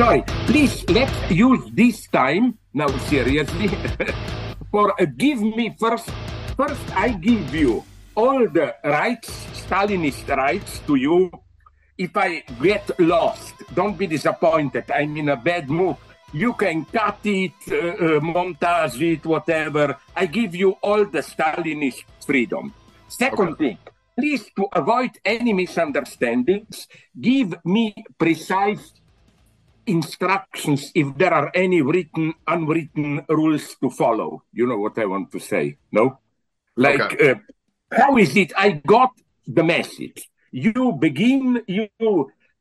sorry. Please let's use this time now seriously for uh, give me first. First, I give you all the rights, Stalinist rights to you. If I get lost, don't be disappointed. I'm in a bad mood. You can cut it, uh, uh, montage it, whatever. I give you all the Stalinist freedom. Second okay. thing, please to avoid any misunderstandings, give me precise instructions if there are any written, unwritten rules to follow. You know what I want to say? No? Like, okay. uh, how is it? I got the message. You begin, you,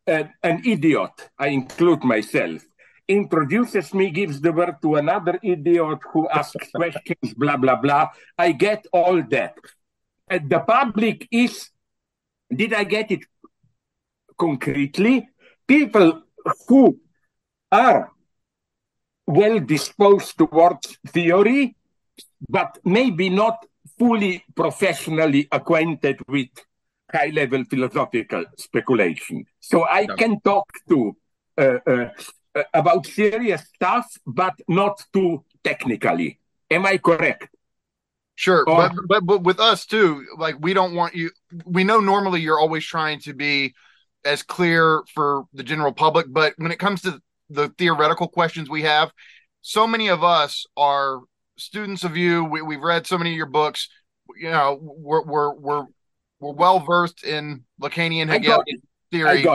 uh, an idiot, I include myself, introduces me, gives the word to another idiot who asks questions, blah, blah, blah. I get all that. And the public is, did I get it concretely? People who are well disposed towards theory, but maybe not fully professionally acquainted with high level philosophical speculation. So I can talk to uh, uh, about serious stuff, but not too technically. Am I correct? Sure, or, but, but but with us too, like we don't want you. We know normally you're always trying to be as clear for the general public, but when it comes to the theoretical questions we have. So many of us are students of you. We, we've read so many of your books. You know, we're we're we're, we're well versed in Lacanian Hegelian theory.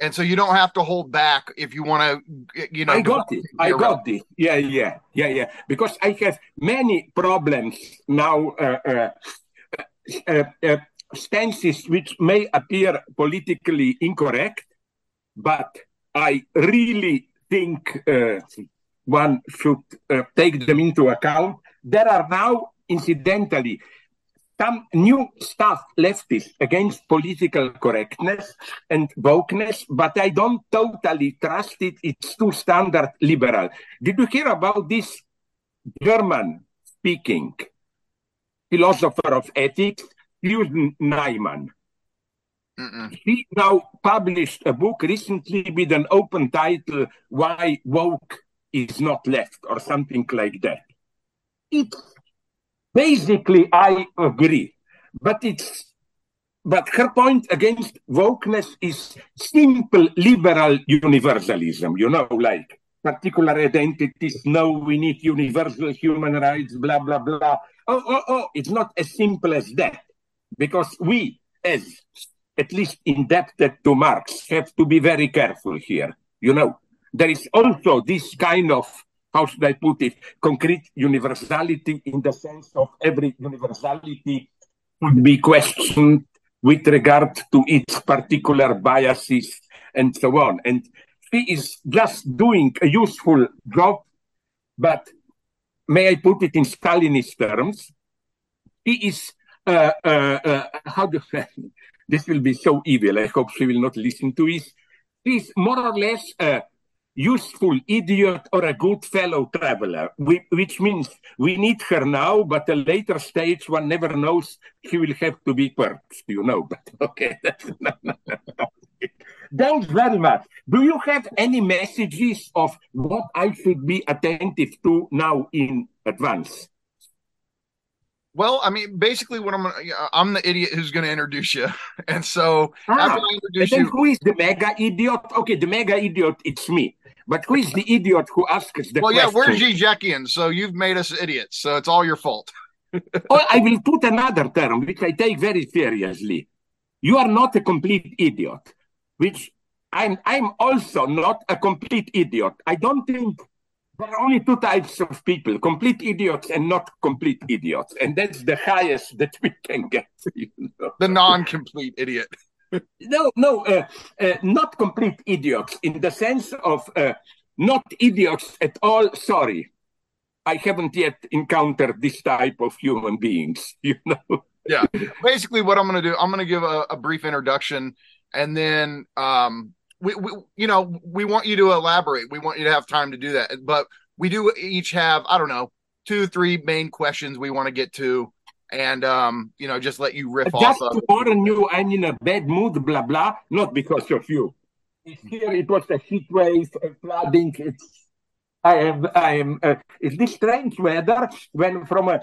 And so you don't have to hold back if you want to, you know. I got it. I got it. Yeah, yeah, yeah, yeah. Because I have many problems now. Uh, uh, uh, uh stances which may appear politically incorrect, but I really think uh, one should uh, take them into account. There are now, incidentally, some new stuff leftist against political correctness and wokeness, but I don't totally trust it. It's too standard liberal. Did you hear about this German speaking philosopher of ethics, Jürgen Neiman? Mm-mm. He now published a book recently with an open title, Why Woke is Not Left, or something like that. It basically, I agree, but it's but her point against wokeness is simple liberal universalism, you know, like particular identities, no, we need universal human rights, blah, blah, blah. Oh, oh, oh, it's not as simple as that. Because we, as at least indebted to Marx, have to be very careful here. You know, there is also this kind of, how should I put it, concrete universality in the sense of every universality would be questioned with regard to its particular biases and so on. And he is just doing a useful job, but may I put it in Stalinist terms? He is, uh, uh, uh, how do you this will be so evil. I hope she will not listen to it. She's more or less a useful idiot or a good fellow traveler, which means we need her now, but a later stage, one never knows she will have to be purged, you know. But okay, Thanks very much. Do you have any messages of what I should be attentive to now in advance? Well, I mean, basically, what I'm gonna, I'm the idiot who's going to introduce you, and so ah, after I introduce you, who is the mega idiot? Okay, the mega idiot, it's me. But who is the idiot who asks the well, question? Well, yeah, we're Zizekian, so you've made us idiots, so it's all your fault. oh, I will put another term which I take very seriously. You are not a complete idiot, which I'm. I'm also not a complete idiot. I don't think there are only two types of people complete idiots and not complete idiots. And that's the highest that we can get. You know? The non complete idiot. no, no, uh, uh, not complete idiots in the sense of uh, not idiots at all. Sorry. I haven't yet encountered this type of human beings, you know? yeah. Basically, what I'm going to do, I'm going to give a, a brief introduction and then um, we, we you know we want you to elaborate we want you to have time to do that but we do each have i don't know two three main questions we want to get to and um you know just let you riff just off to warn you i'm in a bad mood blah blah not because of you Here it was a heat wave, flooding. It's I am, I am. Uh, it's this strange weather when from a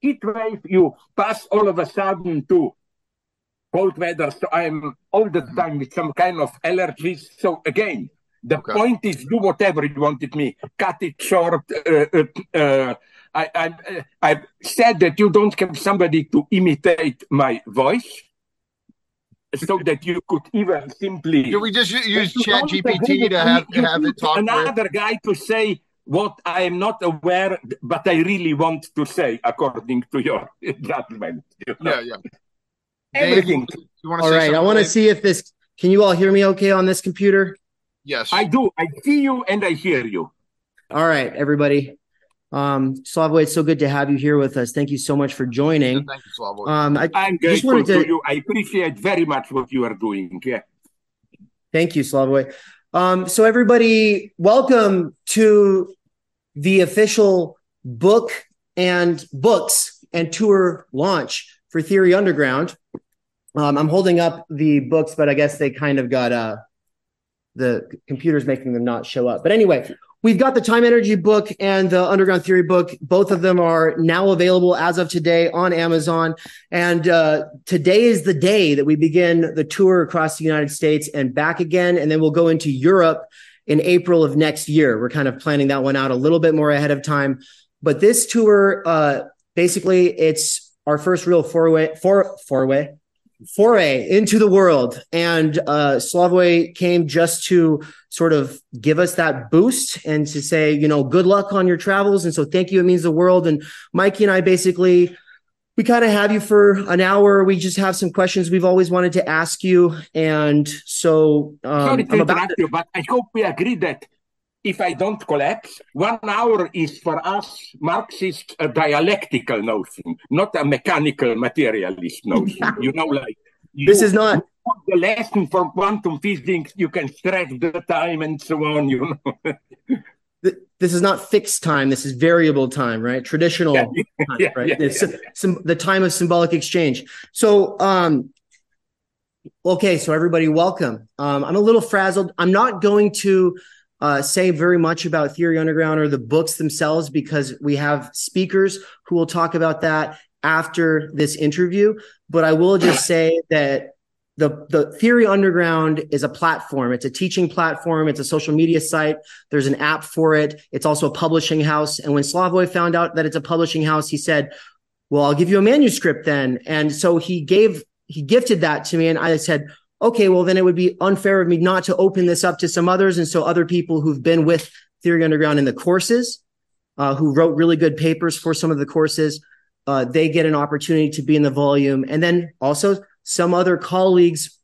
heat wave you pass all of a sudden to cold weather. So I'm all the time with some kind of allergies. So again, the okay. point is do whatever you wanted me. Cut it short. Uh, uh, uh I, I, I said that you don't have somebody to imitate my voice so that you could even simply. Do we just use Chat GPT to have, to have it talk? Another with? guy to say what I am not aware, but I really want to say, according to your judgment. You know? Yeah, yeah. Everything. Dave, you want to all right, I want to see if this. Can you all hear me okay on this computer? Yes, I do. I see you and I hear you. All right, everybody. Um, Slavoj, it's so good to have you here with us. Thank you so much for joining. Thank you, Slavoj. Um, I am grateful to, to, you. I appreciate very much what you are doing. Yeah. Thank you, Slavoj. Um, so everybody, welcome to the official book and books and tour launch for Theory Underground. Um, I'm holding up the books, but I guess they kind of got uh the computer's making them not show up. But anyway, We've got the time energy book and the underground theory book. Both of them are now available as of today on Amazon. And uh, today is the day that we begin the tour across the United States and back again. And then we'll go into Europe in April of next year. We're kind of planning that one out a little bit more ahead of time. But this tour, uh, basically, it's our first real four-way, four, four-way, foray into the world. And uh, came just to sort of give us that boost and to say, you know, good luck on your travels. And so thank you. It means the world. And Mikey and I basically, we kind of have you for an hour. We just have some questions we've always wanted to ask you. And so, um, sorry to interrupt you, but I hope we agree that if I don't collapse, one hour is for us Marxist a dialectical notion, not a mechanical materialist notion. you know, like you, this is not the lesson from quantum physics. You can stretch the time and so on. You know. this is not fixed time. This is variable time, right? Traditional yeah, time, yeah, right? Yeah, some, the time of symbolic exchange. So, um, okay, so everybody, welcome. Um, I'm a little frazzled. I'm not going to uh, say very much about Theory Underground or the books themselves because we have speakers who will talk about that after this interview. But I will just say that the the Theory Underground is a platform. It's a teaching platform. It's a social media site. There's an app for it. It's also a publishing house. And when Slavoj found out that it's a publishing house, he said, "Well, I'll give you a manuscript then." And so he gave he gifted that to me, and I said, okay, well, then it would be unfair of me not to open this up to some others. And so other people who've been with Theory Underground in the courses, uh, who wrote really good papers for some of the courses, uh, they get an opportunity to be in the volume. And then also some other colleagues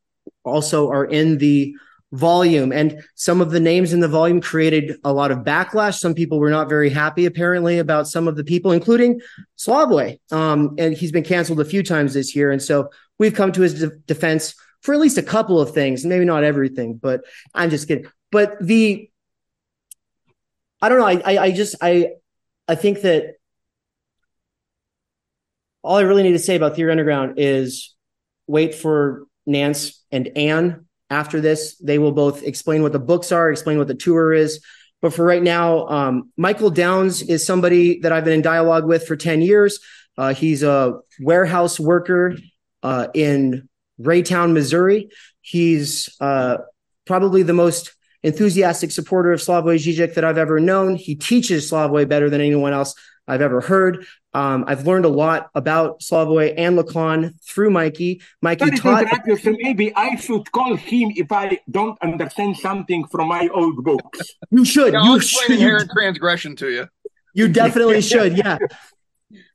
also are in the volume and some of the names in the volume created a lot of backlash some people were not very happy apparently about some of the people including Slavoj um, and he's been canceled a few times this year and so we've come to his de- defense for at least a couple of things, maybe not everything, but I'm just kidding. But the I don't know. I, I, I just I I think that all I really need to say about Theory Underground is wait for Nance and Anne after this. They will both explain what the books are, explain what the tour is. But for right now, um, Michael Downs is somebody that I've been in dialogue with for 10 years. Uh, he's a warehouse worker uh, in Raytown, Missouri. He's uh, probably the most enthusiastic supporter of Slavoj Žižek that I've ever known. He teaches Slavoj better than anyone else I've ever heard. Um, I've learned a lot about Slavoj and Lacan through Mikey. Mikey taught. So maybe I should call him if I don't understand something from my old books. You should. Yeah, you should. Inherent transgression to you. You definitely should. Yeah.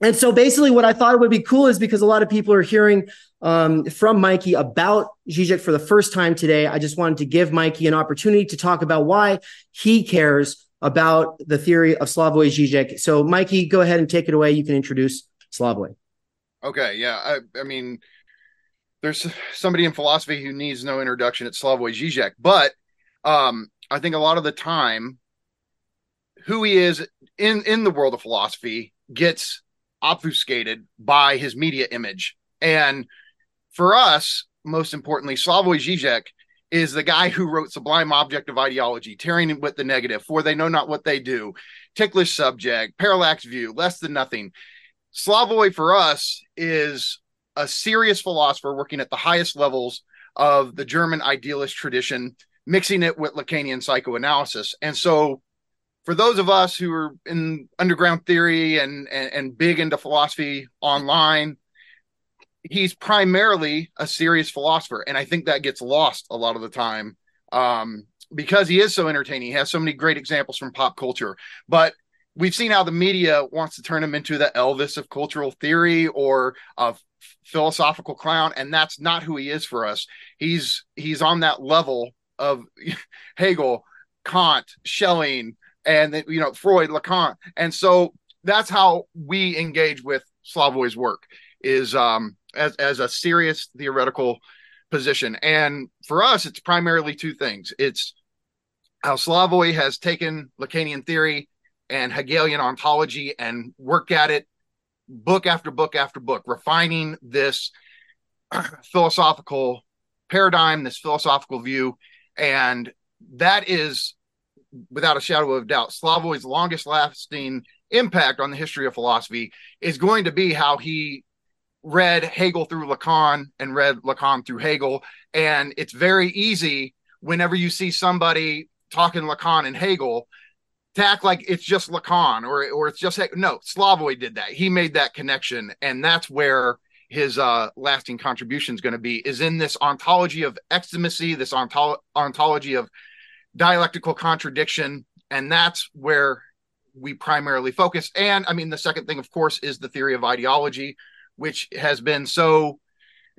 And so basically, what I thought would be cool is because a lot of people are hearing um, from Mikey about Zizek for the first time today. I just wanted to give Mikey an opportunity to talk about why he cares about the theory of Slavoj Zizek. So, Mikey, go ahead and take it away. You can introduce Slavoj. Okay. Yeah. I, I mean, there's somebody in philosophy who needs no introduction. It's Slavoj Zizek. But um, I think a lot of the time, who he is in in the world of philosophy gets obfuscated by his media image. And for us, most importantly, Slavoj Žižek is the guy who wrote Sublime Object of Ideology, Tarrying with the Negative, For They Know Not What They Do, Ticklish Subject, Parallax View, Less Than Nothing. Slavoj for us is a serious philosopher working at the highest levels of the German idealist tradition, mixing it with Lacanian psychoanalysis. And so for those of us who are in underground theory and, and, and big into philosophy online, he's primarily a serious philosopher, and I think that gets lost a lot of the time um, because he is so entertaining. He has so many great examples from pop culture, but we've seen how the media wants to turn him into the Elvis of cultural theory or a philosophical clown, and that's not who he is for us. He's he's on that level of Hegel, Kant, Schelling, and you know Freud, Lacan, and so that's how we engage with Slavoj's work. Is um, as as a serious theoretical position. And for us, it's primarily two things. It's how Slavoj has taken Lacanian theory and Hegelian ontology and worked at it book after book after book, refining this philosophical paradigm, this philosophical view. And that is, without a shadow of doubt, Slavoj's longest lasting impact on the history of philosophy is going to be how he read Hegel through Lacan and read Lacan through Hegel. And it's very easy whenever you see somebody talking Lacan and Hegel to act like it's just Lacan or or it's just no Slavoj did that. He made that connection, and that's where his uh, lasting contribution is going to be is in this ontology of exigency, this ontolo- ontology of dialectical contradiction, and that's where we primarily focus. And I mean, the second thing, of course, is the theory of ideology, which has been so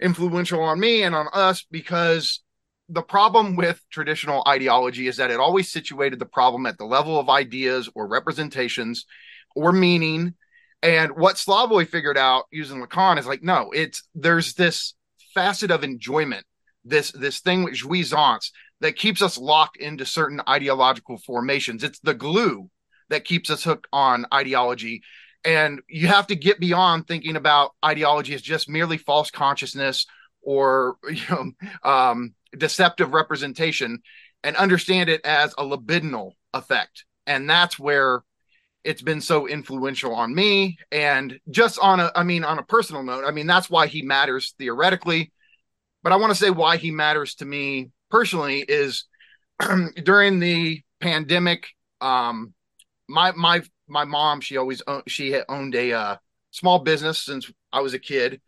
influential on me and on us because the problem with traditional ideology is that it always situated the problem at the level of ideas or representations or meaning. And what Slavoj figured out using Lacan is like, no, it's there's this facet of enjoyment, this this thing with jouissance that keeps us locked into certain ideological formations. It's the glue that keeps us hooked on ideology. And you have to get beyond thinking about ideology as just merely false consciousness or you know um, deceptive representation and understand it as a libidinal effect. And that's where it's been so influential on me. And just on a i mean on a personal note i mean that's why he matters theoretically. But i want to say why he matters to me personally is during the pandemic um my my my mom she always owned, she had owned a uh, small business since I was a kid,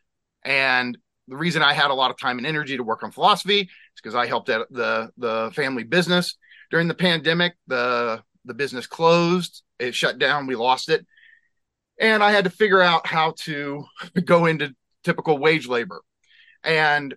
and the reason I had a lot of time and energy to work on philosophy is because I helped at the the family business. During the pandemic. the The business closed, it shut down, we lost it, and I had to figure out how to go into typical wage labor, and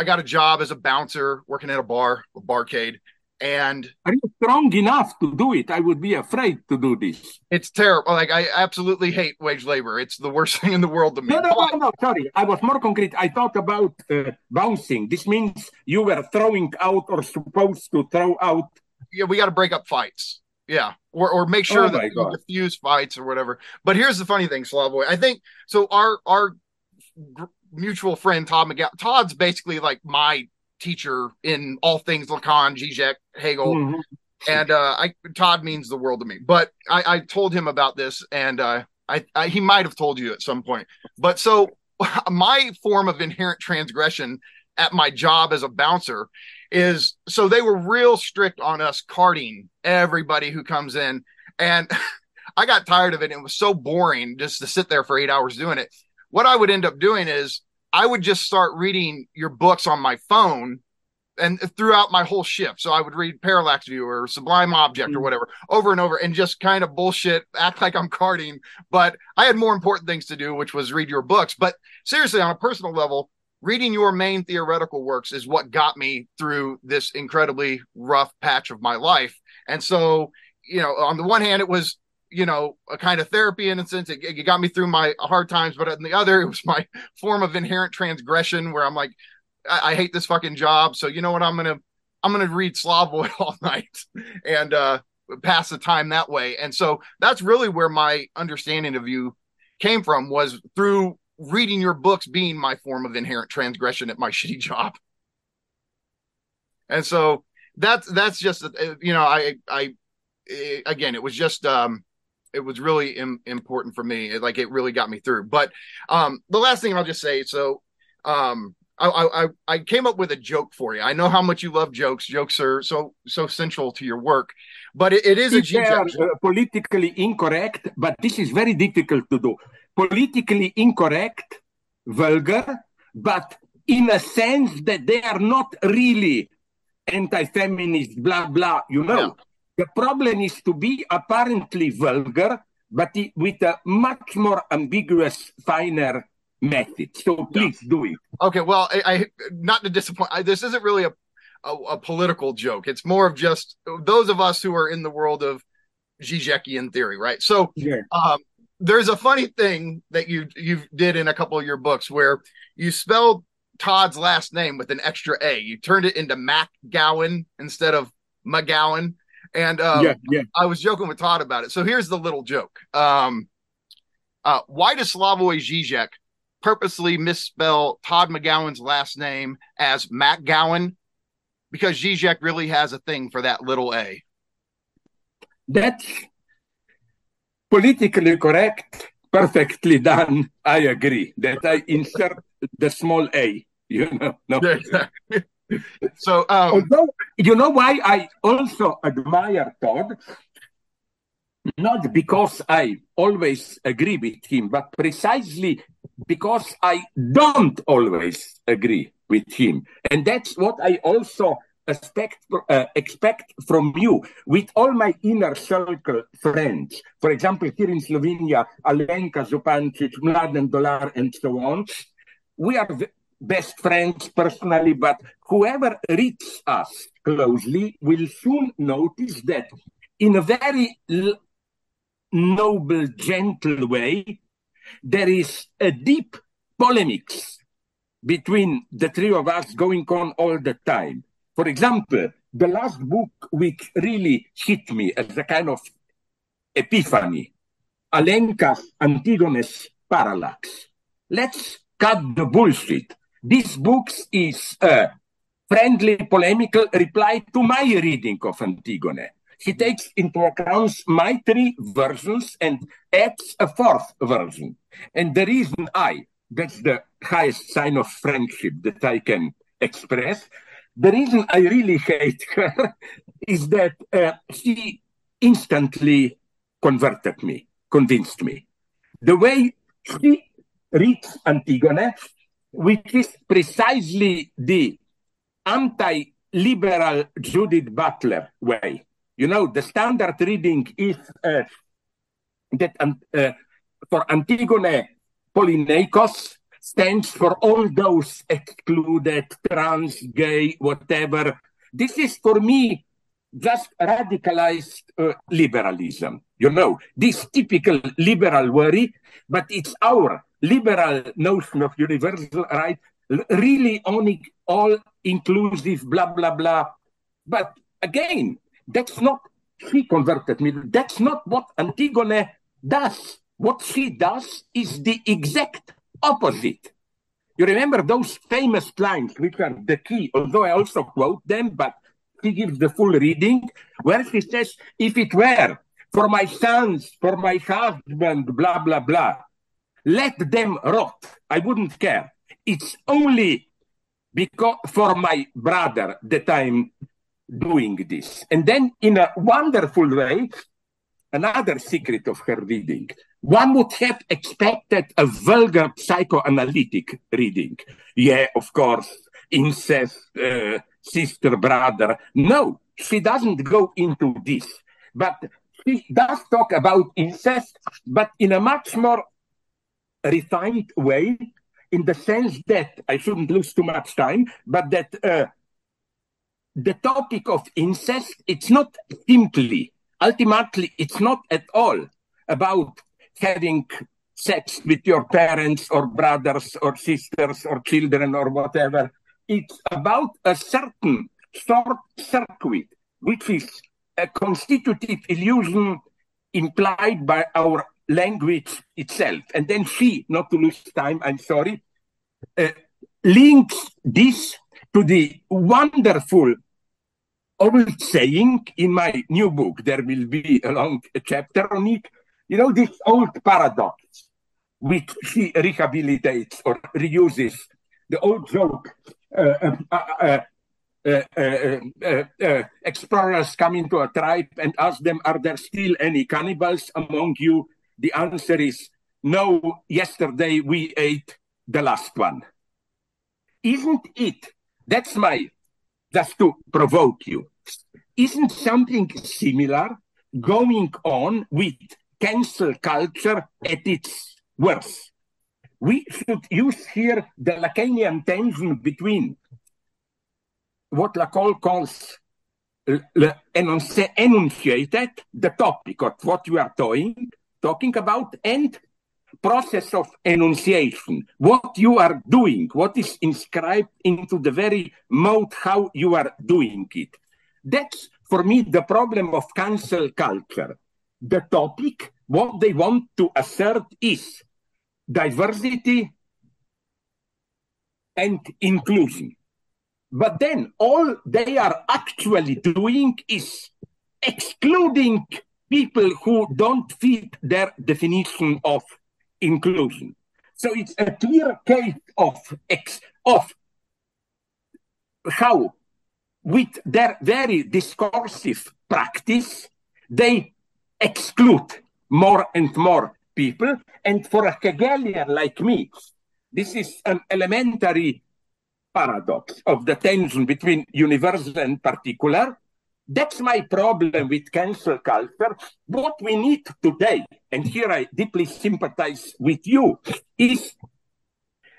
I got a job as a bouncer working at a bar, a barcade, and are you strong enough to do it? I would be afraid to do this. It's terrible. Like I absolutely hate wage labor. It's the worst thing in the world to me. No, no, no, no. Sorry, I was more concrete. I thought about uh, bouncing. This means you were throwing out or supposed to throw out. Yeah, we got to break up fights. Yeah, or or make sure oh that you diffuse fights or whatever. But here's the funny thing, Slavoj. I think so. Our our mutual friend Todd McGowan. Todd's basically like my teacher in all things Lacan, Zizek, Hegel. Mm-hmm. And uh, I Todd means the world to me. But I, I told him about this, and uh, I, I he might have told you at some point. But so my form of inherent transgression at my job as a bouncer is so they were real strict on us carding everybody who comes in and i got tired of it it was so boring just to sit there for eight hours doing it what i would end up doing is I would just start reading your books on my phone and throughout my whole shift. So I would read Parallax View or Sublime Object or mm. whatever over and over and just kind of bullshit, act like I'm carding. But I had more important things to do, which was read your books. But seriously, on a personal level, reading your main theoretical works is what got me through this incredibly rough patch of my life. And so, you know, on the one hand, it was you know, a kind of therapy in a sense. It, it, got me through my hard times, but on the other, it was my form of inherent transgression where I'm like, I, I hate this fucking job. So you know what? I'm gonna I'm gonna read Slavoj all night and uh, pass the time that way. And so that's really where my understanding of you came from was through reading your books being my form of inherent transgression at my shitty job. And so that's that's just you know I I again it was just um it was really Im- important for me. It, like it really got me through. But um the last thing I'll just say so um I, I I came up with a joke for you. I know how much you love jokes. Jokes are so so central to your work, but it, it is a they are, uh, politically incorrect. But this is very difficult to do. Politically incorrect, vulgar, but in a sense that they are not really anti-feminist, blah blah. You know, yeah. The problem is to be apparently vulgar, but with a much more ambiguous, finer method. So please do it. Okay. Well, I, I not to disappoint. I, this isn't really a, a, a political joke. It's more of just those of us who are in the world of Zizekian theory, right? So, yeah. um, there's a funny thing that you you did in a couple of your books where you spelled Todd's last name with an extra A. You turned it into Mac Gowan instead of McGowan. And um, yeah, yeah. I was joking with Todd about it. So here's the little joke. Um, uh, why does Slavoj Žižek purposely misspell Todd McGowan's last name as Mac Gowan because Zizek really has a thing for that little a. That's politically correct, perfectly done. I agree that I insert the small a. You know, no. so, um, although you know why I also admire Todd not because I always agree with him, but precisely because I don't always agree with him. And that's what I also expect, uh, expect from you with all my inner circle friends. For example, here in Slovenia, Alenka Zupancic, Mladen Dolar, and so on. We are best friends personally, but whoever reads us closely will soon notice that in a very noble, gentle way, there is a deep polemics between the three of us going on all the time. For example, the last book which really hit me as a kind of epiphany, Alenka's Antigone's Parallax. Let's cut the bullshit. This book is a friendly, polemical reply to my reading of Antigone he takes into account my three versions and adds a fourth version. And the reason I, that's the highest sign of friendship that I can express, the reason I really hate her is that uh, she instantly converted me, convinced me. The way she reads Antigone, which is precisely the anti liberal Judith Butler way. You know, the standard reading is uh, that uh, for Antigone, Polyneikes stands for all those excluded, trans, gay, whatever. This is for me just radicalized uh, liberalism. You know, this typical liberal worry, but it's our liberal notion of universal right, really only all inclusive, blah, blah, blah. But again, that's not, she converted me. That's not what Antigone does. What she does is the exact opposite. You remember those famous lines, which are the key, although I also quote them, but she gives the full reading, where she says, if it were for my sons, for my husband, blah, blah, blah, let them rot. I wouldn't care. It's only because for my brother that I'm doing this. And then, in a wonderful way, another secret of her reading. One would have expected a vulgar psychoanalytic reading. Yeah, of course, incest, uh, sister, brother. No, she doesn't go into this. But she does talk about incest, but in a much more refined way, in the sense that I shouldn't lose too much time, but that uh, the topic of incest, it's not simply, ultimately, it's not at all about having sex with your parents or brothers or sisters or children or whatever. It's about a certain short circuit, which is a constitutive illusion implied by our language itself. And then she, not to lose time, I'm sorry, uh, links this to the wonderful old saying in my new book. There will be a long chapter on it. You know, this old paradox which she rehabilitates or reuses. The old joke Uh, um, uh, uh, explorers come into a tribe and ask them, Are there still any cannibals among you? The answer is no, yesterday we ate the last one. Isn't it? That's my, just to provoke you. Isn't something similar going on with cancel culture at its worst? We should use here the Lacanian tension between what Lacan calls enunciated, the topic of what you are doing, talking about, and process of enunciation, what you are doing, what is inscribed into the very mode how you are doing it. That's for me the problem of cancel culture. The topic, what they want to assert is diversity and inclusion. But then all they are actually doing is excluding people who don't fit their definition of inclusion. So it's a clear case of ex, of how, with their very discursive practice, they exclude more and more people. And for a Hegelian like me, this is an elementary paradox of the tension between universal and particular. That's my problem with cancel culture. What we need today, and here I deeply sympathize with you, is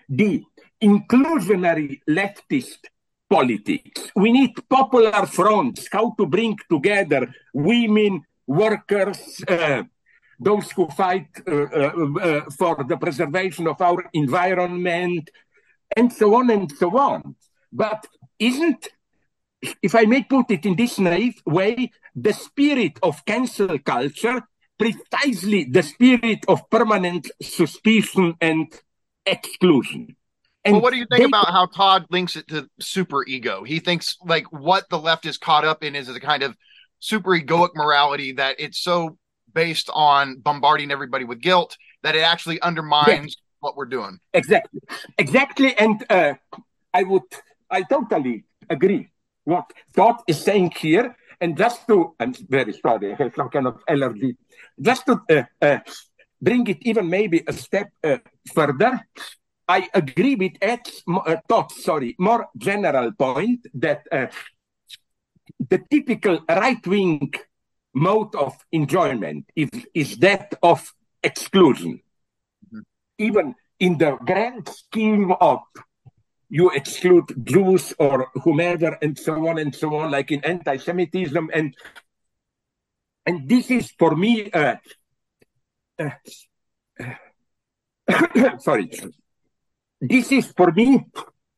the inclusionary leftist politics. We need popular fronts, how to bring together women, workers, uh, those who fight uh, uh, uh for the preservation of our environment, and so on and so on. But isn't if I may put it in this naive way, the spirit of cancel culture precisely the spirit of permanent suspicion and exclusion. And well, what do you think they, about how Todd links it to super ego? He thinks like what the left is caught up in is a kind of super egoic morality that it's so based on bombarding everybody with guilt that it actually undermines yeah. what we're doing. Exactly, exactly, and uh, I would, I totally agree what Todd is saying here, and just to, I'm very sorry, I have some kind of allergy, just to uh, uh, bring it even maybe a step uh, further, I agree with Ed's uh, Todd, sorry, more general point that uh, the typical right-wing mode of enjoyment is, is that of exclusion. Mm-hmm. Even in the grand scheme of you exclude Jews or whomever and so on and so on, like in anti-Semitism. And and this is for me, uh, uh, uh, sorry, this is for me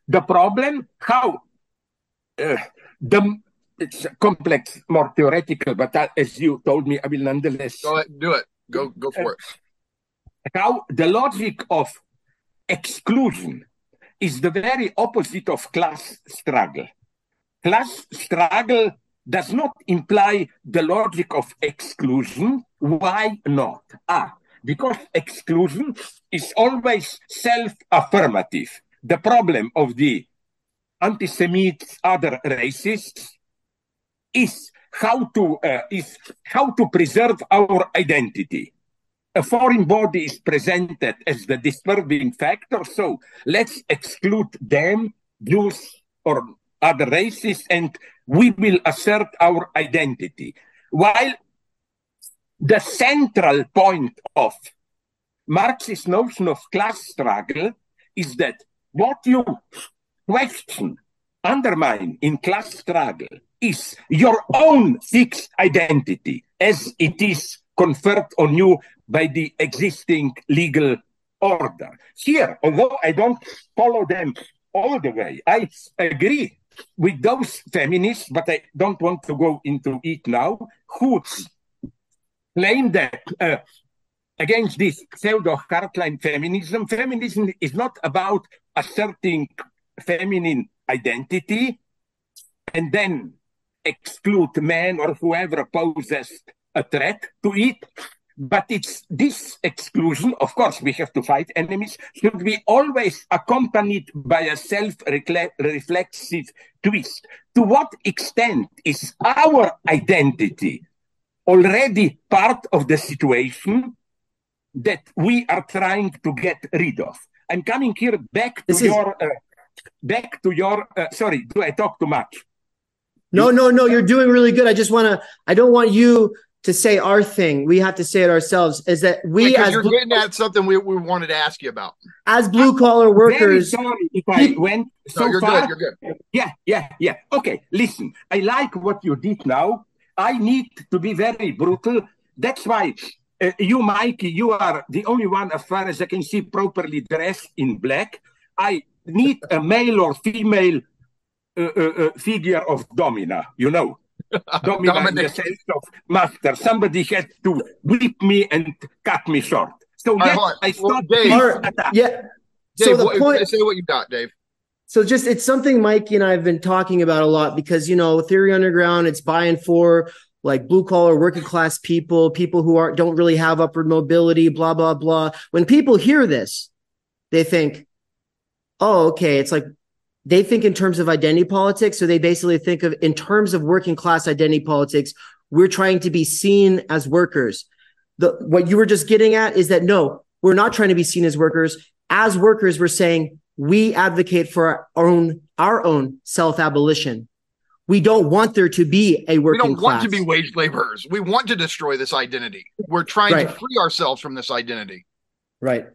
the problem. How uh, the it's complex, more theoretical, but that, as you told me, I will nonetheless go ahead, do it. Go go for it. How the logic of exclusion is the very opposite of class struggle. Class struggle does not imply the logic of exclusion. Why not? Ah, because exclusion is always self-affirmative. The problem of the anti-Semites, other racists, is how to uh, is how to preserve our identity a foreign body is presented as the disturbing factor, so let's exclude them, Jews or other races, and we will assert our identity. While the central point of Marxist notion of class struggle is that what you question, undermine in class struggle is your own fixed identity as it is conferred on you by the existing legal order. Here, although I don't follow them all the way, I agree with those feminists, but I don't want to go into it now, who claim that uh, against this pseudo hardline feminism, feminism is not about asserting feminine identity and then exclude man or whoever poses a threat to it. But it's this exclusion, of course, we have to fight enemies, should be always accompanied by a self reflexive twist. To what extent is our identity already part of the situation that we are trying to get rid of? I'm coming here back to your, uh, back to your, uh, sorry, do I talk too much? No, no, no, you're doing really good. I just want to, I don't want you to say our thing. We have to say it ourselves. Is that we because as you're blue, getting at something we, we wanted to ask you about as blue collar workers. sorry if I went so no, you're far. Good, you're good. Yeah, yeah, yeah. Okay, listen. I like what you did now. I need to be very brutal. That's why uh, you, Mikey, you are the only one, as far as I can see, properly dressed in black. I need a male or female uh, uh, uh figure of Domina. You know. Domina in the sense of master. Somebody had to whip me and cut me short. So yes, right, I stopped. Well, Dave, yeah. Dave, so the what, point, say what you got, Dave. So just it's something Mikey and I have been talking about a lot because you know Theory Underground, it's by and for like blue collar working class people, people who aren't don't really have upward mobility, blah blah blah. When people hear this, they think, "Oh, okay, it's like they think in terms of identity politics. So they basically think of in terms of working class identity politics, we're trying to be seen as workers. The, what you were just getting at is that no, we're not trying to be seen as workers. As workers, we're saying we advocate for our own, our own self abolition. We don't want there to be a working class. We don't class. want to be wage laborers. We want to destroy this identity. We're trying right. to free ourselves from this identity. Right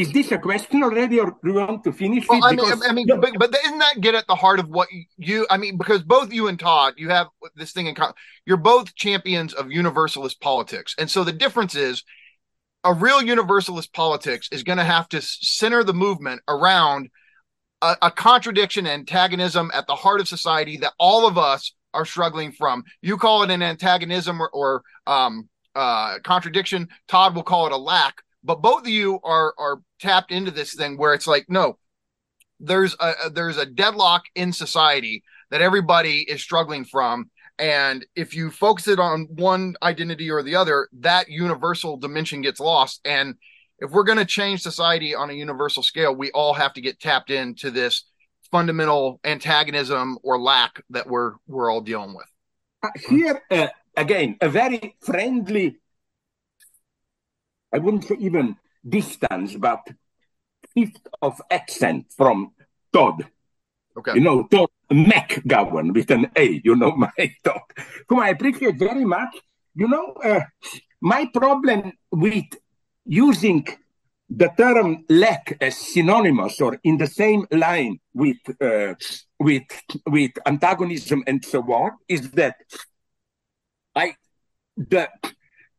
is this a question already, or do you want to finish well, it? I mean, I mean, but, but isn't that get at the heart of what you? I mean, because both you and Todd, you have this thing in common. You're both champions of universalist politics, and so the difference is, a real universalist politics is going to have to center the movement around a, a contradiction, antagonism at the heart of society that all of us are struggling from. You call it an antagonism or, or um, uh, contradiction. Todd will call it a lack but both of you are are tapped into this thing where it's like no there's a there's a deadlock in society that everybody is struggling from. And if you focus it on one identity or the other that universal dimension gets lost. And if we're going to change society on a universal scale we all have to get tapped into this fundamental antagonism or lack that we're we're all dealing with. Uh, here uh, again a very friendly I wouldn't say even distance, but fifth of accent from Todd. Okay. You know, Todd McGowan with an A, you know, my Todd, whom I appreciate very much. You know, uh, my problem with using the term lack as synonymous or in the same line with uh, with with antagonism and so on is that I the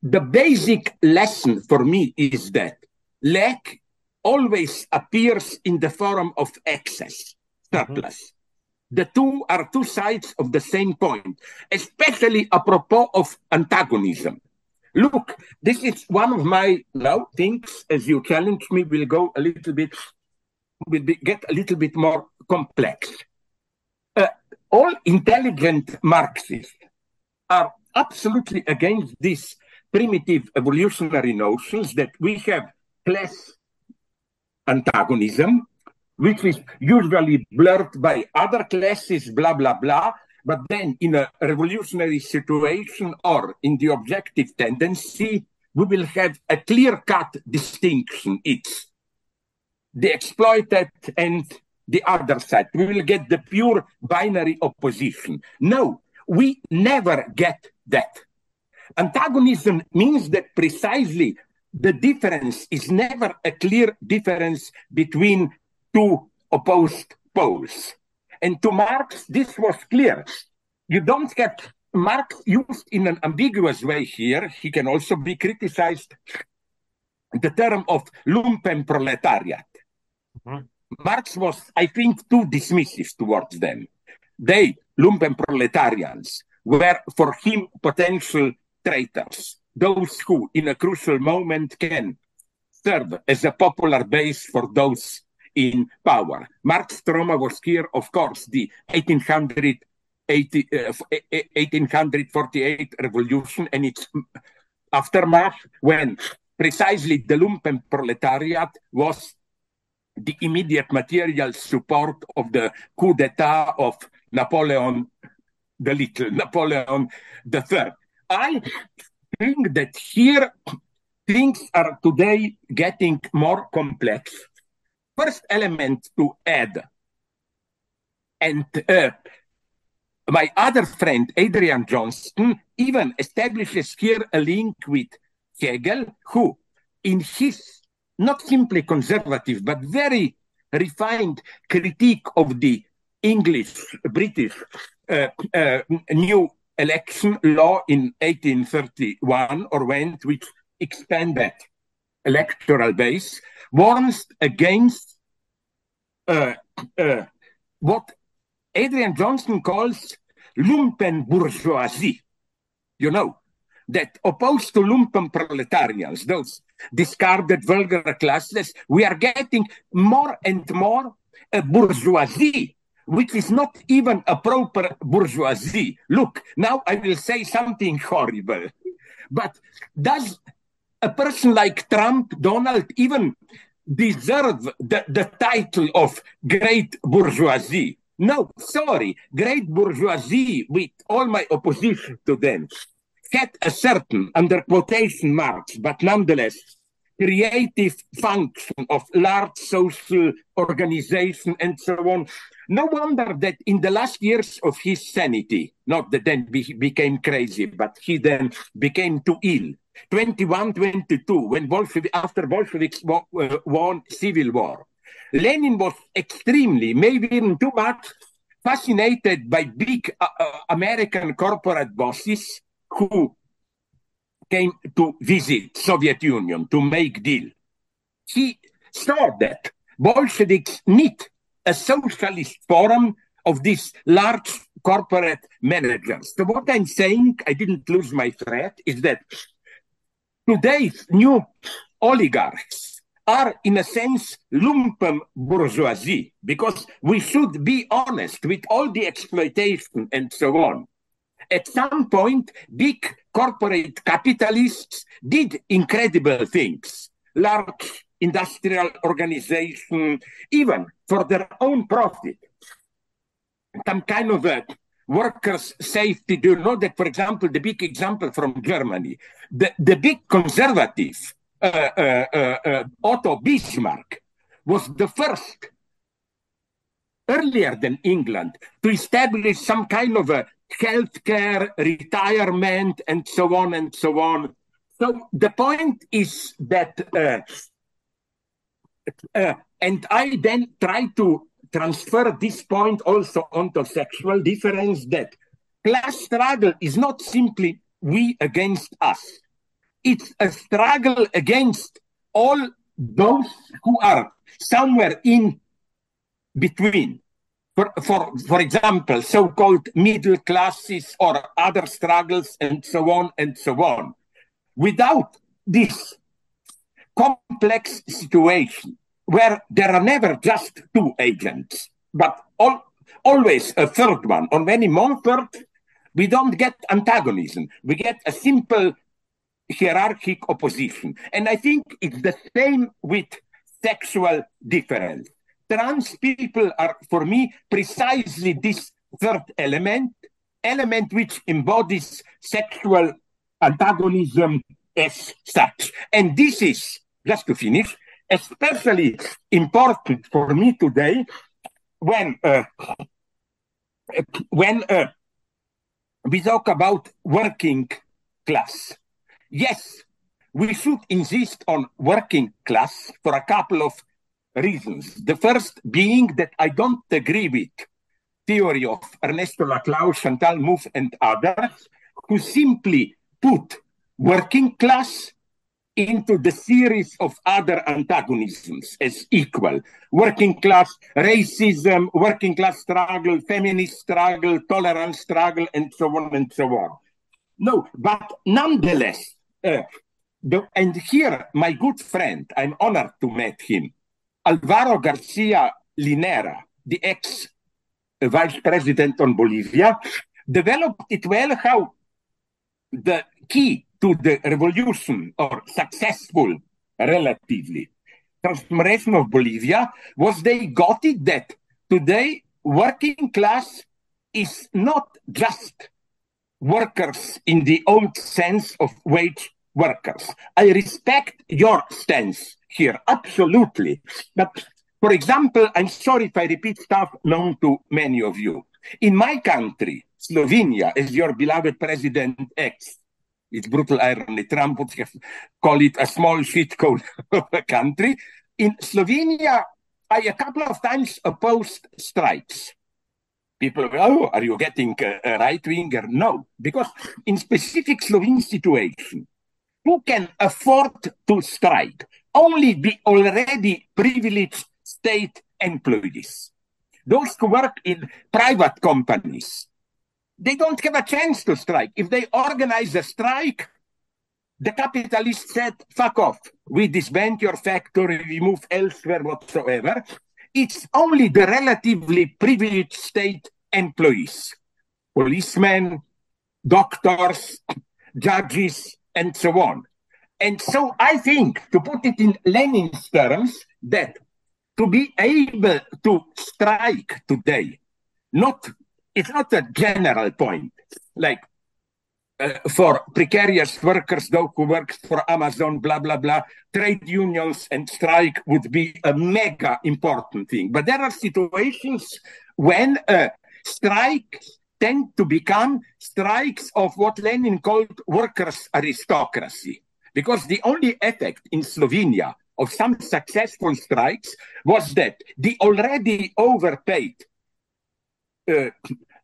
the basic lesson for me is that lack always appears in the form of excess, surplus. Mm-hmm. The two are two sides of the same coin, especially apropos of antagonism. Look, this is one of my now things, as you challenge me, will go a little bit, will be, get a little bit more complex. Uh, all intelligent Marxists are absolutely against these primitive evolutionary notions that we have class antagonism, which is usually blurred by other classes, blah, blah, blah. But then in a revolutionary situation or in the objective tendency, we will have a clear cut distinction. It's the exploited and the other side. We will get the pure binary opposition. No, we never get that. Antagonism means that precisely the difference is never a clear difference between two opposed poles. And to Marx, this was clear. You don't get Marx used in an ambiguous way here. He can also be criticized the term of lumpen proletariat. Mm-hmm. Marx was, I think, too dismissive towards them. They, lumpen proletarians, were for him potential traitors, those who, in a crucial moment, can serve as a popular base for those in power. Marx Troma was here, of course, the 1880 80, uh, 1848 revolution and its aftermath, when precisely the lumpen proletariat was the immediate material support of the coup d'etat of Napoleon the Little, Napoleon III. I think that here things are today getting more complex. First element to add, and uh, my other friend, Adrian Johnston, even establishes here a link with Hegel, who, in his not simply conservative, but very refined critique of the English, British uh, uh, new election law in 1831 or went, which expanded electoral base, warns against uh, uh, what Adrian Johnston calls lumpen bourgeoisie. You know, that opposed to lumpen proletarians, those discarded vulgar classes, we are getting more and more a bourgeoisie, which is not even a proper bourgeoisie. Look, now I will say something horrible, but does a person like Trump, Donald, even deserve the, the title of great bourgeoisie? No, sorry, great bourgeoisie, with all my opposition to them, had a certain, under quotation marks, but nonetheless, creative function of large social organization and so on. No wonder that in the last years of his sanity, not that then he became crazy, but he then became too ill. 21, 22, when after Bolsheviks uh, won civil war, Lenin was extremely, maybe even too much, fascinated by big uh, uh, American corporate bosses who came to visit Soviet Union to make deal. He saw that Bolsheviks need a socialist forum of these large corporate managers. So what I'm saying, I didn't lose my thread, is that today's new oligarchs are, in a sense, lumpen bourgeoisie, because we should be honest with all the exploitation and so on. At some point, big corporate capitalists did incredible things, large industrial organization, even for their own profit. Some kind of a workers' safety. Do you know that, for example, the big example from Germany, the, the big conservative uh, uh, uh, Otto Bismarck was the first, earlier than England, to establish some kind of a healthcare, retirement, and so on and so on. So the point is that, uh, and I then try to transfer this point also onto sexual difference that class struggle is not simply we against us it's a struggle against all those who are somewhere in between. For, for, for example, so called middle classes or other struggles, and so on and so on. Without this complex situation where there are never just two agents, but all, always a third one, or many more third, we don't get antagonism. We get a simple hierarchic opposition. And I think it's the same with sexual difference. Trans people are, for me, precisely this third element, element which embodies sexual antagonism as such. And this is, just to finish, especially important for me today when uh, when uh, we talk about working class Yes, we should insist on working class for a couple of reasons. The first being that I don't agree with theory of Ernesto Laclau, Chantal Mouffe, and others who simply put working class into the series of other antagonisms as equal. Working class racism, working class struggle, feminist struggle, tolerance struggle, and so on and so on. No, but nonetheless, uh, the, and here, my good friend, I'm honored to meet him, Alvaro Garcia Linera, the ex vice president on Bolivia, developed it well how the key to the revolution or successful relatively transformation of Bolivia was they got it that today working class is not just workers in the old sense of wage workers. I respect your stance here, absolutely. But for example, I'm sorry if I repeat stuff known to many of you. In my country, Slovenia, as your beloved President X, it's brutal irony, Trump would have call it a small shitcoin of a country. In Slovenia, I a couple of times opposed strikes. People, oh, are you getting a right winger? No, because in specific Slovene situation, who can afford to strike? Only the already privileged state employees. Those who work in private companies, they don't have a chance to strike. If they organize a strike, the capitalists said, fuck off. We disband your factory, we move elsewhere whatsoever. It's only the relatively privileged state employees, policemen, doctors, judges, and so on. And so I think, to put it in Lenin's terms, that to be able to strike today, not it's not a general point, like uh, for precarious workers, those who work for Amazon, blah, blah, blah, trade unions and strike would be a mega important thing. But there are situations when uh, strikes tend to become strikes of what Lenin called workers' aristocracy. Because the only effect in Slovenia of some successful strikes was that the already overpaid Uh,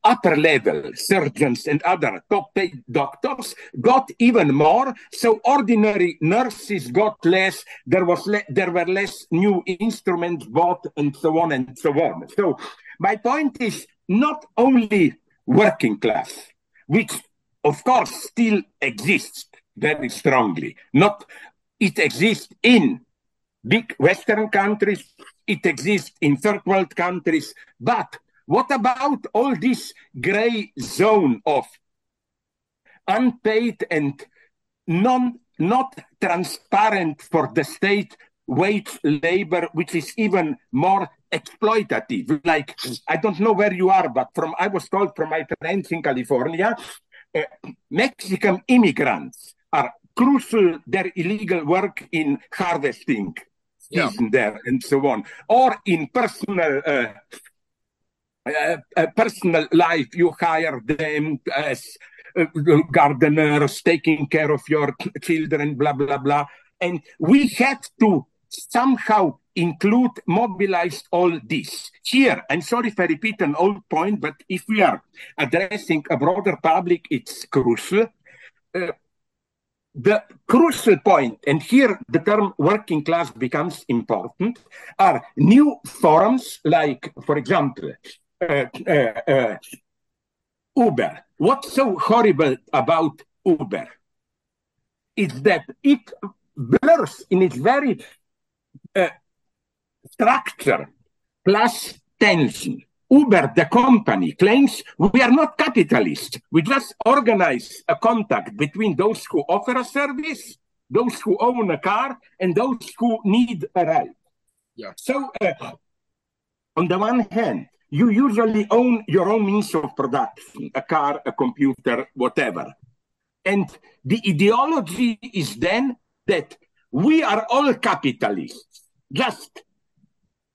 upper level surgeons and other top paid doctors got even more. So ordinary nurses got less. There was le- there were less new instruments bought and so on and so on. So my point is not only working class which of course still exists very strongly. Not it exists in big Western countries, it exists in third world countries, but what about all this gray zone of unpaid and non not transparent for the state wage labor, which is even more exploitative. Like I don't know where you are, but from I was told from my friends in California, uh, Mexican immigrants are crucial their illegal work in harvesting yeah. there and so on, or in personal uh, personal life. You hire them as uh, gardeners, taking care of your children, blah blah blah, and we had to somehow include, mobilize all this. Here, I'm sorry if I repeat an old point, but if we are addressing a broader public, it's crucial. Uh, the crucial point, and here the term working class becomes important, are new forms like, for example, uh, uh, uh, Uber. What's so horrible about Uber is that it blurs in its very uh, structure plus tension Uber, the company, claims we are not capitalists. We just organize a contact between those who offer a service, those who own a car, and those who need a ride. Yeah. So, uh, on the one hand, you usually own your own means of production a car, a computer, whatever. And the ideology is then that we are all capitalists. Just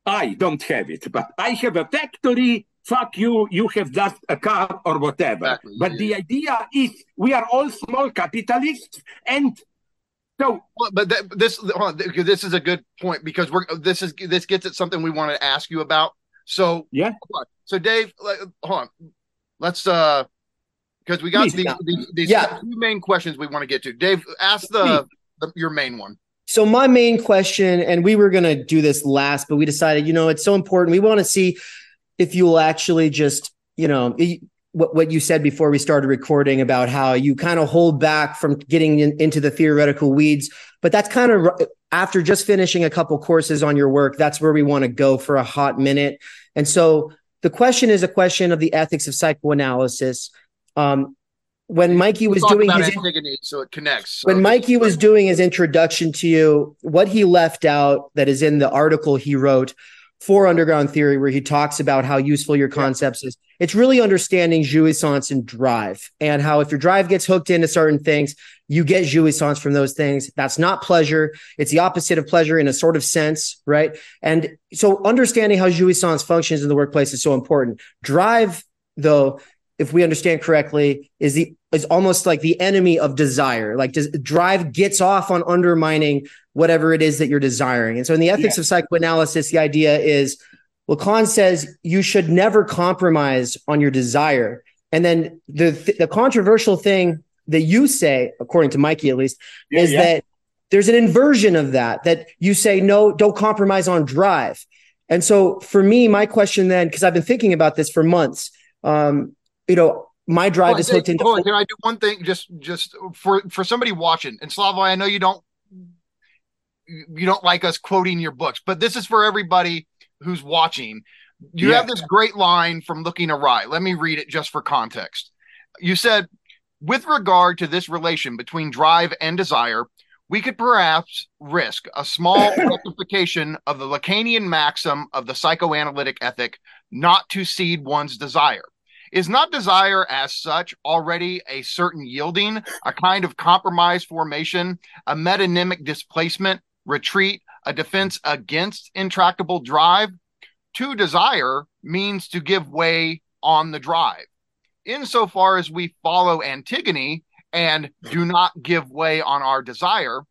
I don't have it, but I have a factory. Fuck you, you have just a car or whatever. Exactly. But yeah. the idea is we are all small capitalists and so, but that, this on, this is a good point because we're this is this gets at something we want to ask you about. So yeah, so Dave, hold on, let's uh because we got these, these, these, yeah. two main questions we want to get to. Dave, ask the, the your main one. So my main question, and we were going to do this last, but we decided, you know, it's so important. We want to see if you will actually just, you know, what, what you said before we started recording about how you kind of hold back from getting in, into the theoretical weeds. But that's kind of after just finishing a couple courses on your work, that's where we want to go for a hot minute. And so the question is a question of the ethics of psychoanalysis. Um, when Mikey was doing his Antigone, so it connects. So when Mikey was doing his introduction to you, what he left out that is in the article he wrote for Underground Theory, where he talks about how useful your concepts is, it's really understanding jouissance and drive, and how if your drive gets hooked into certain things, you get jouissance from those things. That's not pleasure; it's the opposite of pleasure in a sort of sense, right? And so, understanding how jouissance functions in the workplace is so important. Drive, though, if we understand correctly, is the is almost like the enemy of desire. Like does, drive gets off on undermining whatever it is that you're desiring. And so in the ethics yeah. of psychoanalysis, the idea is Lacan says you should never compromise on your desire. And then the the controversial thing that you say, according to Mikey at least, yeah, is yeah. that there's an inversion of that, that you say, no, don't compromise on drive. And so for me, my question then, because I've been thinking about this for months, um, you know, my drive is hooked into. Can I do one thing just just for for somebody watching? And Slavoj, I know you don't you don't like us quoting your books, but this is for everybody who's watching. You yeah. have this great line from Looking Awry. Let me read it just for context. You said, with regard to this relation between drive and desire, we could perhaps risk a small rectification of the Lacanian maxim of the psychoanalytic ethic not to cede one's desire. Is not desire as such already a certain yielding, a kind of compromise formation, a metonymic displacement, retreat, a defense against intractable drive? To desire means to give way on the drive. Insofar as we follow Antigone and do not give way on our desire,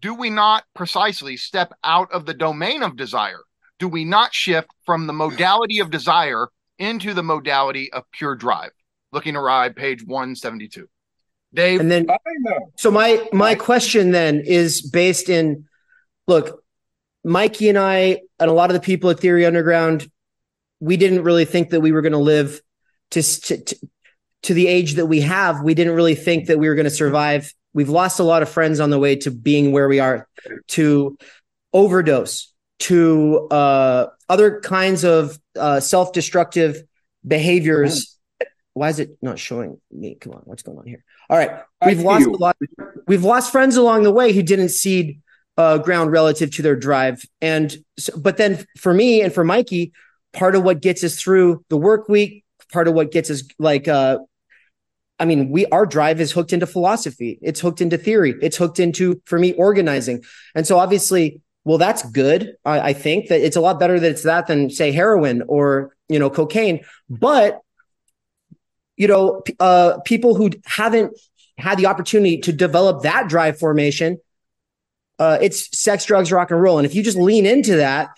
do we not precisely step out of the domain of desire? Do we not shift from the modality of desire into the modality of pure drive. Looking Awry, page 172. Dave. And then, so my my question then is based in, look, Mikey and I and a lot of the people at Theory Underground, we didn't really think that we were going to live to, to to the age that we have. We didn't really think that we were going to survive. We've lost a lot of friends on the way to being where we are, to overdose, to uh, other kinds of uh, self-destructive behaviors. Why is it not showing me? Come on, what's going on here? All right, we've I lost a lot. We've lost friends along the way who didn't cede uh, ground relative to their drive, and so, but then for me and for Mikey, part of what gets us through the work week, part of what gets us like uh, I mean, we our drive is hooked into philosophy. It's hooked into theory. It's hooked into for me organizing. And so obviously well, that's good. I, I, think that it's a lot better that it's that than say heroin or you know cocaine. But you know, uh, people who haven't had the opportunity to develop that drive formation, uh, it's sex, drugs, rock and roll. And if you just lean into that,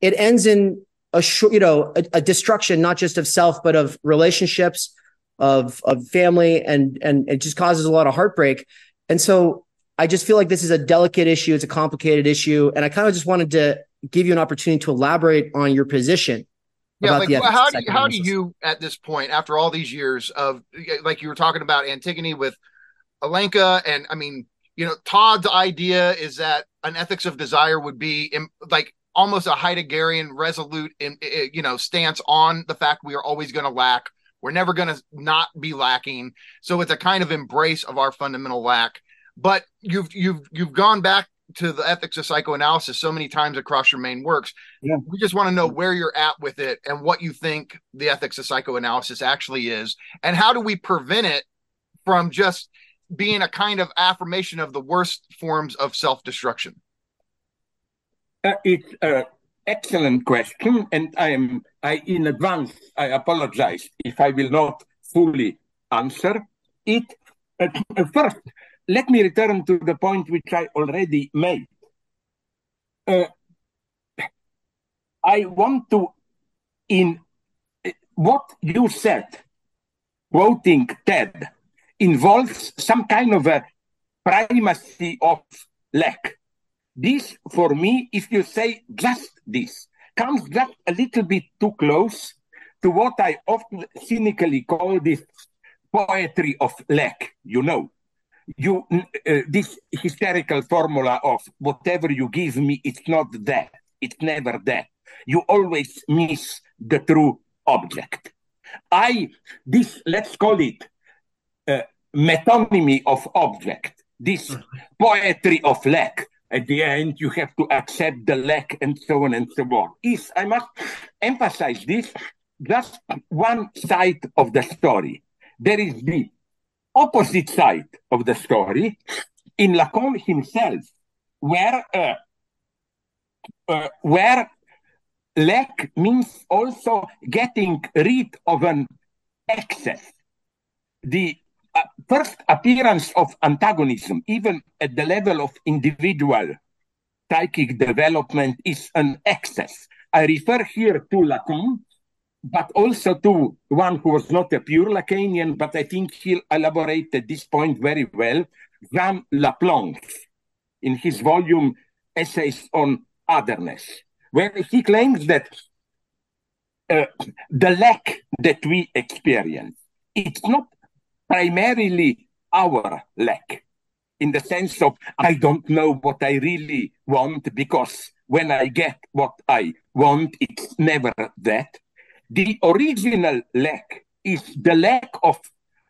it ends in a you know a, a destruction not just of self but of relationships, of of family, and and it just causes a lot of heartbreak. And so I just feel like this is a delicate issue. It's a complicated issue. And I kind of just wanted to give you an opportunity to elaborate on your position. Yeah, like how do you, how do you at this point, after all these years of like you were talking about Antigone with Alenka, and I mean, you know, Todd's idea is that an ethics of desire would be like almost a Heideggerian resolute in you know stance on the fact we are always going to lack. We're never going to not be lacking. So it's a kind of embrace of our fundamental lack but you've you've you've gone back to the ethics of psychoanalysis so many times across your main works. Yeah. We just want to know where you're at with it and what you think the ethics of psychoanalysis actually is, and how do we prevent it from just being a kind of affirmation of the worst forms of self-destruction? Uh, it's an excellent question, and I am I in advance I apologize if I will not fully answer it. Uh, first, let me return to the point which I already made. Uh, I want to, in what you said, quoting Ted, involves some kind of a primacy of lack. This, for me, if you say just this, comes just a little bit too close to what I often cynically call this poetry of lack, you know you uh, this hysterical formula of whatever you give me it's not that it's never that you always miss the true object. I, this, let's call it uh, metonymy of object, this poetry of lack. At the end, you have to accept the lack and so on and so on. Is, I must emphasize this, just one side of the story. There is the opposite side of the story in Lacan himself, where uh, uh, where lack means also getting rid of an excess. The first appearance of antagonism, even at the level of individual psychic development, is an excess. I refer here to Lacan, but also to one who was not a pure Lacanian, but I think he elaborated this point very well, Jean Laplanche, in his volume Essays on Otherness, where he claims that uh, the lack that we experience, it's not primarily our lack, in the sense of I don't know what I really want because when I get what I want, it's never that the original lack is the lack of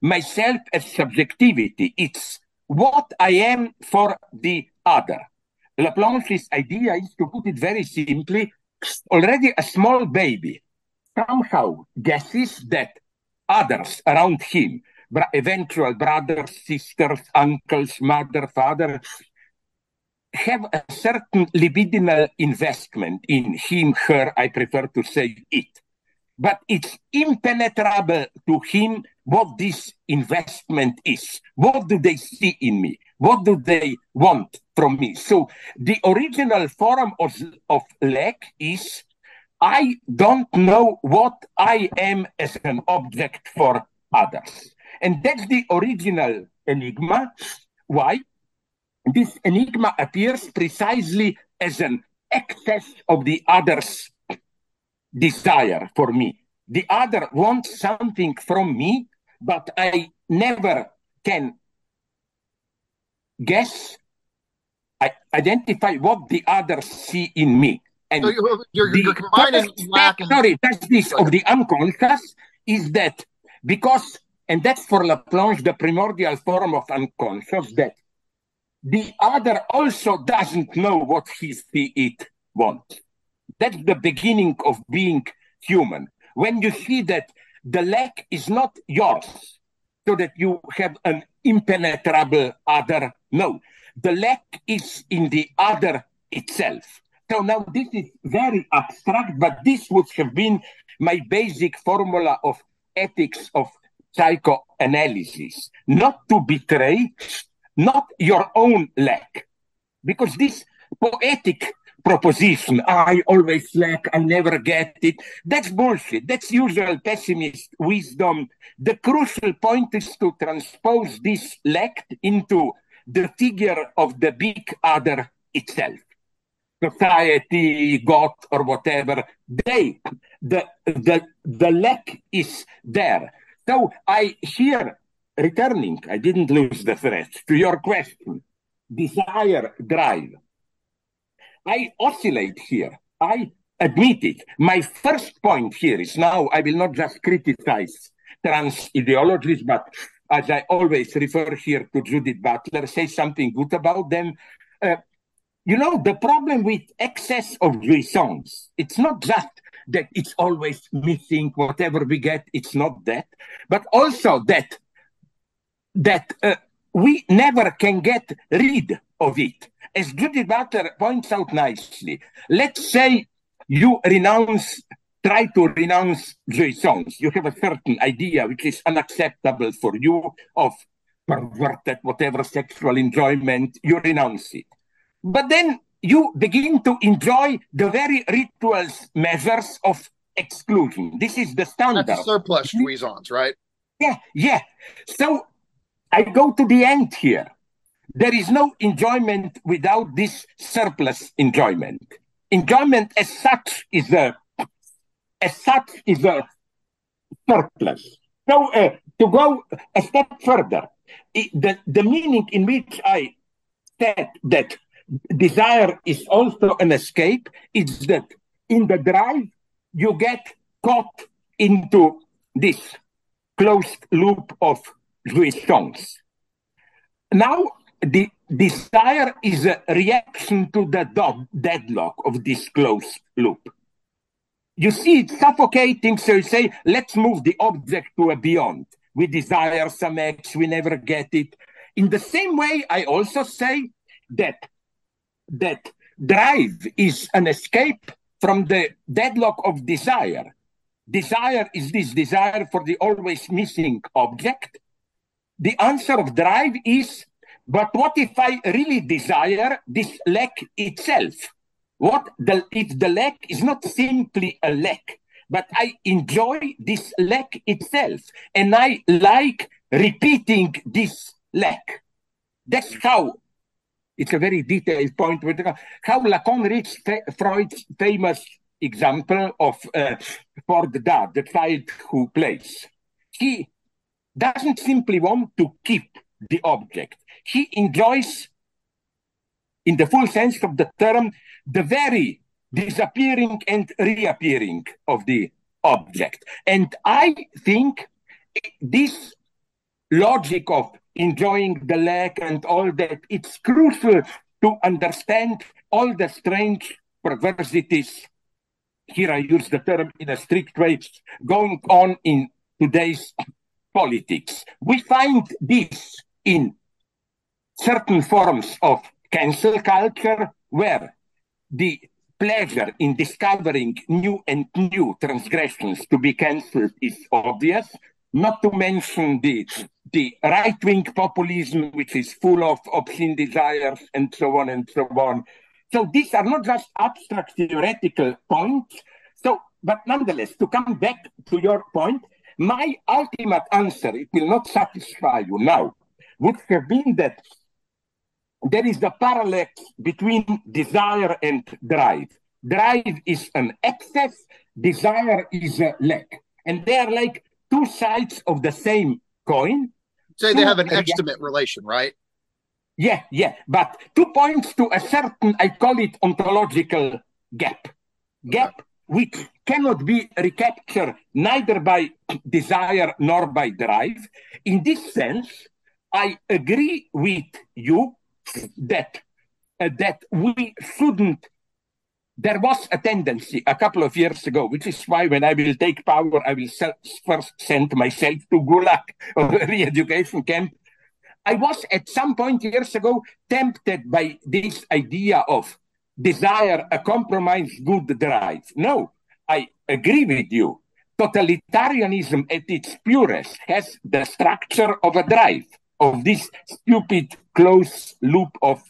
myself as subjectivity. It's what I am for the other. Laplanche's idea is to put it very simply already a small baby somehow guesses that others around him, eventual brothers, sisters, uncles, mother, father, have a certain libidinal investment in him, her, I prefer to say it but it's impenetrable to him what this investment is. What do they see in me? What do they want from me? So the original form of, of lack is I don't know what I am as an object for others. And that's the original enigma. Why? This enigma appears precisely as an excess of the other's desire for me. The other wants something from me, but I never can guess, I identify what the others see in me. And so you're, you're, you're combining lack and... Sorry, that's this of the unconscious is that because, and that's for Laplanche, the primordial form of unconscious, that the other also doesn't know what he see it wants. That's the beginning of being human. When you see that the lack is not yours, so that you have an impenetrable other. No, the lack is in the other itself. So now this is very abstract, but this would have been my basic formula of ethics of psychoanalysis not to betray, not your own lack. Because this poetic proposition. I always lack, I never get it. That's bullshit. That's usual pessimist wisdom. The crucial point is to transpose this lack into the figure of the big other itself. Society, God, or whatever, they, the, the, the lack is there. So I hear, returning, I didn't lose the thread, to your question, desire, drive I oscillate here. I admit it. My first point here is now I will not just criticize trans ideologies, but as I always refer here to Judith Butler, say something good about them. Uh, you know, the problem with excess of jouissance, it's not just that it's always missing, whatever we get, it's not that, but also that that uh, we never can get rid of it as Judith Butler points out nicely, let's say you renounce, try to renounce jouissance. You have a certain idea which is unacceptable for you of perverted whatever sexual enjoyment, you renounce it. But then you begin to enjoy the very rituals measures of exclusion. This is the standard. That's surplus jouissance, right? Yeah, yeah. So I go to the end here. There is no enjoyment without this surplus enjoyment. Enjoyment as such is a as such is a surplus. So uh, to go a step further, the, the meaning in which I said that desire is also an escape is that in the drive you get caught into this closed loop of jouissance. Now, the desire is a reaction to the deadlock of this closed loop. You see it's suffocating, so you say, let's move the object to a beyond. We desire some X, we never get it. In the same way, I also say that that drive is an escape from the deadlock of desire. Desire is this desire for the always missing object. The answer of drive is, but what if I really desire this lack itself? What the, if the lack is not simply a lack, but I enjoy this lack itself, and I like repeating this lack. That's how it's a very detailed point with how Lacan reached Freud's famous example of uh, the Dad, the child who plays. He doesn't simply want to keep the object. He enjoys, in the full sense of the term, the very disappearing and reappearing of the object. And I think this logic of enjoying the lack and all that, it's crucial to understand all the strange perversities. Here I use the term in a strict way, going on in today's politics. We find this in certain forms of cancel culture where the pleasure in discovering new and new transgressions to be cancelled is obvious, not to mention the, the right wing populism, which is full of obscene desires and so on and so on. So these are not just abstract theoretical points. So, but nonetheless, to come back to your point, my ultimate answer, it will not satisfy you now, would have been that there is the parallel between desire and drive. Drive is an excess, desire is a lack. And they are like two sides of the same coin. Say they have an extimate relation, right? Yeah, yeah. But two points to a certain, I call it ontological gap. Gap okay. which cannot be recaptured neither by desire nor by drive. In this sense, I agree with you that uh, that we shouldn't there was a tendency a couple of years ago, which is why when I will take power, I will first send myself to Gulag or re-education camp. I was at some point years ago tempted by this idea of desire a compromise good drive. No, I agree with you. Totalitarianism at its purest has the structure of a drive, of this stupid close loop of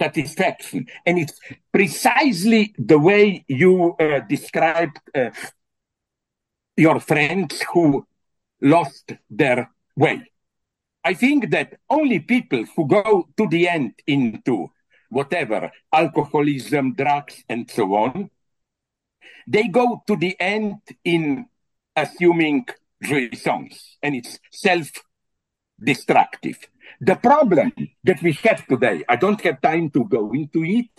satisfaction. And it's precisely the way you uh, described uh, your friends who lost their way. I think that only people who go to the end into whatever, alcoholism, drugs, and so on, they go to the end in assuming jouissance, and it's self destructive. The problem that we have today, I don't have time to go into it,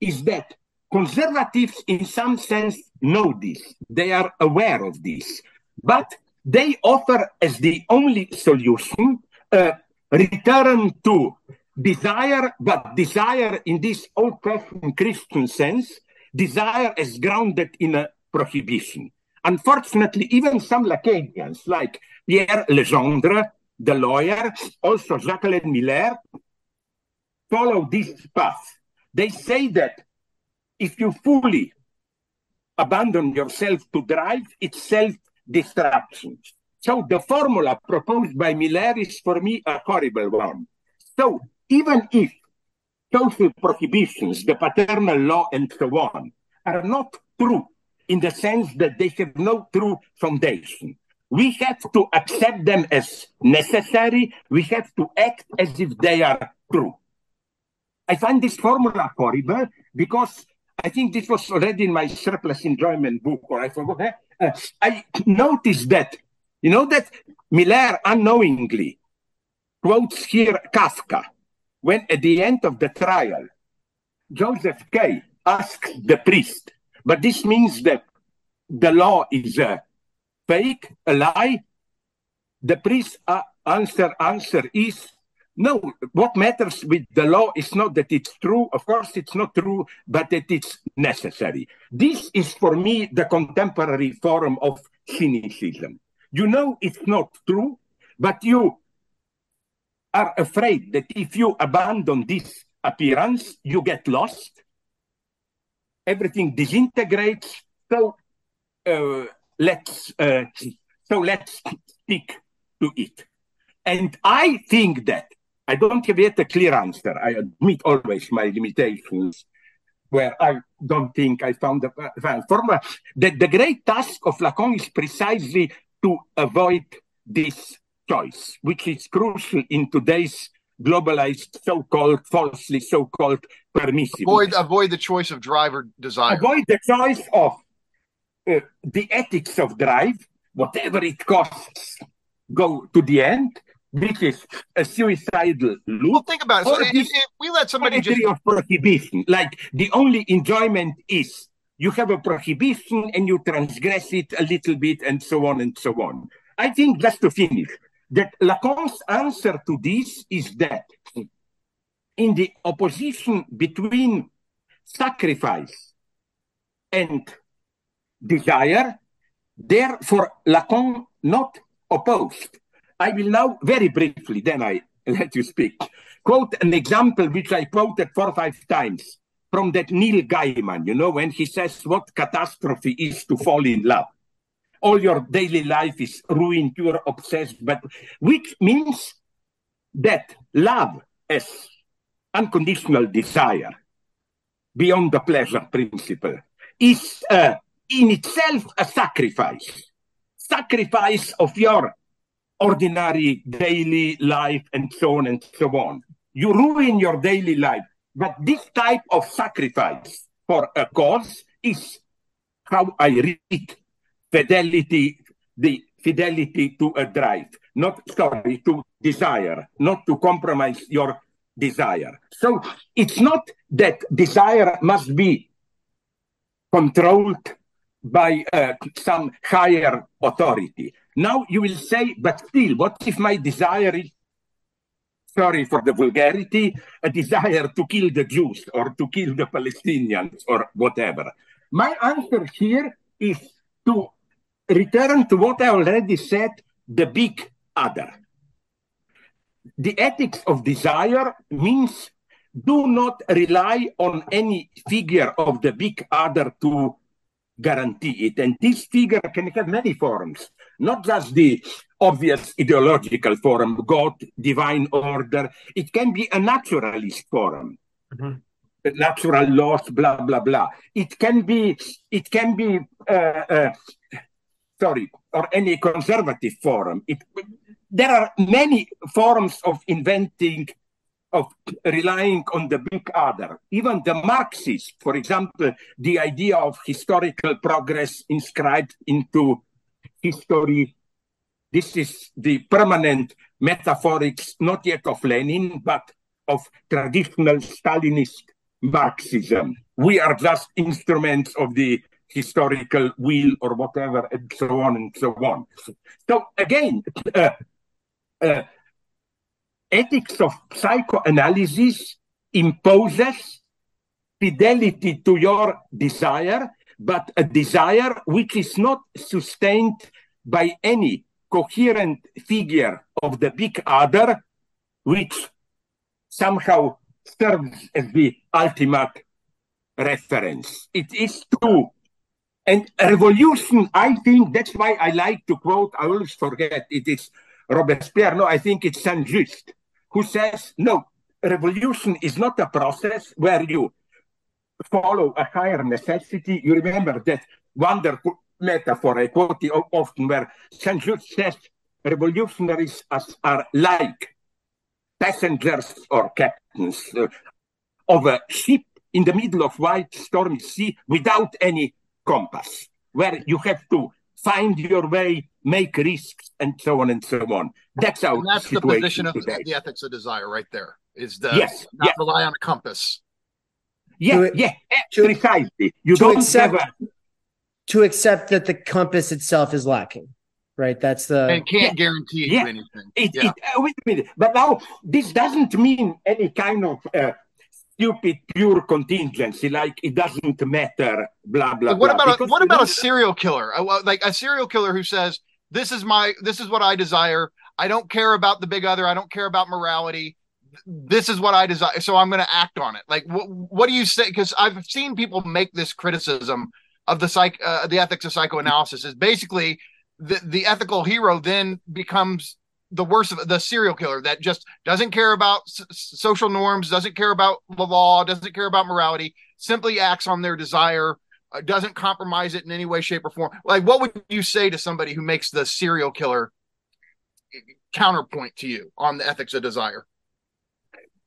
is that conservatives, in some sense, know this. They are aware of this. But they offer as the only solution a return to desire, but desire in this old fashioned Christian sense, desire as grounded in a prohibition. Unfortunately, even some Lacanians like Pierre Legendre the lawyer, also Jacques-Alain Miller, follow this path. They say that if you fully abandon yourself to drive, it's self-destruction. So the formula proposed by Miller is for me a horrible one. So even if social prohibitions, the paternal law and so on, are not true in the sense that they have no true foundation, we have to accept them as necessary. We have to act as if they are true. I find this formula horrible because I think this was already in my surplus enjoyment book, or I forgot. Eh? Uh, I noticed that, you know, that Miller unknowingly quotes here Kafka when at the end of the trial, Joseph K. asks the priest, but this means that the law is uh, fake, a lie, the priest uh, answer answer is no. What matters with the law is not that it's true. Of course, it's not true, but that it's necessary. This is for me the contemporary form of cynicism. You know it's not true, but you are afraid that if you abandon this appearance, you get lost. Everything disintegrates. So uh, let's uh, so let's stick to it. And I think that I don't have yet a clear answer. I admit always my limitations, where I don't think I found the formula. That the great task of Lacan is precisely to avoid this choice, which is crucial in today's globalized, so-called, falsely so-called permissive. Avoid, avoid the choice of driver or desire. Avoid the choice of uh, the ethics of drive, whatever it costs, go to the end. Which is a suicidal loop. Well, think about it. So if, if, we let somebody just of prohibition, like the only enjoyment is you have a prohibition and you transgress it a little bit, and so on and so on. I think just to finish, that Lacan's answer to this is that in the opposition between sacrifice and desire, therefore Lacan not opposed. I will now very briefly, then I let you speak, quote an example which I quoted four or five times from that Neil Gaiman, you know, when he says what catastrophe is to fall in love all your daily life is ruined, you're obsessed, but which means that love as unconditional desire beyond the pleasure principle is uh, in itself a sacrifice. Sacrifice of your ordinary daily life and so on and so on. You ruin your daily life. But this type of sacrifice for a cause is how I read fidelity, the fidelity to a drive, not sorry, to desire, not to compromise your desire. So it's not that desire must be controlled by uh, some higher authority. Now you will say, but still, what if my desire is, sorry for the vulgarity, a desire to kill the Jews or to kill the Palestinians or whatever? My answer here is to return to what I already said the big other. The ethics of desire means do not rely on any figure of the big other to guarantee it. And this figure can have many forms, not just the obvious ideological form, God, divine order. It can be a naturalist form. Mm-hmm natural laws, blah blah blah. It can be, it can be uh, uh, sorry, or any conservative forum. It, there are many forms of inventing, of relying on the big other. Even the Marxists, for example, the idea of historical progress inscribed into history. This is the permanent metaphorics, not yet of Lenin, but of traditional Stalinist Marxism. We are just instruments of the historical will or whatever, and so on and so on. So again, uh, uh, ethics of psychoanalysis imposes fidelity to your desire, but a desire which is not sustained by any coherent figure of the big other, which somehow serves as the ultimate reference. It is true and revolution, I think that's why I like to quote, I always forget it is Robespierre, no, I think it's Saint Just, who says, no, revolution is not a process where you follow a higher necessity. You remember that wonderful metaphor I quote often where Saint Just says revolutionaries are like passengers or captains uh, of a ship in the middle of wide stormy sea without any compass, where you have to find your way, make risks, and so on and so on. That's our and that's the position of today. the ethics of desire, right there. Is the yes, not yes. rely on a compass. Yeah, yeah, precisely. You don't accept, have a, to accept that the compass itself is lacking right that's the and can't yeah. guarantee yeah. anything it, yeah. it, uh, wait a minute but now this doesn't mean any kind of uh, stupid pure contingency like it doesn't matter blah blah what blah, about a, what about a serial killer? Like a serial killer who says this is my this is what i desire. I don't care about the big other. I don't care about morality. This is what i desire. So i'm going to act on it. Like what, what do you say? Because i've seen people make this criticism of the psych uh, the ethics of psychoanalysis is basically the, the ethical hero then becomes the worst of the serial killer that just doesn't care about s- social norms, doesn't care about the law, doesn't care about morality, simply acts on their desire, uh, doesn't compromise it in any way, shape, or form. Like, what would you say to somebody who makes the serial killer counterpoint to you on the ethics of desire?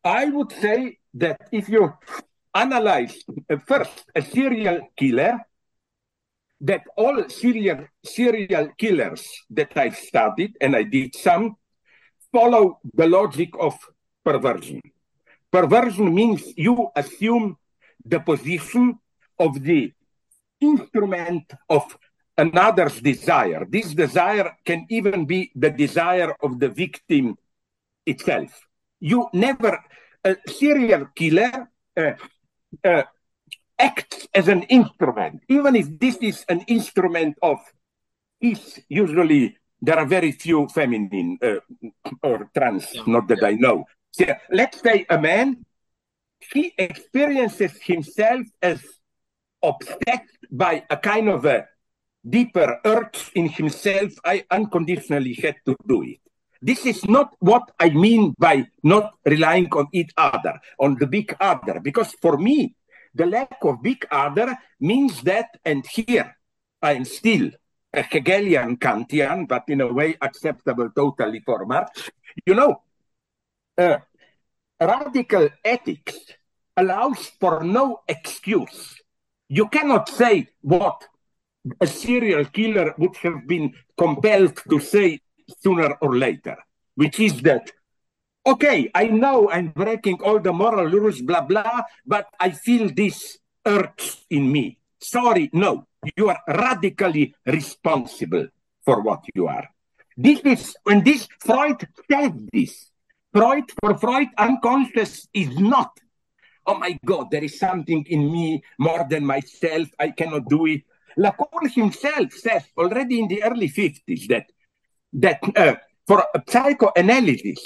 I would say that if you analyze uh, first a serial killer, that all serial serial killers that I've studied, and I did some, follow the logic of perversion. Perversion means you assume the position of the instrument of another's desire. This desire can even be the desire of the victim itself. You never, a serial killer uh, uh, acts as an instrument, even if this is an instrument of peace. Usually, there are very few feminine uh, or trans, yeah. not that yeah. I know. So, let's say a man, he experiences himself as obsessed by a kind of a deeper urge in himself. I unconditionally had to do it. This is not what I mean by not relying on each other, on the big other, because for me, the lack of big other means that, and here I am still a Hegelian Kantian, but in a way acceptable totally for Marx. You know, uh, radical ethics allows for no excuse. You cannot say what a serial killer would have been compelled to say sooner or later, which is that okay, I know I'm breaking all the moral rules, blah, blah, but I feel this urge in me. Sorry, no, you are radically responsible for what you are. This is when this Freud said this. Freud, for Freud, unconscious is not. Oh my God, there is something in me more than myself. I cannot do it. Lacan himself says already in the early 50s that that uh, for psychoanalysis,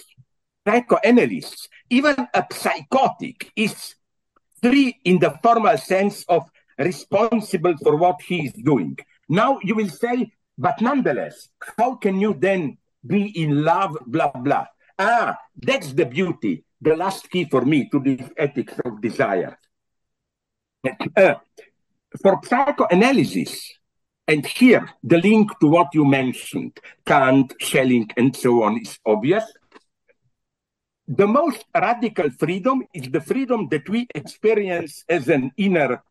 psychoanalysts, even a psychotic is free in the formal sense of responsible for what he is doing. Now you will say, but nonetheless, how can you then be in love, blah, blah? Ah, that's the beauty, the last key for me to the ethics of desire. Uh, for psychoanalysis, and here the link to what you mentioned, Kant, Schelling, and so on, is obvious the most radical freedom is the freedom that we experience as an inner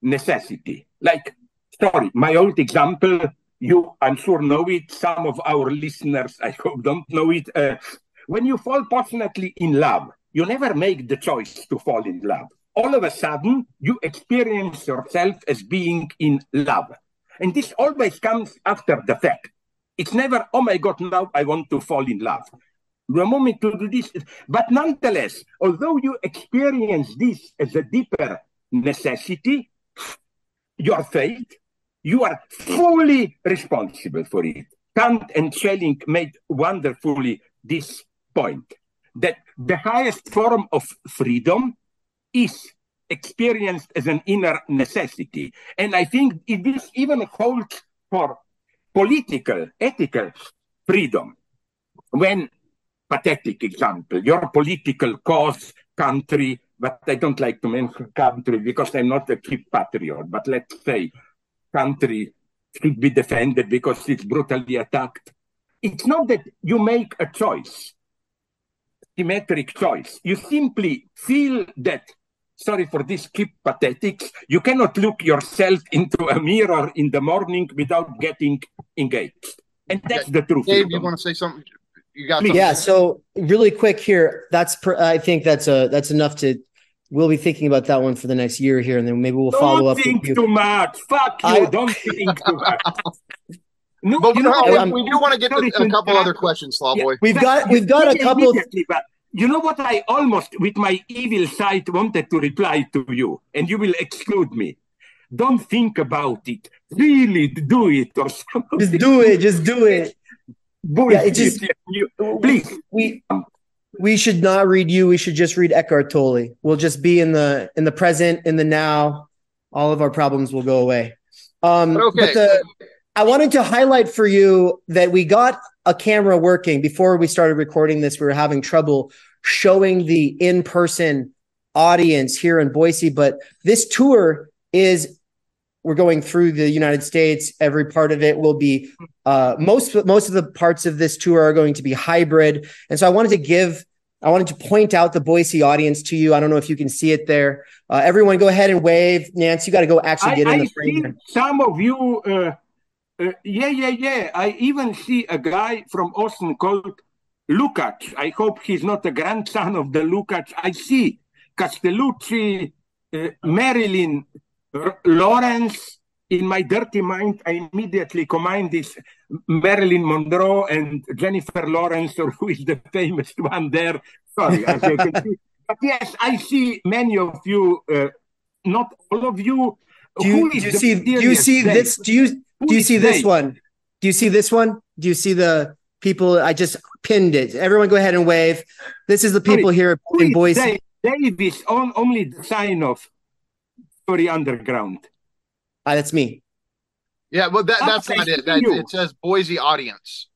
necessity. Like, sorry, my old example, you, I'm sure, know it. Some of our listeners, I hope, don't know it. Uh, when you fall passionately in love, you never make the choice to fall in love. All of a sudden, you experience yourself as being in love. And this always comes after the fact. It's never, oh my God, now I want to fall in love the moment to do this. But nonetheless, although you experience this as a deeper necessity, your faith, you are fully responsible for it. Kant and Schelling made wonderfully this point that the highest form of freedom is experienced as an inner necessity. And I think this even holds for political, ethical freedom. When pathetic example. Your political cause, country, but I don't like to mention country because I'm not a cheap patriot, but let's say country should be defended because it's brutally attacked. It's not that you make a choice, symmetric choice. You simply feel that, sorry for this cheap pathetics, you cannot look yourself into a mirror in the morning without getting engaged. And that's the truth. Dave, you want to say something? You got yeah so really quick here that's per, i think that's a that's enough to we'll be thinking about that one for the next year here, and then maybe we'll Don't follow up. think too much. Fuck you. I, Don't think too much. No, but you know, no, we do want to get to a couple other questions, Slavoj. Yeah, we've got we've got a couple. But you know what? I almost, with my evil side, wanted to reply to you, and you will exclude me. Don't think about it. Really do it, or something. Just do it. Just do it. Yeah, it just, you, please. We we should not read you. We should just read Eckhart Tolle. We'll just be in the in the present, in the now. All of our problems will go away. Um, okay. But the, I wanted to highlight for you that we got a camera working before we started recording this. We were having trouble showing the in person audience here in Boise, but this tour is we're going through the United States. Every part of it will be uh, most most of the parts of this tour are going to be hybrid, and so I wanted to give I wanted to point out the Boise audience to you. I don't know if you can see it there. Uh, everyone, go ahead and wave. Nance, you got to go actually get I, in the I frame. some of you, uh, uh, yeah, yeah, yeah. I even see a guy from Austin called Lukács. I hope he's not a grandson of the Lukács. I see Castellucci, uh, Lawrence, in my dirty mind, I immediately combine this Marilyn Monroe and Jennifer Lawrence, or who is the famous one there. Sorry, as you can see. But yes, I see many of you, uh, not all of you. Do you, do you see? Do you see day? this? Do you who do you see this one? Do you see this one? Do you see the people? I just pinned it. Everyone, go ahead and wave. This is the people Sorry, here in Boise. Dave is on, only the sign of Theory Underground. Ah, that's me. Yeah, well, that, that's not it. That, it says Boise audience.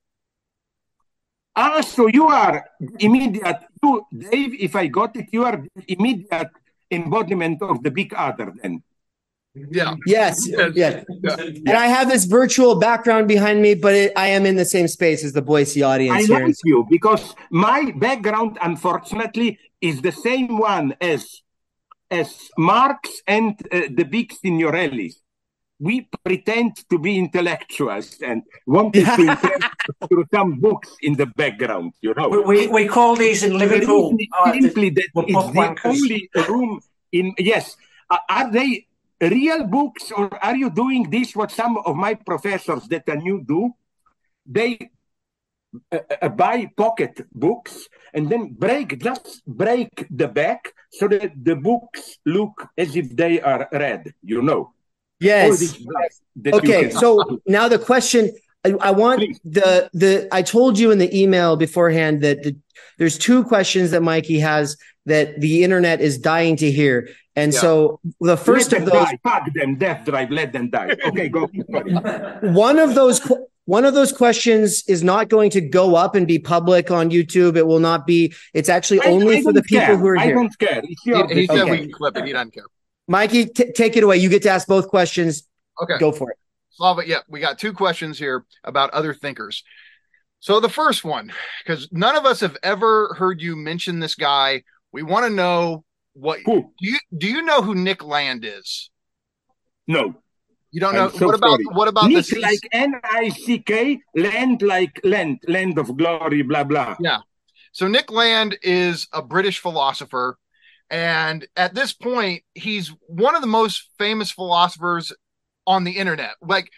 Ah, so you are immediate. You, Dave, if I got it, you are immediate embodiment of the big other then. Yeah. Yes. Yes. Yeah. And I have this virtual background behind me, but it, I am in the same space as the Boise audience. I like you because my background, unfortunately, is the same one as as Marx and uh, the big Signorelli. We pretend to be intellectuals and wanted to impress through some books in the background, you know. We, we call these in Liverpool. Uh, simply that it's the only room in, yes. Uh, are they real books or are you doing this what some of my professors that are new do? They uh, uh, buy pocket books and then break just break the back so that the books look as if they are read you know. Yes. Okay so now the question I, I want Please. the the I told you in the email beforehand that the, there's two questions that Mikey has that the internet is dying to hear. And yeah. so the first let of those die. fuck them, death drive, let them die. Okay, go. one of those one of those questions is not going to go up and be public on YouTube. It will not be. It's actually only I for the people care. who are I here. I don't care. He, he said okay. we can clip it. He doesn't care. Mikey, t- take it away. You get to ask both questions. Okay, go for it. Slava, yeah, we got two questions here about other thinkers. So the first one, because none of us have ever heard you mention this guy. We want to know what who? do you do you know who Nick Land is? No. You don't know so what about sorry. what about Nick the like N I C K land like land land of glory blah blah. Yeah. So Nick Land is a British philosopher and at this point he's one of the most famous philosophers on the internet. Like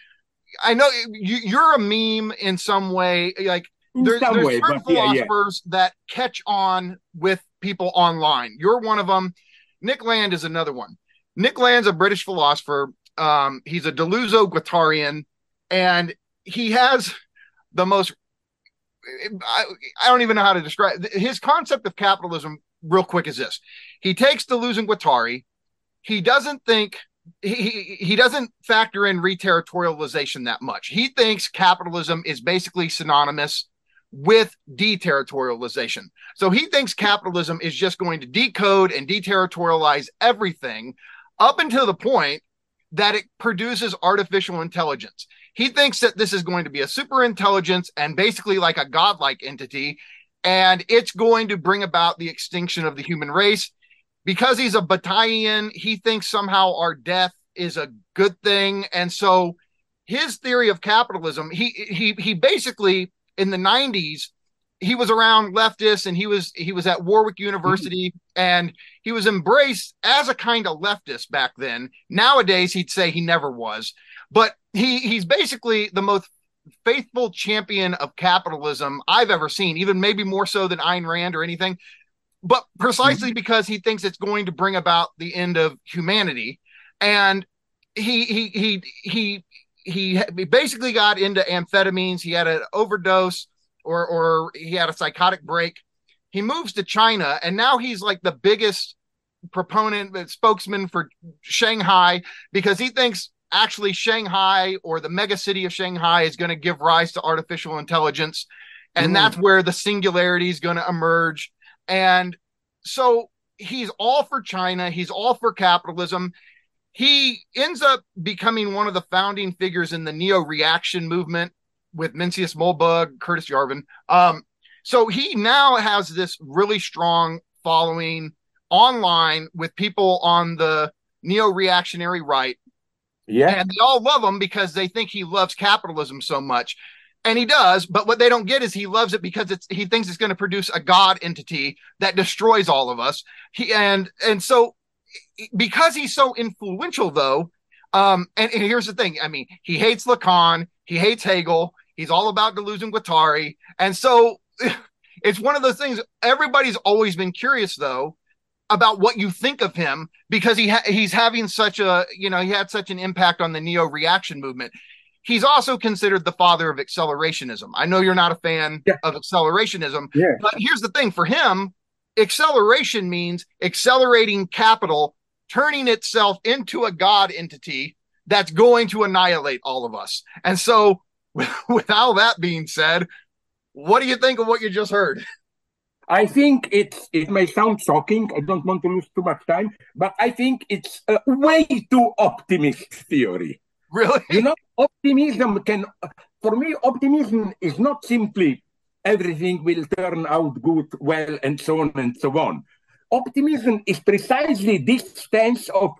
I know you, you're a meme in some way. Like there, there's way, certain philosophers yeah, yeah. that catch on with people online. You're one of them. Nick Land is another one. Nick Land's a British philosopher. Um, he's a Deleuzo-Guattarian, and he has the most. I, I don't even know how to describe his concept of capitalism. Real quick, is this: he takes Deleuze and Guattari. He doesn't think he, he doesn't factor in reterritorialization that much. He thinks capitalism is basically synonymous with deterritorialization. So he thinks capitalism is just going to decode and deterritorialize everything up until the point that it produces artificial intelligence. He thinks that this is going to be a super intelligence and basically like a godlike entity, and it's going to bring about the extinction of the human race because he's a Bataillean, he thinks somehow our death is a good thing. And so his theory of capitalism, he he he basically in the 90s he was around leftists and he was he was at Warwick University mm-hmm. and he was embraced as a kind of leftist back then. Nowadays he'd say he never was. But he he's basically the most faithful champion of capitalism I've ever seen, even maybe more so than Ayn Rand or anything. But precisely mm-hmm. because he thinks it's going to bring about the end of humanity. And he he he he he basically got into amphetamines. He had an overdose or or he had a psychotic break. He moves to China and now he's like the biggest proponent uh, spokesman for Shanghai because he thinks actually Shanghai or the mega city of Shanghai is going to give rise to artificial intelligence and mm. that's where the singularity is going to emerge and so he's all for China, he's all for capitalism. He ends up becoming one of the founding figures in the neo reaction movement with Mencius Moldbug, Curtis Yarvin. Um, so he now has this really strong following online with people on the neo reactionary right. Yeah. And they all love him because they think he loves capitalism so much. And he does, but what they don't get is he loves it because it's he thinks it's going to produce a god entity that destroys all of us. He and and so because he's so influential though, um, and, and here's the thing, I mean, he hates Lacan, he hates Hegel, He's all about Deleuze and Guattari. And so it's one of those things. Everybody's always been curious, though, about what you think of him because he ha- he's having such a you know he had such an impact on the neo reaction movement. He's also considered the father of accelerationism. I know you're not a fan yeah. of accelerationism, yeah. but here's the thing: for him, acceleration means accelerating capital, turning itself into a god entity that's going to annihilate all of us. And so with all that being said, what do you think of what you just heard? I think it's it may sound shocking. I don't want to lose too much time, but I think it's a way too optimist theory. Really? You know, optimism can for me optimism is not simply everything will turn out good, well, and so on and so on. Optimism is precisely this stance of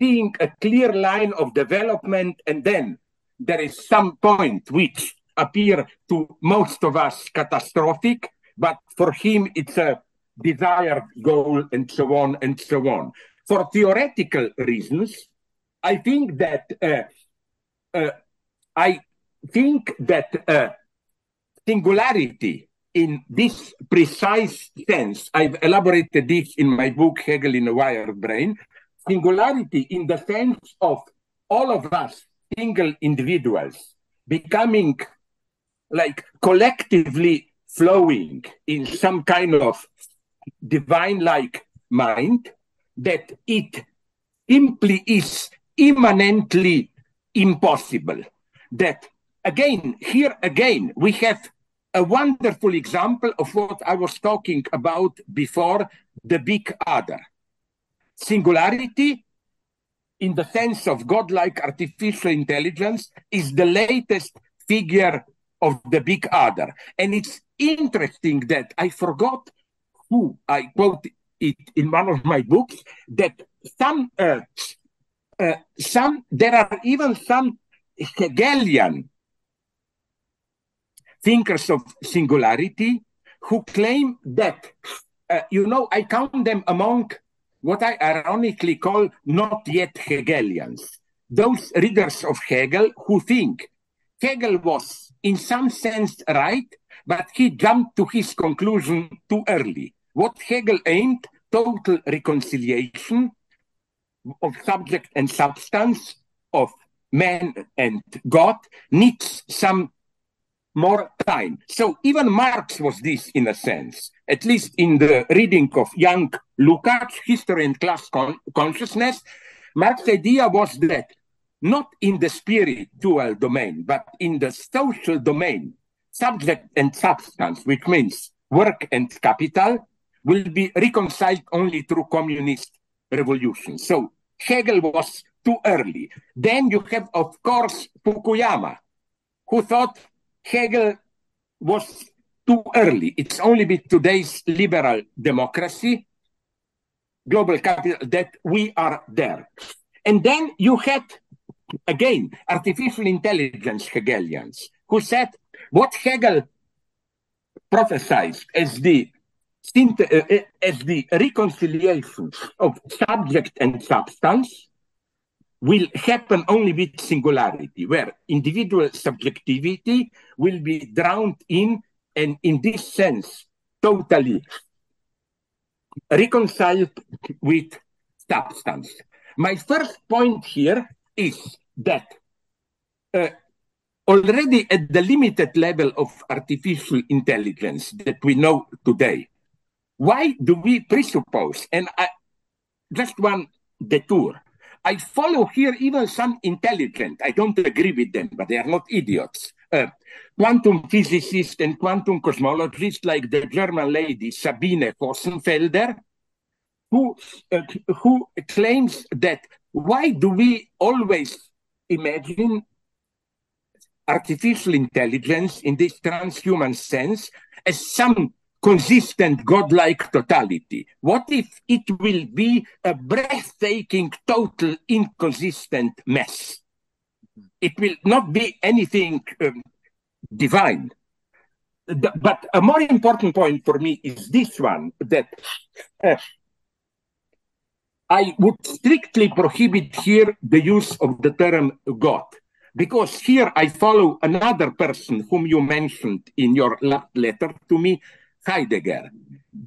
seeing a clear line of development and then there is some point which appear to most of us catastrophic, but for him it's a desired goal and so on and so on. For theoretical reasons, I think that uh, I think that uh, singularity in this precise sense, I've elaborated this in my book Hegel in a Wired Brain. Singularity in the sense of all of us single individuals becoming like collectively flowing in some kind of divine like mind that it simply is immanently impossible that again here again we have a wonderful example of what i was talking about before the big other singularity in the sense of godlike artificial intelligence is the latest figure of the big other. And it's interesting that I forgot who I quote it in one of my books that some uh, some there are even some Hegelian thinkers of singularity who claim that uh, you know I count them among what I ironically call not yet Hegelians, those readers of Hegel who think Hegel was in some sense right, but he jumped to his conclusion too early. What Hegel aimed, total reconciliation of subject and substance, of man and God, needs some more time. So even Marx was this in a sense, at least in the reading of young Lukács, History and Class Con- Consciousness. Marx's idea was that not in the spiritual domain, but in the social domain, subject and substance, which means work and capital, will be reconciled only through communist revolution. So Hegel was too early. Then you have, of course, Fukuyama, who thought Hegel was too early. It's only with today's liberal democracy, global capital, that we are there. And then you had, again, artificial intelligence Hegelians, who said what Hegel prophesied as the as the reconciliation of subject and substance will happen only with singularity, where individual subjectivity will be drowned in and in this sense totally reconciled with substance. My first point here is that uh, already at the limited level of artificial intelligence that we know today, why do we presuppose, and I, just one detour, I follow here even some intelligent, I don't agree with them, but they are not idiots, uh, quantum physicists and quantum cosmologists like the German lady Sabine Hossenfelder, who, uh, who claims that why do we always imagine artificial intelligence in this transhuman sense as some consistent godlike totality? What if it will be a breathtaking, total, inconsistent mess? It will not be anything um, divine. The, but a more important point for me is this one that uh, I would strictly prohibit here the use of the term God, because here I follow another person whom you mentioned in your letter to me, Heidegger.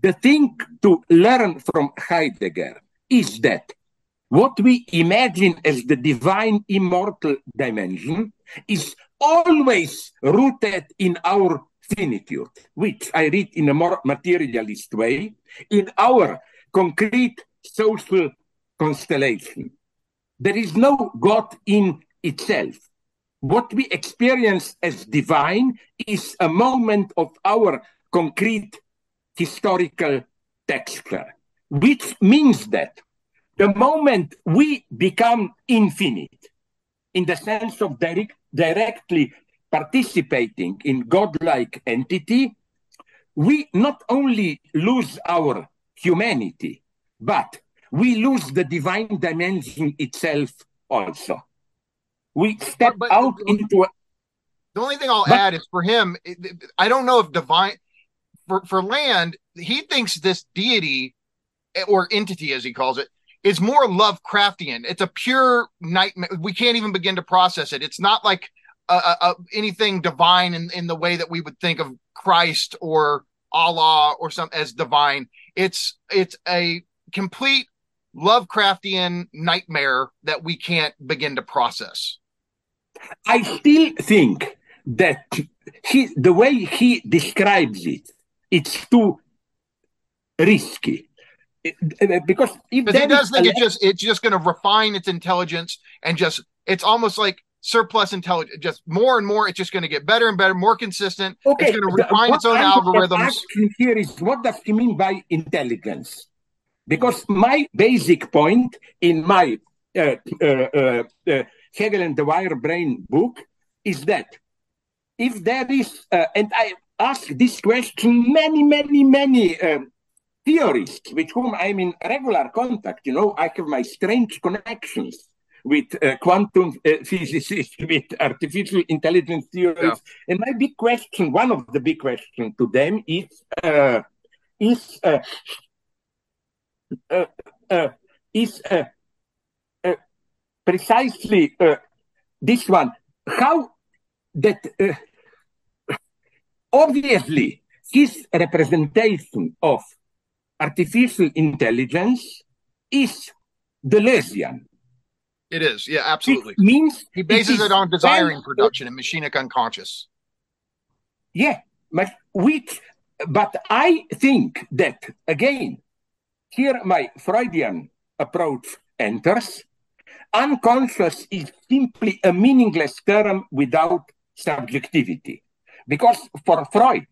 The thing to learn from Heidegger is that what we imagine as the divine immortal dimension is always rooted in our finitude, which I read in a more materialist way, in our concrete social constellation. There is no God in itself. What we experience as divine is a moment of our concrete historical texture, which means that the moment we become infinite, in the sense of direct, directly participating in godlike entity, we not only lose our humanity, but we lose the divine dimension itself also. We step but, but, out into a, the only thing I'll but, add is for him, I don't know if divine for, for land, he thinks this deity or entity, as he calls it, is more Lovecraftian. It's a pure nightmare. We can't even begin to process it. It's not like anything divine in, in the way that we would think of Christ or Allah or some as divine. It's it's a complete Lovecraftian nightmare that we can't begin to process. I still think that he, the way he describes it, it's too risky. Because if he does think it's just it's just going to refine its intelligence and just it's almost like surplus intelligence, just more and more. It's just going to get better and better, more consistent. Okay, it's going to refine the, its own algorithms. Here is what does he mean by intelligence? Because my basic point in my uh, uh, uh, uh Hegel and the Wired Brain book is that if there is, uh, and I ask this question many, many, many um, theorists with whom I'm in regular contact, you know, I have my strange connections with uh, quantum uh, physicists, with artificial intelligence theorists. Yeah. And my big question, one of the big questions to them is, uh, is uh, uh, uh, is uh, precisely this one. How that obviously his representation of artificial intelligence is Deleuzian. It is, yeah, absolutely. It means he bases it, it on desiring production and machinic unconscious. Yeah, but which, but I think that again, here, my Freudian approach enters. Unconscious is simply a meaningless term without subjectivity. Because for Freud,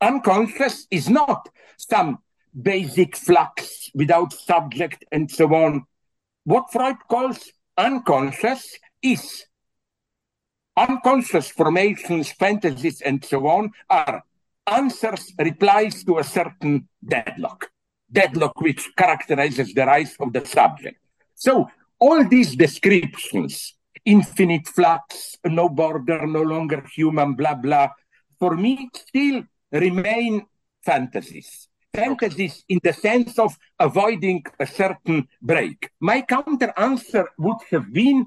unconscious is not some basic flux without subject and so on. What Freud calls unconscious is unconscious formations, fantasies, and so on are answers, replies to a certain deadlock deadlock which characterizes the rise of the subject. So all these descriptions, infinite flux, no border, no longer human, blah, blah, for me still remain fantasies. Fantasies in the sense of avoiding a certain break. My counter answer would have been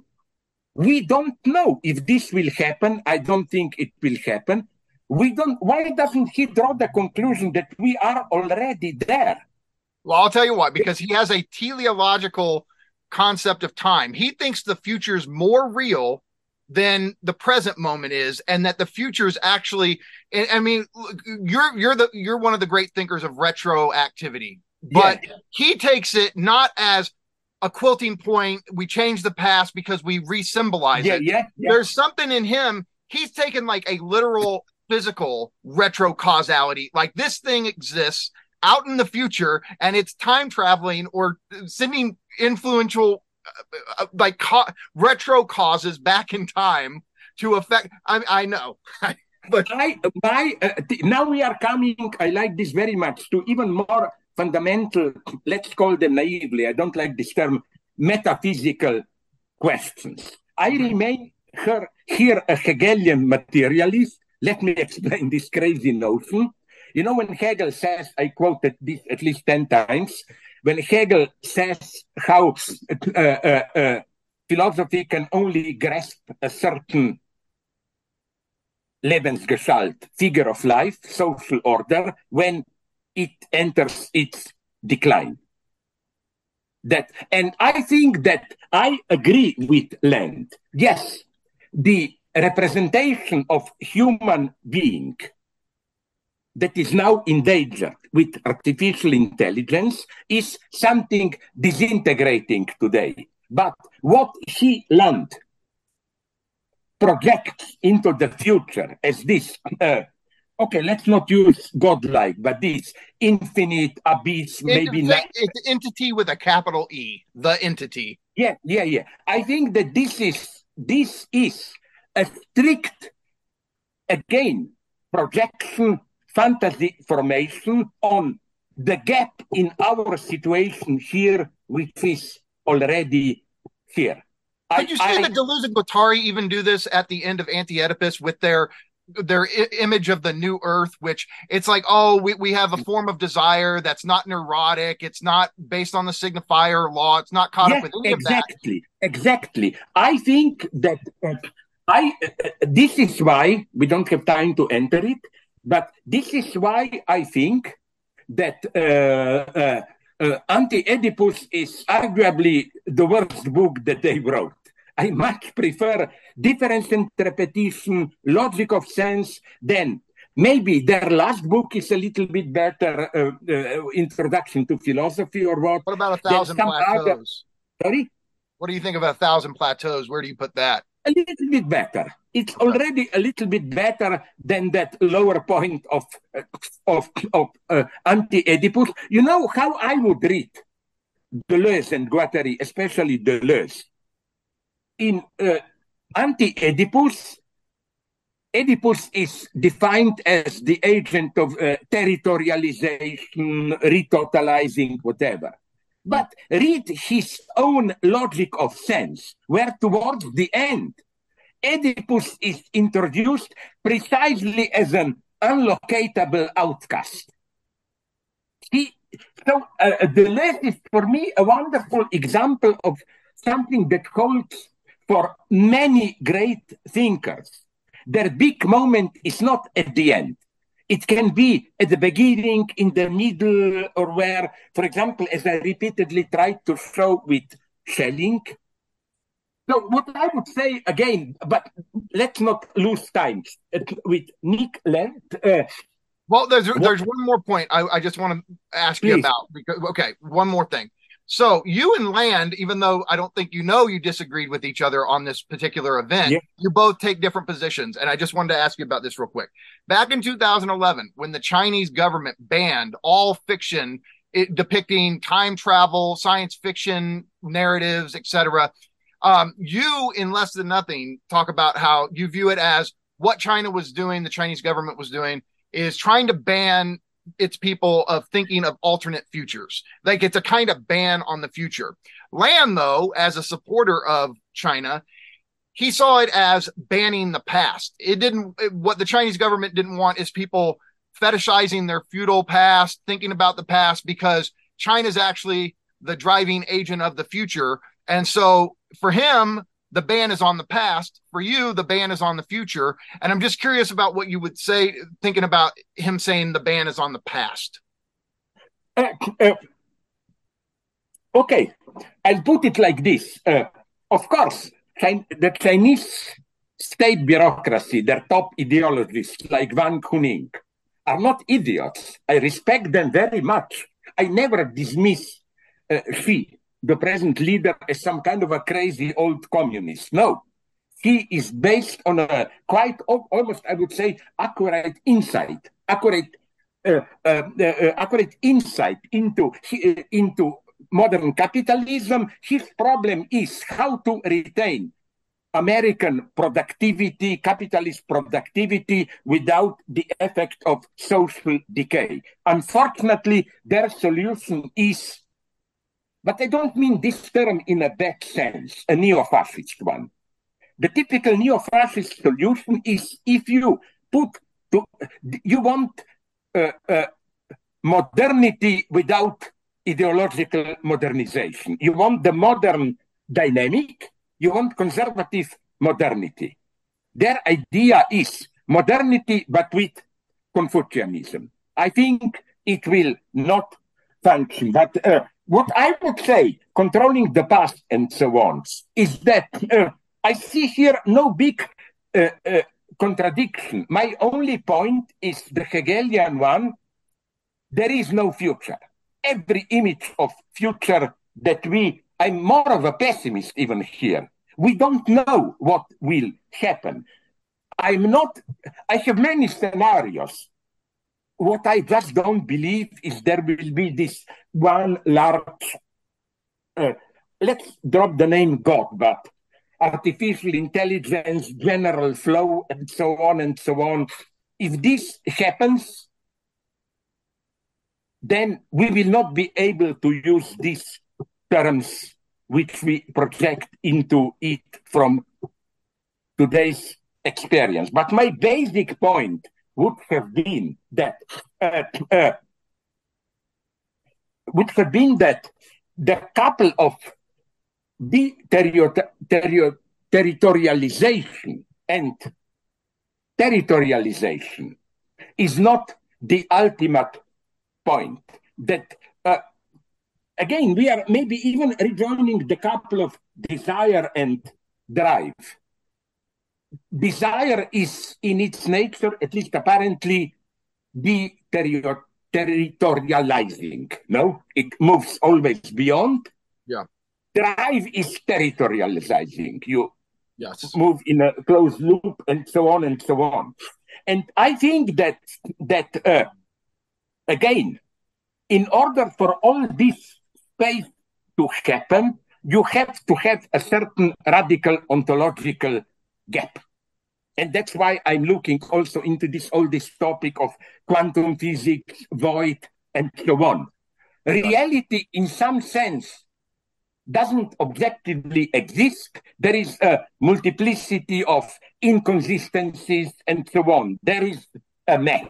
we don't know if this will happen. I don't think it will happen. We don't. Why doesn't he draw the conclusion that we are already there? Well, I'll tell you why. Because he has a teleological concept of time. He thinks the future is more real than the present moment is, and that the future is actually. I mean, you're you're the you're one of the great thinkers of retroactivity, but yeah. he takes it not as a quilting point. We change the past because we re-symbolize yeah, it. Yeah, yeah. There's something in him. He's taken like a literal physical retro causality. Like this thing exists out in the future and it's time traveling or uh, sending influential uh, uh like retro causes back in time to affect i, I know. But i my uh, now we are coming i like this very much to even more fundamental let's call them naively i don't like this term metaphysical questions. I mm-hmm. remain her, here a hegelian materialist. Let me explain this crazy notion. You know, when Hegel says, I quoted this at least 10 times, when Hegel says how uh, uh, uh, philosophy can only grasp a certain Lebensgestalt, figure of life, social order, when it enters its decline. That, and I think that I agree with Land. Yes, the representation of human being that is now endangered with artificial intelligence is something disintegrating today. But what he learned projects into the future as this, uh, okay, let's not use godlike, but this infinite abyss, maybe not. It's entity with a capital E, the entity. Yeah, yeah, yeah. I think that this is this is a strict, again, projection fantasy formation on the gap in our situation here, which is already here. Could you see I, that Deleuze and Guattari even do this at the end of Anti-Oedipus with their their I- image of the new earth which it's like oh we, we have a form of desire that's not neurotic. It's not based on the signifier law. It's not caught yes, up with any exactly. Exactly. I think that uh, i uh, this is why we don't have time to enter it but this is why I think that uh, uh, uh, Anti-Oedipus is arguably the worst book that they wrote. I much prefer difference and repetition, logic of sense, than maybe their last book is a little bit better uh, uh, introduction to philosophy or what. What about a thousand plateaus? Other... Sorry? What do you think of a thousand plateaus? Where do you put that? A little bit better it's already a little bit better than that lower point of of, of uh, anti-Oedipus. You know how I would read Deleuze and Guattari, especially Deleuze. In uh, anti-Oedipus, Oedipus is defined as the agent of uh, territorialization, retotalizing, whatever. But read his own logic of sense, where towards the end Oedipus is introduced precisely as an unlocatable outcast. He, so uh, Deleuze is for me a wonderful example of something that holds for many great thinkers. Their big moment is not at the end. It can be at the beginning, in the middle, or where, for example, as I repeatedly tried to show with Schelling, so what I would say again, but let's not lose time with Nick Land. Uh, well, there's what, there's one more point I, I just want to ask please. you about because okay, one more thing. So you and Land, even though I don't think you know you disagreed with each other on this particular event, yeah. you both take different positions. And I just wanted to ask you about this real quick. Back in 2011, when the Chinese government banned all fiction it, depicting time travel, science fiction narratives, etc., um, you, in less than nothing, talk about how you view it as what China was doing, the Chinese government was doing, is trying to ban its people of thinking of alternate futures. Like it's a kind of ban on the future. Land, though, as a supporter of China, he saw it as banning the past. It didn't, it, what the Chinese government didn't want is people fetishizing their feudal past, thinking about the past because China's actually the driving agent of the future. And so for him, the ban is on the past. For you, the ban is on the future. And I'm just curious about what you would say, thinking about him saying the ban is on the past. Uh, uh, okay, I'll put it like this. Uh, of course, the Chinese state bureaucracy, their top ideologists like Wang Huning, are not idiots. I respect them very much. I never dismiss uh, Xi, the present leader, as some kind of a crazy old communist. No, he is based on a quite almost, I would say, accurate insight, accurate, uh, uh, uh, uh accurate insight into uh, into modern capitalism. His problem is how to retain American productivity, capitalist productivity, without the effect of social decay. Unfortunately, their solution is, but I don't mean this term in a bad sense, a neo fascist one. The typical neo fascist solution is if you put, to, you want uh, uh, modernity without ideological modernization. You want the modern dynamic you want conservative modernity. Their idea is modernity, but with Confucianism. I think it will not function. But uh, what I would say, controlling the past and so on, is that uh, I see here no big uh, uh contradiction. My only point is the Hegelian one. There is no future. Every image of future that we I'm more of a pessimist even here. We don't know what will happen. I'm not, I have many scenarios. What I just don't believe is there will be this one large, uh, let's drop the name God, but artificial intelligence, general flow, and so on and so on. If this happens, then we will not be able to use these terms which we project into it from today's experience. But my basic point would have been that uh, uh, would have been that the couple of territorialization and territorialization is not the ultimate point. That uh, again, we are maybe even rejoining the couple of desire and drive. Desire is in its nature, at least apparently, the territorializing. No, it moves always beyond. Yeah. Drive is territorializing. You yes. move in a closed loop and so on and so on. And I think that that uh, again, in order for all this space to happen, you have to have a certain radical ontological gap. And that's why I'm looking also into this all this topic of quantum physics, void, and so on. Reality, in some sense, doesn't objectively exist. There is a multiplicity of inconsistencies and so on. There is a mess,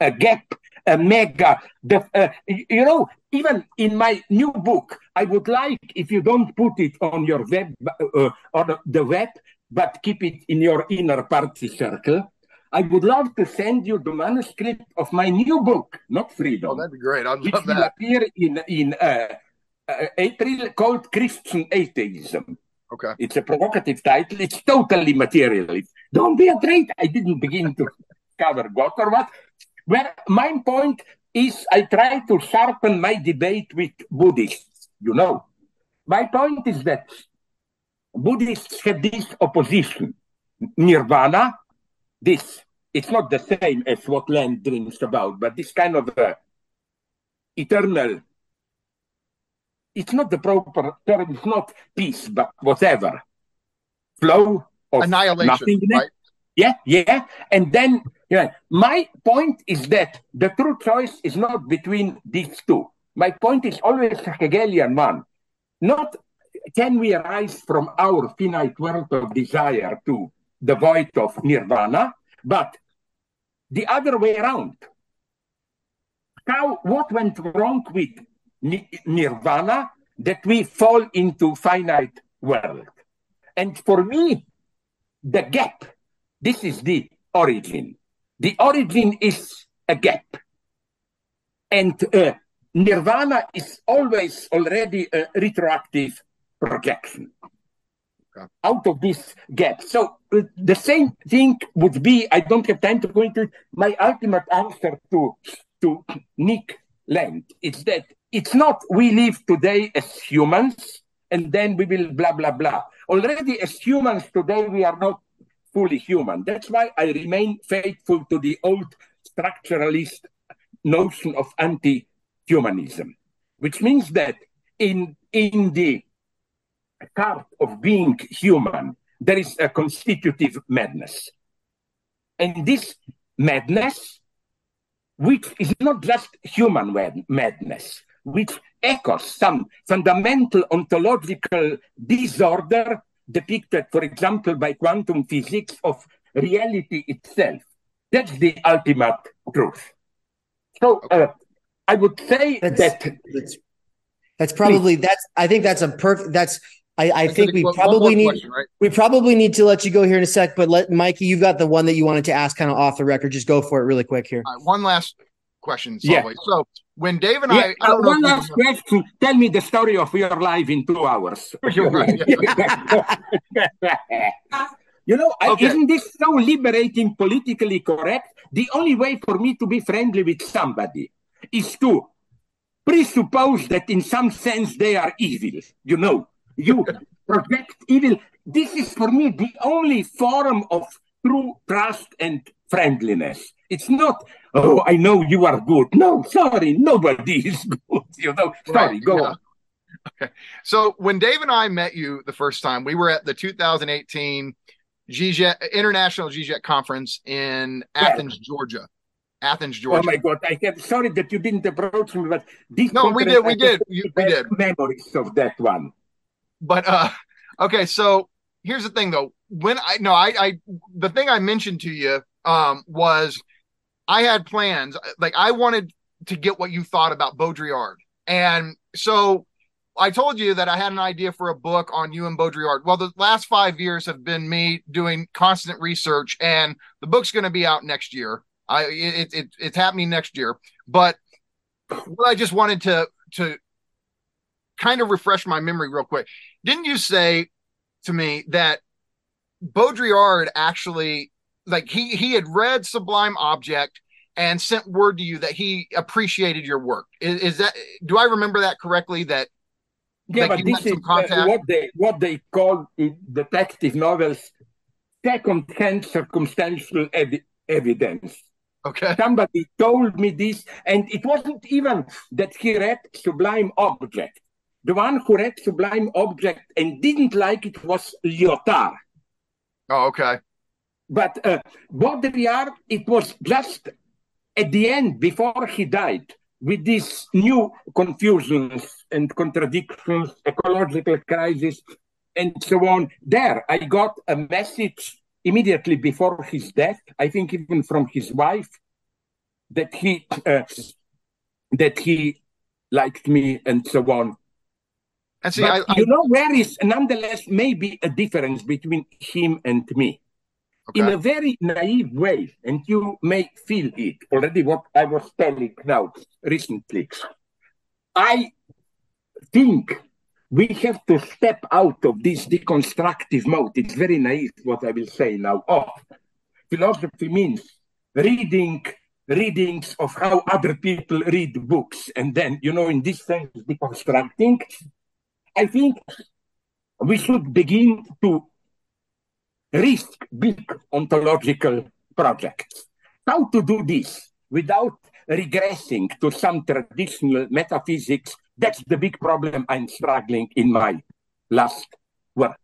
a gap a mega. The, uh, you know, even in my new book, I would like if you don't put it on your web uh, or the web, but keep it in your inner party circle. I would love to send you the manuscript of my new book, not Freedom. Oh, that'd be great. I'd love will appear in in uh, uh, April, called Christian Atheism. Okay. It's a provocative title. It's totally materialist. Don't be afraid. I didn't begin to cover God or what. Where my point is, I try to sharpen my debate with Buddhists. You know, my point is that Buddhists have this opposition. Nirvana, this, it's not the same as what Land dreams about, but this kind of uh, eternal, it's not the proper term, it's not peace, but whatever. Flow of annihilation, nothingness. right? Yeah, yeah. And then, yeah, my point is that the true choice is not between these two. My point is always a Hegelian one. Not can we arise from our finite world of desire to the void of nirvana, but the other way around. how what went wrong with nirvana that we fall into finite world. And for me, the gap, this is the origin. The origin is a gap. And uh, nirvana is always already a retroactive projection okay. out of this gap. So uh, the same thing would be, I don't have time to go into my ultimate answer to, to Nick Land. It's that it's not we live today as humans and then we will blah, blah, blah. Already as humans today, we are not fully human. That's why I remain faithful to the old structuralist notion of anti-humanism, which means that in, in the heart of being human, there is a constitutive madness. And this madness, which is not just human madness, which echoes some fundamental ontological disorder depicted, for example, by quantum physics of reality itself. That's the ultimate truth. So uh, I would say that's, that that's, that's probably that's I think that's a perfect that's I, I think we probably need question, right? we probably need to let you go here in a sec, but let Mikey, you've got the one that you wanted to ask kind of off the record. Just go for it really quick here. Right, one last question. Yeah. So when Dave and yeah, I, I uh, one last question. Tell me the story of your life in two hours. you know, okay. isn't this so liberating, politically correct? The only way for me to be friendly with somebody is to presuppose that in some sense they are evil. You know, you project evil. This is for me the only form of true trust and friendliness. It's not, oh, I know you are good. No, sorry, nobody is good. You know, sorry, right, go yeah. on. Okay. So when Dave and I met you the first time, we were at the 2018 GJET International GJET conference in Athens, Georgia. Athens, Georgia. Oh my God! I am sorry that you didn't approach me, but this no, we did, we did, we did memories of that one. But uh, okay, so here's the thing, though. When I no, I, I the thing I mentioned to you um was I had plans. Like I wanted to get what you thought about Baudrillard. And so I told you that I had an idea for a book on you and Baudrillard. Well, the last five years have been me doing constant research, and the book's going to be out next year. I it, it it's happening next year. But what I just wanted to to kind of refresh my memory real quick. Didn't you say to me that Baudrillard actually like he he had read Sublime Object and sent word to you that he appreciated your work. Is, is that do I remember that correctly? That yeah, but this is uh, what they what they call in detective novels second-hand circumstantial ev- evidence. Okay. Somebody told me this, and it wasn't even that he read Sublime Object. The one who read Sublime Object and didn't like it was Lyotard. Oh, okay. But uh, Baudrillard, it was just at the end, before he died, with these new confusions and contradictions, ecological crisis, and so on. There, I got a message immediately before his death. I think even from his wife that he uh, that he liked me and so on. And see, but I, I, you know, where is nonetheless maybe a difference between him and me okay. in a very naive way, and you may feel it already. What I was telling now recently, I think we have to step out of this deconstructive mode. It's very naive what I will say now. Oh, philosophy means reading readings of how other people read books, and then you know, in this sense, deconstructing. I think we should begin to risk big ontological projects. How to do this without regressing to some traditional metaphysics? That's the big problem I'm struggling in my last work.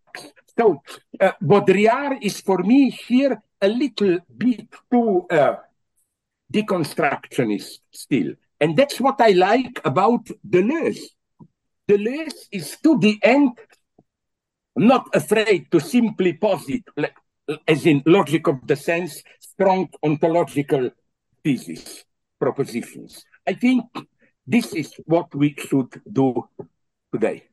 So, uh, Baudrillard is for me here a little bit too uh, deconstructionist still. And that's what I like about Deleuze. Deleuze is to the end not afraid to simply posit, as in logic of the sense, strong ontological theses, propositions. I think this is what we should do today.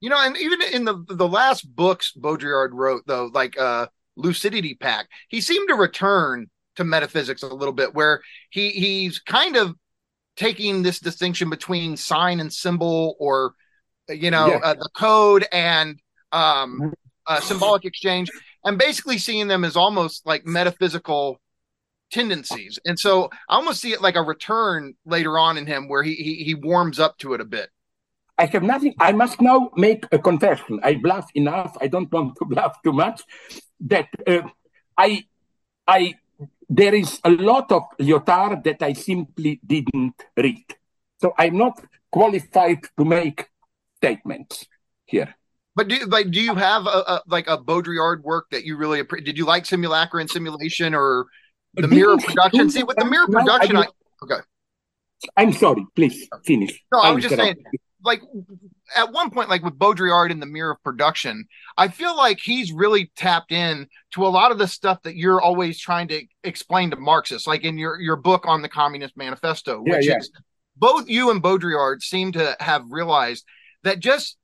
You know, and even in the the last books Baudrillard wrote, though, like uh Lucidity Pact, he seemed to return to metaphysics a little bit, where he he's kind of taking this distinction between sign and symbol, or you know, yeah. uh, the code and um, uh, symbolic exchange, and basically seeing them as almost like metaphysical tendencies. And so I almost see it like a return later on in him, where he he, he warms up to it a bit. I have nothing. I must now make a confession. I bluff enough. I don't want to bluff too much. That uh, I, I, there is a lot of Lyotard that I simply didn't read. So I'm not qualified to make statements here. But do like do you have a, a like a Baudrillard work that you really did you like simulacra and simulation or the mirror production? See with the mirror production, I, okay. I'm sorry, please finish. No, I was just saying like at one point, like with Baudrillard in the Mirror of Production, I feel like he's really tapped in to a lot of the stuff that you're always trying to explain to Marxists, like in your your book on the Communist Manifesto, which yeah, yeah. is both you and Baudrillard seem to have realized that just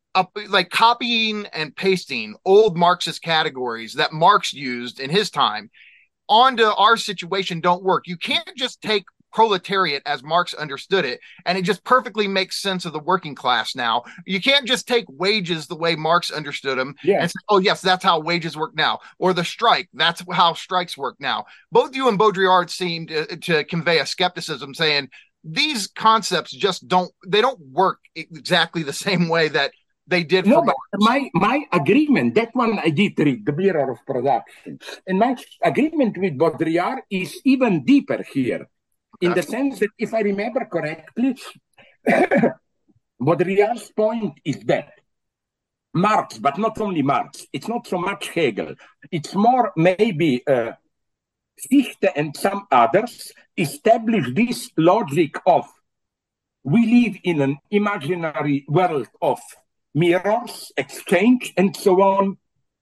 like copying and pasting old Marxist categories that Marx used in his time onto our situation don't work. You can't just take proletariat as Marx understood it. And it just perfectly makes sense of the working class now. You can't just take wages the way Marx understood them yeah. and say, oh, yes, that's how wages work now. Or the strike, that's how strikes work now. Both you and Baudrillard seemed to, to convey a skepticism saying these concepts just don't, they don't work exactly the same way that they did no, but my my agreement that one I did read the mirror of production, and my agreement with Baudrillard is even deeper here in the sense that if I remember correctly, Baudrillard's point is that Marx, but not only Marx, it's not so much Hegel, it's more maybe uh, Fichte and some others establish this logic of we live in an imaginary world of mirrors, exchange, and so on,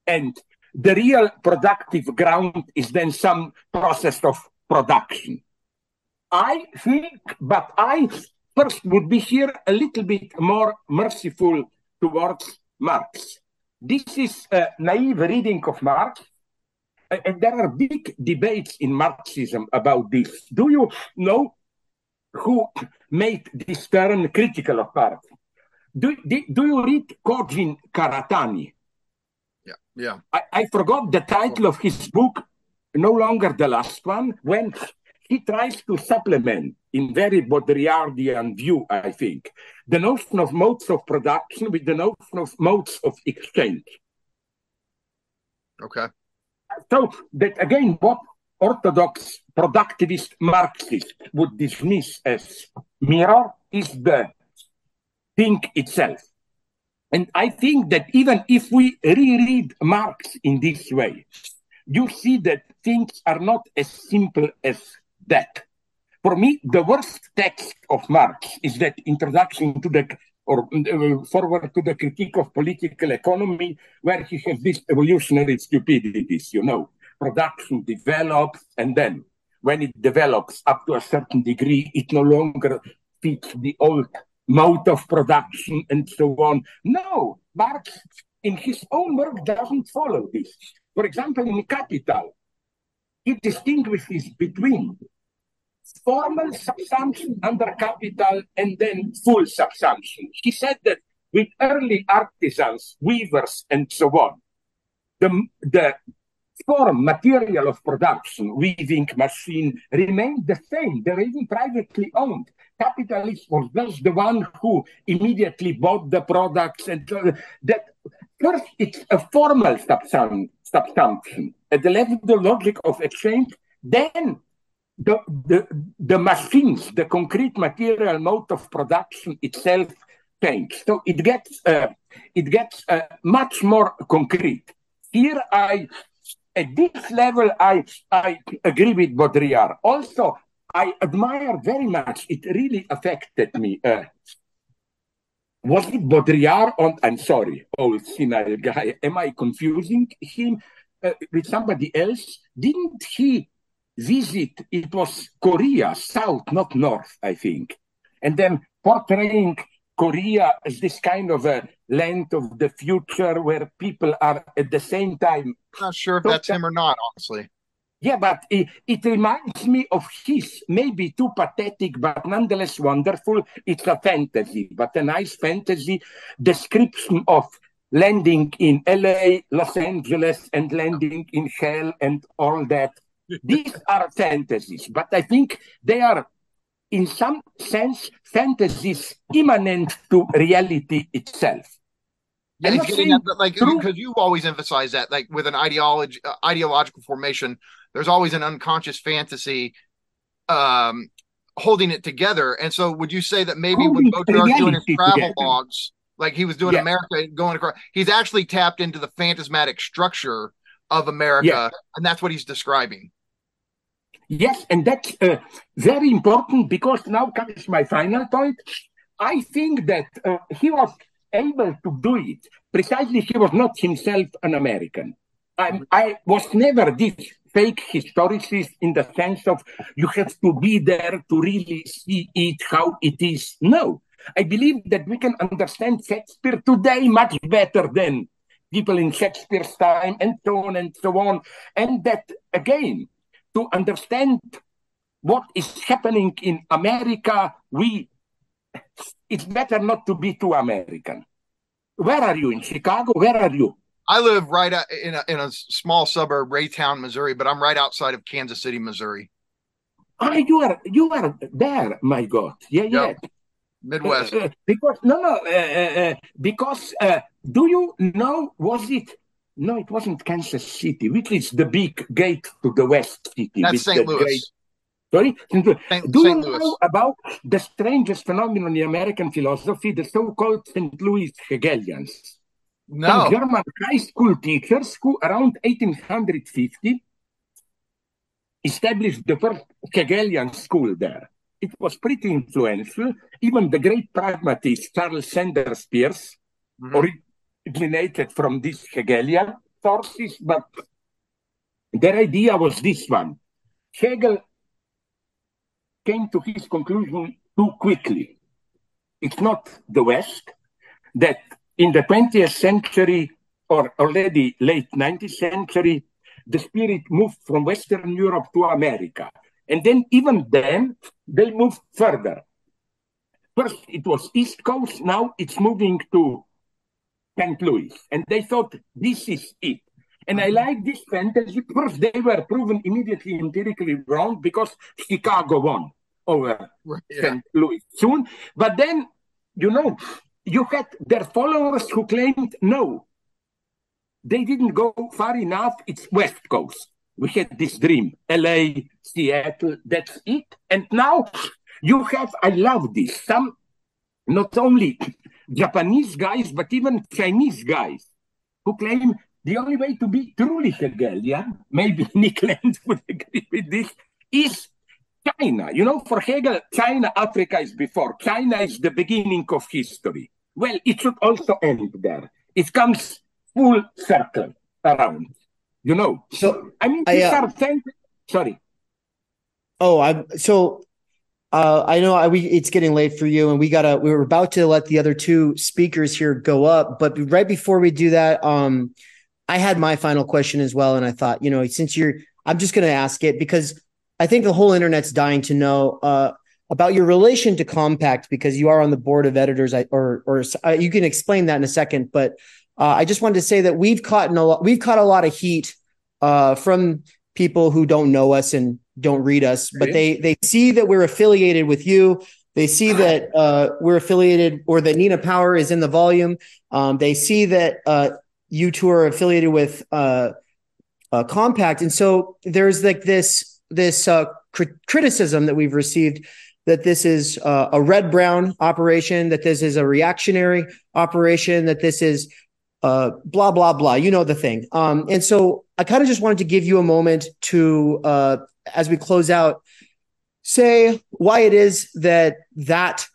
and the real productive ground is then some process of production. I think, but I first would be here a little bit more merciful towards Marx. This is a naive reading of Marx, and there are big debates in Marxism about this. Do you know who made this turn critical of Marx? Do, do, do you read Kojin Karatani? Yeah, yeah. I, I forgot the title of his book, no longer the last one, when he tries to supplement in very Baudrillardian view, I think, the notion of modes of production with the notion of modes of exchange. Okay. So that again, what orthodox productivist Marxists would dismiss as mirror is the thing itself. And I think that even if we reread Marx in this way, you see that things are not as simple as that. For me, the worst text of Marx is that introduction to the or uh, forward to the critique of political economy, where he has these evolutionary stupidities, you know, production develops, and then when it develops up to a certain degree, it no longer fits the old mode of production and so on. No, Marx, in his own work, doesn't follow this. For example, in Capital, he distinguishes between formal subsumption under capital and then full subsumption. He said that with early artisans, weavers, and so on, the, the form, material of production, weaving machine, remained the same. They were even privately owned. Capitalist was just the one who immediately bought the products and uh, that first it's a formal subsumption at the level of the logic of exchange, then the, the, the machines, the concrete material mode of production itself change. So it gets uh, it gets uh, much more concrete. Here, I at this level, I I agree with Baudrillard. Also, I admire very much. It really affected me. Uh, was it Baudrillard? On I'm sorry, old senile guy. Am I confusing him uh, with somebody else? Didn't he visit, it was Korea, south, not north, I think. and then portraying Korea as this kind of a land of the future where people are at the same time. Not sure if that's him or not, honestly. Yeah, but it, it, reminds me of his, maybe too pathetic, but nonetheless wonderful. It's a fantasy, but a nice fantasy description of landing in LA, Los Angeles, and landing in hell and all that. These are fantasies, but I think they are, in some sense, fantasies immanent to reality itself. Yeah, he's getting at, like because you always emphasize that, like with an ideology, uh, ideological formation, there's always an unconscious fantasy um, holding it together. And so, would you say that maybe when Baudrillard's doing his travel together. logs, like he was doing. America going across, he's actually tapped into the phantasmatic structure of America, and that's what he's describing. Yes, and that's uh, very important because now comes my final point. I think that uh, he was able to do it precisely he was not himself an American. I, I was never this fake historicist in the sense of you have to be there to really see it how it is. No, I believe that we can understand Shakespeare today much better than people in Shakespeare's time and so on and so on. And that again, to understand what is happening in America, we it's better not to be too American. Where are you in Chicago? Where are you? I live right in a, in a small suburb, Raytown, Missouri, but I'm right outside of Kansas City, Missouri. Ah, you are you are there, my God. Yeah, yep. yeah. Midwest. Uh, uh, because no, no. Uh, uh, uh because uh, do you know? Was it? No, it wasn't Kansas City, which is the big gate to the West City. That's St. Louis. Great, Sorry? Saint, Do Saint you Louis. know about the strangest phenomenon in American philosophy, the so-called St. Louis Hegelians? No. Some German high school teachers who around 1850 established the first Hegelian school there. It was pretty influential. Even the great pragmatist Charles Sanders Peirce mm-hmm. Originated from these Hegelian sources, but their idea was this one. Hegel came to his conclusion too quickly. It's not the West that in the 20th century or already late 19th century, the spirit moved from Western Europe to America. And then, even then, they moved further. First, it was East Coast, now it's moving to St. Louis. And they thought, this is it. And I uh-huh. like this fantasy. First, they were proven immediately empirically wrong because Chicago won over right, yeah. St. Louis soon. But then, you know, you had their followers who claimed no, they didn't go far enough. It's West Coast. We had this dream, LA, Seattle, that's it. And now you have, I love this, some not only Japanese guys, but even Chinese guys who claim the only way to be truly Hegelian, maybe Nick Land would agree with this, is China. You know, for Hegel, China, Africa is before. China is the beginning of history. Well, it should also end there. It comes full circle around. You know. So I mean, these I, uh, are things. Sorry. Oh, I'm so. Uh, I know I, we it's getting late for you, and we gotta. We were about to let the other two speakers here go up, but right before we do that, um, I had my final question as well, and I thought, you know, since you're, I'm just gonna ask it because I think the whole internet's dying to know uh, about your relation to Compact because you are on the board of editors, or or uh, you can explain that in a second. But uh, I just wanted to say that we've caught a lot, we've caught a lot of heat uh, from people who don't know us and don't read us, but they they see that we're affiliated with you. They see that uh, we're affiliated, or that Nina Power is in the volume. Um, they see that uh, you two are affiliated with Compact, and so there's like this this uh, criticism that we've received that this is uh, a red brown operation, that this is a reactionary operation, that this is uh, blah blah blah. You know the thing. Um, and so I kind of just wanted to give you a moment to, uh, as we close out, say why it is that that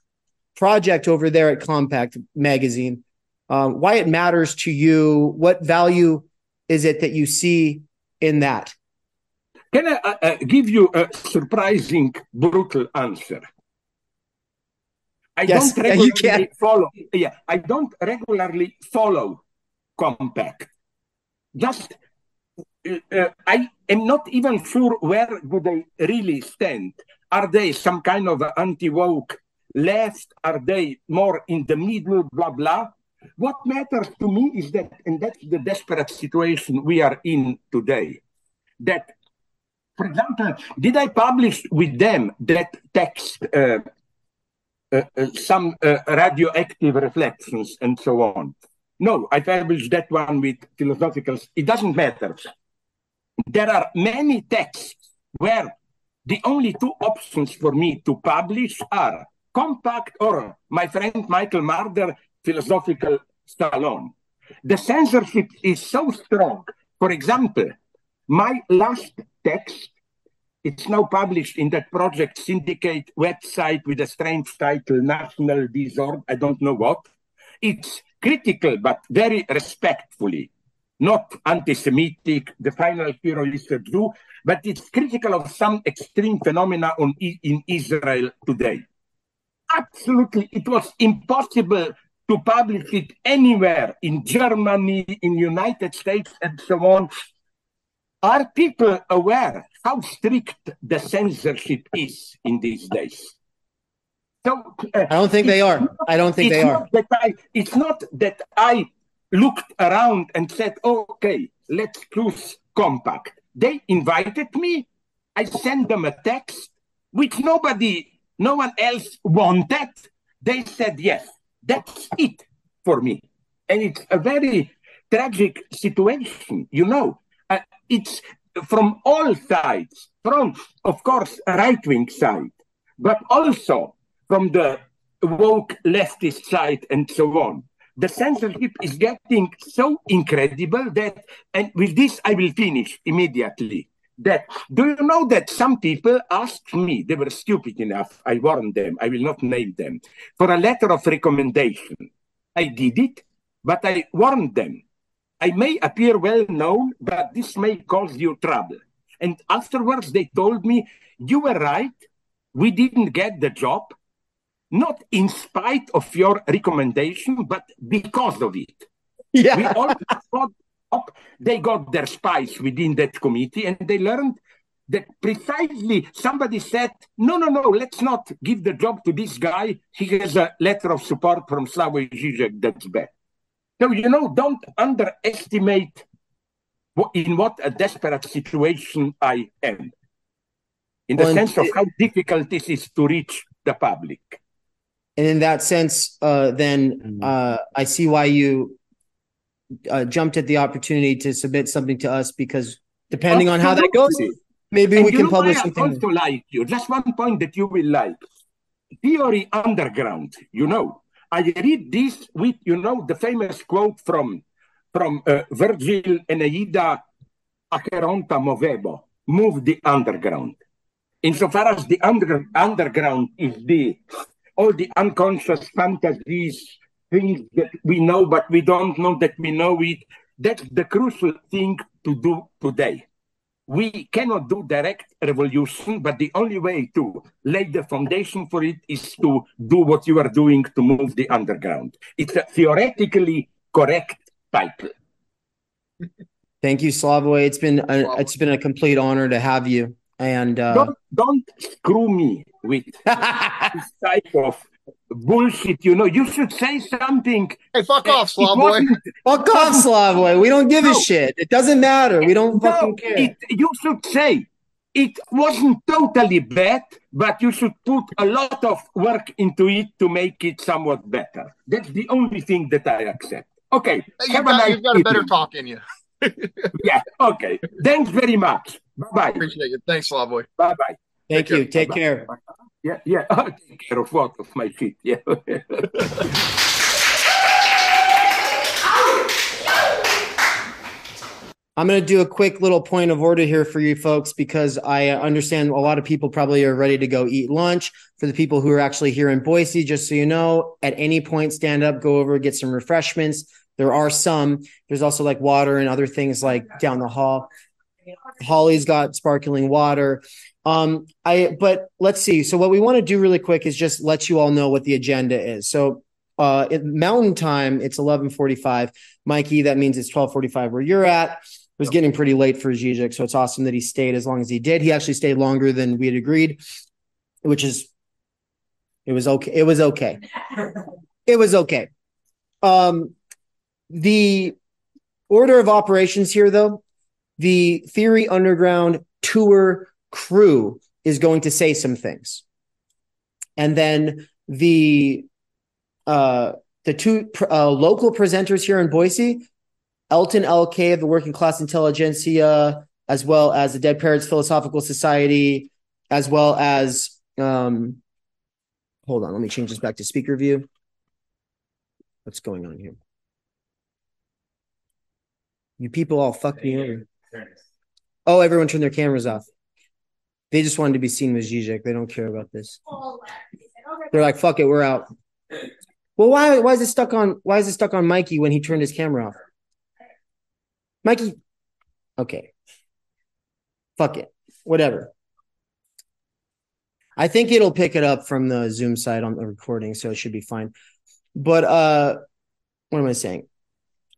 project over there at Compact Magazine, um, why it matters to you, what value is it that you see in that? Can I uh, uh, give you a surprising, brutal answer? I Yes, don't regularly follow. Yeah, I don't regularly follow Compact. Just uh, I am not even sure where do they really stand. Are they some kind of anti-woke left? Are they more in the middle? Blah blah. What matters to me is that, and that's the desperate situation we are in today. That, for example, did I publish with them that text? Uh, uh, uh, some uh, radioactive reflections and so on. No, I published that one with philosophical. It doesn't matter. There are many texts where the only two options for me to publish are compact or my friend Michael Marder philosophical salon. The censorship is so strong. For example, my last text it's now published in that project syndicate website with a strange title, National Disorder, I don't know what. It's critical, but very respectfully, not anti-Semitic, the final hero is a Jew, but it's critical of some extreme phenomena on, in Israel today. Absolutely, it was impossible to publish it anywhere in Germany, in United States, and so on. Are people aware how strict the censorship is in these days? So uh, I don't think they are. Not, I don't think they are. I, it's not that I looked around and said, "Okay, let's choose compact." They invited me. I sent them a text, which nobody, no one else wanted. They said yes. That's it for me, and it's a very tragic situation, you know uh, it's from all sides, from, of course, right wing side, but also from the woke leftist side and so on. The censorship is getting so incredible that, and with this I will finish immediately. That do you know that some people asked me, they were stupid enough, I warned them, I will not name them, for a letter of recommendation. I did it, but I warned them I may appear well known, but this may cause you trouble. And afterwards, they told me, You were right. We didn't get the job, not in spite of your recommendation, but because of it. Yeah. We all got up. They got their spies within that committee, and they learned that precisely somebody said, No, no, no, let's not give the job to this guy. He has a letter of support from Slavoj Žižek that's bad. So, you know, don't underestimate in what a desperate situation I am, in the sense of how difficult this is to reach the public. And in that sense, uh, then mm-hmm. uh, I see why you uh, jumped at the opportunity to submit something to us because depending Absolutely. on how that goes, maybe and we can publish something. I also like you. Just one point that you will like. Theory underground, you know. I read this with, you know, the famous quote from from uh, Virgil Eneida, Acheronta movebo, move the underground. Insofar as the under, underground is the all the unconscious fantasies, things that we know but we don't know that we know it, that's the crucial thing to do today we cannot do direct revolution, but the only way to lay the foundation for it is to do what you are doing to move the underground. It's a theoretically correct title. Thank you, Slavoj. It's been a, it's been a complete honor to have you. And uh... don't don't screw me with this type of bullshit. You know, you should say something. Hey, fuck uh, off, Slavoj. Fuck off, Slavoj. We don't give no. a shit. It doesn't matter. We don't no, fucking care. It, you should say it wasn't totally bad, but you should put a lot of work into it to make it somewhat better. That's the only thing that I accept. Okay. You've got, you've got a better talk in you. yeah. Okay. Thanks very much. Bye bye. Appreciate it. Thanks, Slavoj. Bye bye. Thank you. Take Bye-bye. care. Yeah, yeah. Take care of what? Of my feet. Yeah. I'm going to do a quick little point of order here for you folks because I understand a lot of people probably are ready to go eat lunch. For the people who are actually here in Boise, just so you know, at any point, stand up, go over, get some refreshments. There are some. There's also like water and other things like down the hall. Holly's got sparkling water. Um, I but let's see. So what we want to do really quick is just let you all know what the agenda is. So uh mountain time it's 11:45. Mikey, that means it's 12:45 where you're at. It was getting pretty late for Žižek, so it's awesome that he stayed as long as he did. He actually stayed longer than we had agreed, which is it was okay. It was okay. It was okay. Um the order of operations here though, the Theory Underground tour crew is going to say some things. And then the uh the two uh, local presenters here in Boise, Elton LK of the Working Class Intelligentsia, as well as the Dead Parrots Philosophical Society, as well as um hold on, let me change this back to speaker view. What's going on here? You people all fuck me over. Oh, everyone turned their cameras off. They just wanted to be seen with Žižek. They don't care about this. They're like, fuck it, we're out. Well, why why is it stuck on why is it stuck on Mikey when he turned his camera off? Mikey. Okay. Fuck it. Whatever. I think it'll pick it up from the Zoom side on the recording, so it should be fine. But uh what am I saying?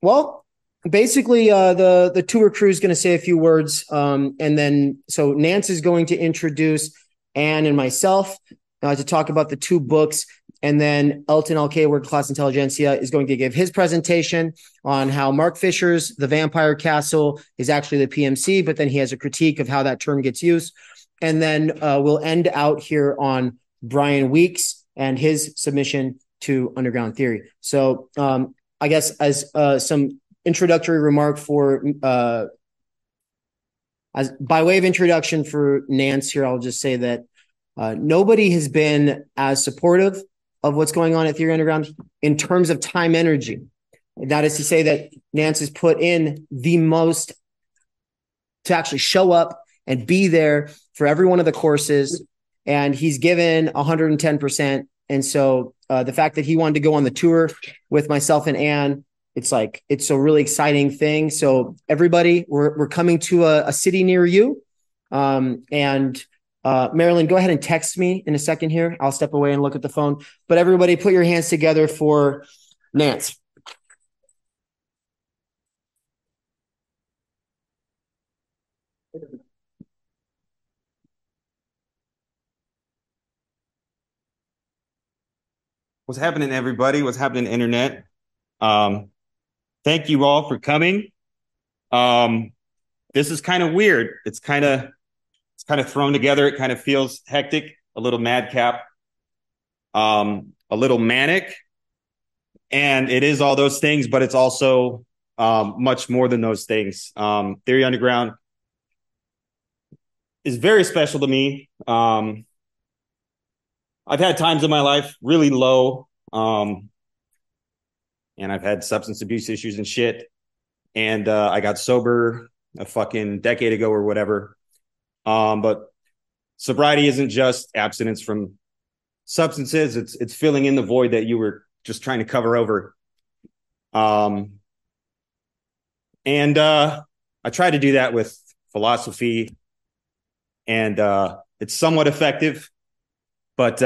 Well, basically uh the the tour crew is going to say a few words um and then so Nance is going to introduce Anne and myself uh, to talk about the two books and then Elton LK, World Class Intelligentsia, is going to give his presentation on how Mark Fisher's The Vampire Castle is actually the PMC, but then he has a critique of how that term gets used. And then uh, we'll end out here on Bryan Weeks and his submission to Underground Theory. So um, I guess as uh, some introductory remark for uh, as by way of introduction for Nance here, I'll just say that uh, nobody has been as supportive of what's going on at Theory Underground in terms of time energy. That is to say that Nance has put in the most to actually show up and be there for every one of the courses. And he's given 110%. And so uh, the fact that he wanted to go on the tour with myself and Anne, it's like, it's a really exciting thing. So everybody, we're, we're coming to a, a city near you. Um, and uh, Marilyn, go ahead and text me in a second here. I'll step away and look at the phone. But everybody, put your hands together for Nance. What's happening, everybody? What's happening, internet? Um, thank you all for coming. Um, this is kind of weird. It's kind of it's kind of thrown together. It kind of feels hectic, a little madcap, um, a little manic, and it is all those things, but it's also um, much more than those things. Um, Theory Underground is very special to me. Um, I've had times in my life really low, um, and I've had substance abuse issues and shit. And uh, I got sober a fucking decade ago or whatever. Um, but sobriety isn't just abstinence from substances; it's it's filling in the void that you were just trying to cover over. Um, and uh, I try to do that with philosophy, and uh, it's somewhat effective, but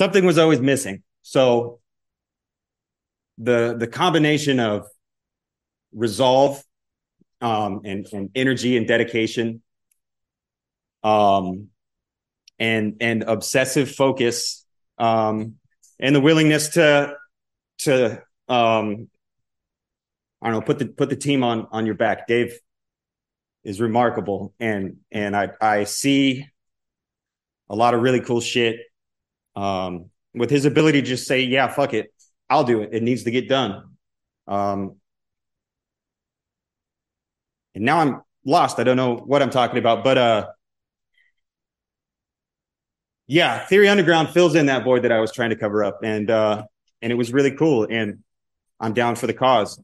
something was always missing. So the the combination of resolve um, and, and energy and dedication um, and and obsessive focus um, and the willingness to to um, I don't know put the put the team on on your back. Dave is remarkable and and I I see a lot of really cool shit um, with his ability to just say yeah fuck it I'll do it it needs to get done um, and now I'm lost. I don't know what I'm talking about, but uh, yeah, Theory Underground fills in that void that I was trying to cover up, and uh, and it was really cool, and I'm down for the cause.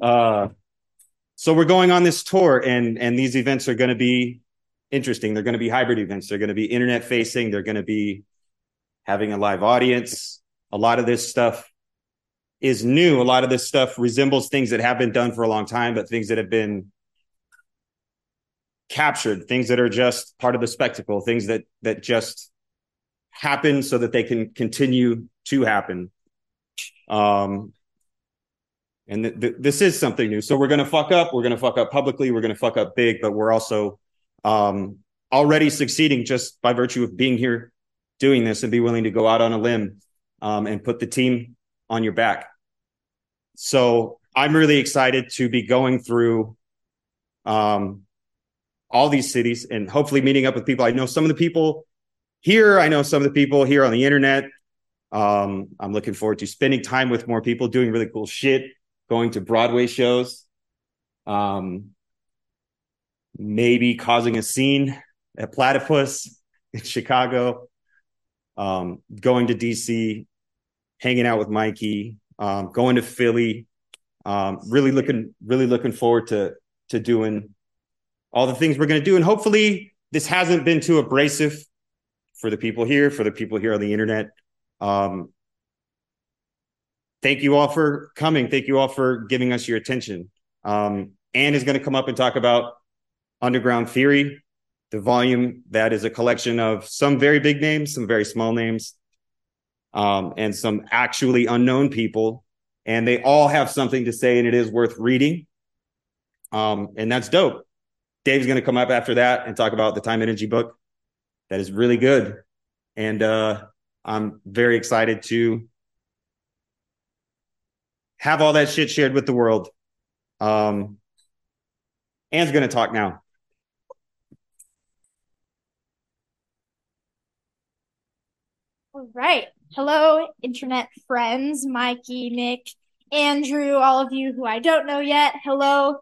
Uh, so we're going on this tour, and and these events are going to be interesting. They're going to be hybrid events. They're going to be internet facing. They're going to be having a live audience. A lot of this stuff is new. A lot of this stuff resembles things that have been done for a long time, but things that have been captured, things that are just part of the spectacle, things that that just happen so that they can continue to happen. Um, and th- th- this is something new. So we're going to fuck up. We're going to fuck up publicly. We're going to fuck up big, but we're also um, already succeeding just by virtue of being here doing this and be willing to go out on a limb um, and put the team on your back. So I'm really excited to be going through um, all these cities and hopefully meeting up with people. I know some of the people here. I know some of the people here on the internet. Um, I'm looking forward to spending time with more people, doing really cool shit, going to Broadway shows, um, maybe causing a scene at Platypus in Chicago, um, going to DC, hanging out with Mikey, um, going to Philly. Um, really looking, really looking forward to to doing all the things we're going to do, and hopefully this hasn't been too abrasive for the people here, for the people here on the internet. Um, thank you all for coming. Thank you all for giving us your attention. Um, Anne is going to come up and talk about Underground Theory, the volume that is a collection of some very big names, some very small names, um, and some actually unknown people. And they all have something to say, and it is worth reading. Um, and that's dope. Dave's going to come up after that and talk about the time energy book. That is really good. And uh, I'm very excited to have all that shit shared with the world. Um, Anne's going to talk now. All right. Hello, internet friends, Mikey, Nick, Andrew, all of you who I don't know yet. Hello,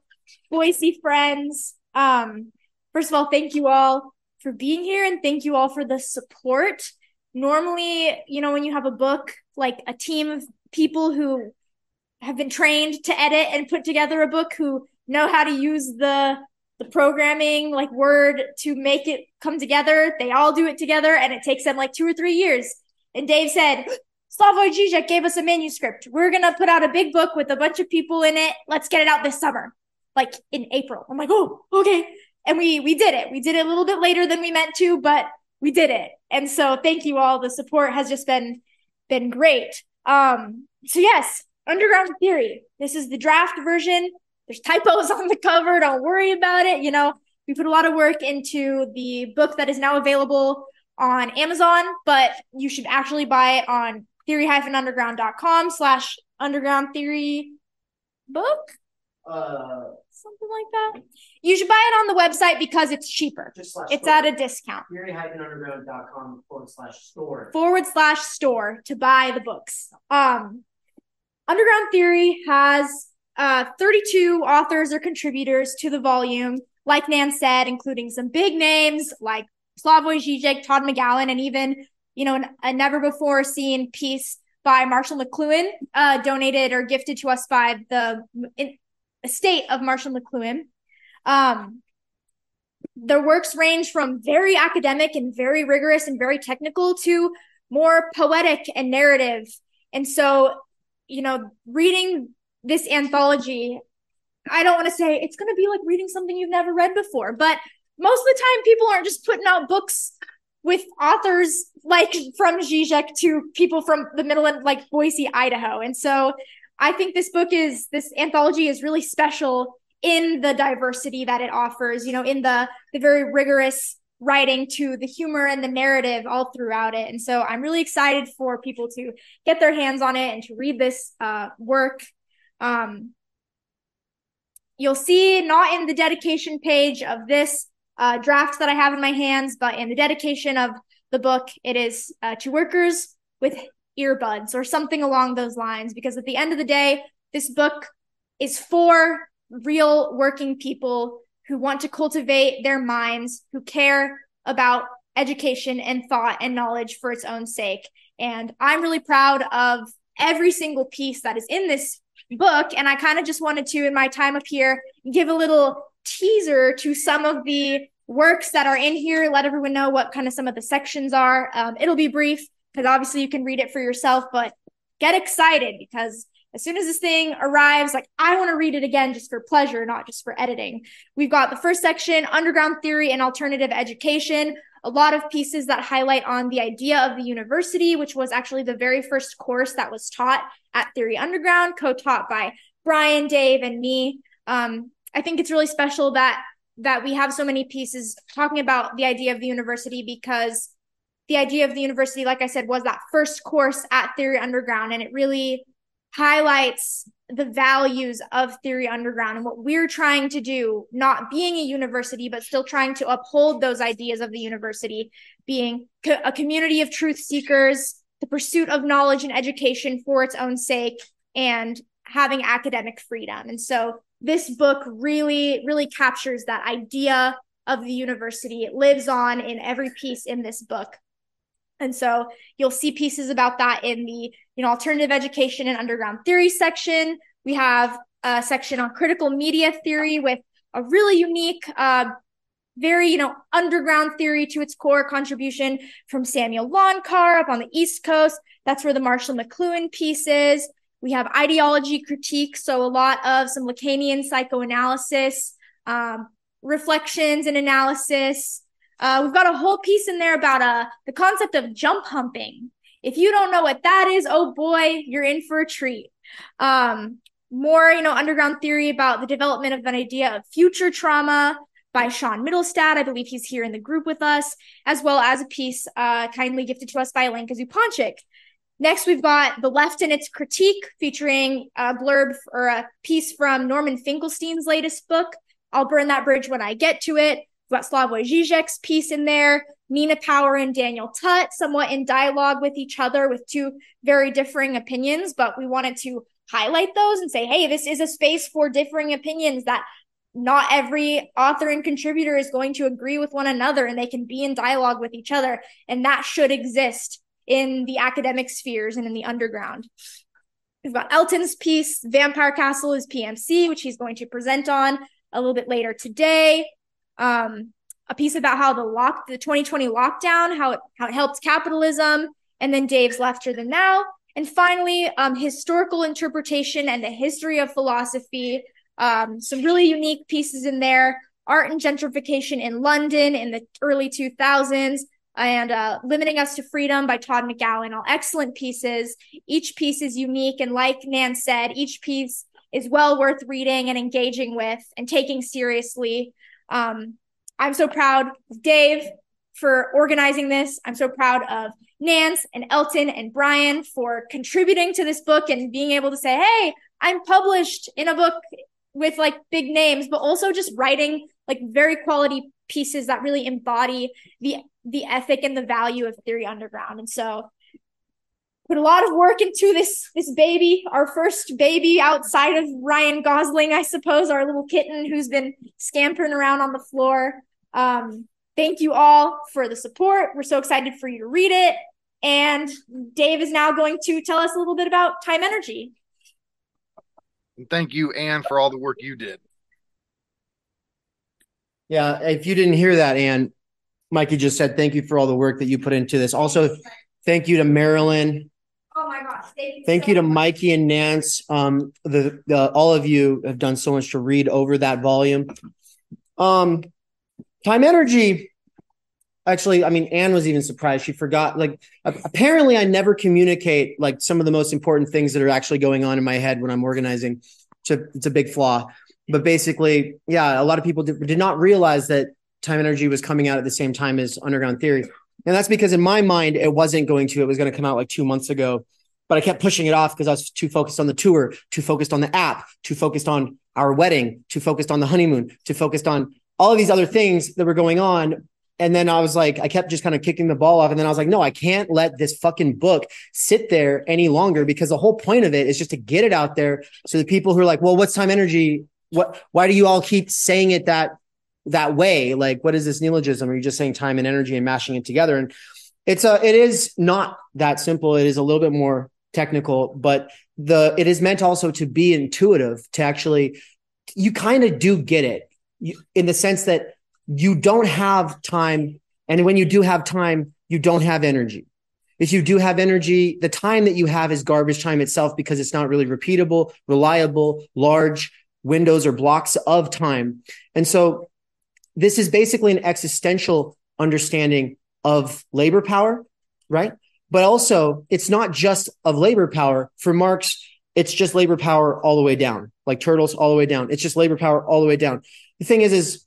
Boise friends. Um, first of all, thank you all for being here and thank you all for the support. Normally, you know, when you have a book, like a team of people who have been trained to edit and put together a book who know how to use the the programming like word to make it come together they all do it together and it takes them like two or three years and dave said slavoj Žižek gave us a manuscript. We're gonna put out a big book with a bunch of people in it. Let's get it out this summer. Like in april. I'm like oh okay. And we we did it. We did it a little bit later than we meant to but we did it. And so thank you all. The support has just been been great. Um so yes Underground Theory. This is the draft version. There's typos on the cover. Don't worry about it. You know, we put a lot of work into the book that is now available on Amazon, but you should actually buy it on theory-underground.com slash underground theory book. Uh, something like that. You should buy it on the website because it's cheaper. it's store. at a discount. Theory-underground.com forward slash store. Forward slash store to buy the books. Um, Underground Theory has uh, 32 authors or contributors to the volume, like Nan said, including some big names like Slavoj Žižek, Todd McGowan, and even, you know, a never before seen piece by Marshall McLuhan, uh, donated or gifted to us by the estate of Marshall McLuhan. Um, their works range from very academic and very rigorous and very technical to more poetic and narrative. And so you know, reading this anthology, I don't want to say it's going to be like reading something you've never read before, but most of the time people aren't just putting out books with authors like from Žižek to people from the middle and like Boise, Idaho. And so I think this book is this anthology is really special in the diversity that it offers, you know, in the the very rigorous writing to the humor and the narrative all throughout it. And so I'm really excited for people to get their hands on it and to read this uh, work. Um, you'll see not in the dedication page of this uh, draft that I have in my hands, but in the dedication of the book, it is uh, to workers with earbuds or something along those lines. Because at the end of the day, this book is for real working people who want to cultivate their minds, who care about education and thought and knowledge for its own sake. And I'm really proud of every single piece that is in this book. And I kind of just wanted to, in my time up here, give a little teaser to some of the works that are in here, let everyone know what kind of some of the sections are. Um, it'll be brief because obviously you can read it for yourself, but get excited because as soon as this thing arrives, like I want to read it again just for pleasure, not just for editing. We've got the first section, underground theory and alternative education. A lot of pieces that highlight on the idea of the university, which was actually the very first course that was taught at Theory Underground, co-taught by Bryan, Dave, and me. Um, I think it's really special that that we have so many pieces talking about the idea of the university because the idea of the university, like I said, was that first course at Theory Underground, and it really highlights the values of Theory Underground and what we're trying to do, not being a university, but still trying to uphold those ideas of the university, being co- a community of truth seekers, the pursuit of knowledge and education for its own sake, and having academic freedom. And so this book really, really captures that idea of the university. It lives on in every piece in this book. And so you'll see pieces about that in the, you know, alternative education and underground theory section. We have a section on critical media theory with a really unique, uh, very, you know, underground theory to its core contribution from Samuel Loncar up on the East Coast. That's where the Marshall McLuhan piece is. We have ideology critique, so a lot of some Lacanian psychoanalysis, um, reflections and analysis, uh, we've got a whole piece in there about uh, the concept of jump humping. If you don't know what that is, oh boy, you're in for a treat. Um, more, you know, underground theory about the development of an idea of future trauma by Sean Mittelstadt. I believe he's here in the group with us, as well as a piece uh, kindly gifted to us by Alenka Zupančič. Next, we've got The Left and Its Critique, featuring a blurb or a piece from Norman Finkelstein's latest book. I'll burn that bridge when I get to it. We've got Slavoj Žižek's piece in there, Nina Power and Daniel Tutt, somewhat in dialogue with each other with two very differing opinions, but we wanted to highlight those and say, hey, this is a space for differing opinions that not every author and contributor is going to agree with one another and they can be in dialogue with each other. And that should exist in the academic spheres and in the underground. We've got Elton's piece, Vampire Castle is PMC, which he's going to present on a little bit later today um, a piece about how the lock, the 2020 lockdown, how it how it helped capitalism, and then Dave's Lefter Than Now, and finally, um, historical interpretation and the history of philosophy. Um, some really unique pieces in there. Art and gentrification in London in the early 2000s, and uh, Limiting Us to Freedom by Todd McGowan. All excellent pieces. Each piece is unique, and like Nan said, each piece is well worth reading and engaging with and taking seriously. Um, I'm so proud of Dave for organizing this. I'm so proud of Nance and Elton and Bryan for contributing to this book and being able to say, hey, I'm published in a book with like big names, but also just writing like very quality pieces that really embody the the ethic and the value of Theory Underground. And so put a lot of work into this this baby, our first baby outside of Ryan Gosling, I suppose, our little kitten who's been scampering around on the floor. Um, thank you all for the support. We're so excited for you to read it. And Dave is now going to tell us a little bit about time energy. And thank you, Anne, for all the work you did. Yeah, if you didn't hear that, Anne, Mikey just said thank you for all the work that you put into this. Also, thank you to Marilyn Oh my gosh! Thank you, Thank so you to much. Mikey and Nance. Um, the, the all of you have done so much to read over that volume. Um, time energy. Actually, I mean, Anne was even surprised. She forgot. Like, apparently, I never communicate like some of the most important things that are actually going on in my head when I'm organizing. It's a, it's a big flaw. But basically, yeah, a lot of people did, did not realize that time energy was coming out at the same time as Underground Theory. And that's because in my mind, it wasn't going to. It was going to come out like two months ago. But I kept pushing it off because I was too focused on the tour, too focused on the app, too focused on our wedding, too focused on the honeymoon, too focused on all of these other things that were going on. And then I was like, I kept just kind of kicking the ball off. And then I was like, no, I can't let this fucking book sit there any longer because the whole point of it is just to get it out there. So the people who are like, well, what's time energy? What, why do you all keep saying it that that way. Like, what is this neologism? Are you just saying time and energy and mashing it together? And it's a, it is not that simple. It is a little bit more technical, but the, it is meant also to be intuitive to actually, you kind of do get it you, in the sense that you don't have time. And when you do have time, you don't have energy. If you do have energy, the time that you have is garbage time itself because it's not really repeatable, reliable, large windows or blocks of time. And so this is basically an existential understanding of labor power, right? But also, it's not just of labor power. For Marx, it's just labor power all the way down, like turtles all the way down. It's just labor power all the way down. The thing is, is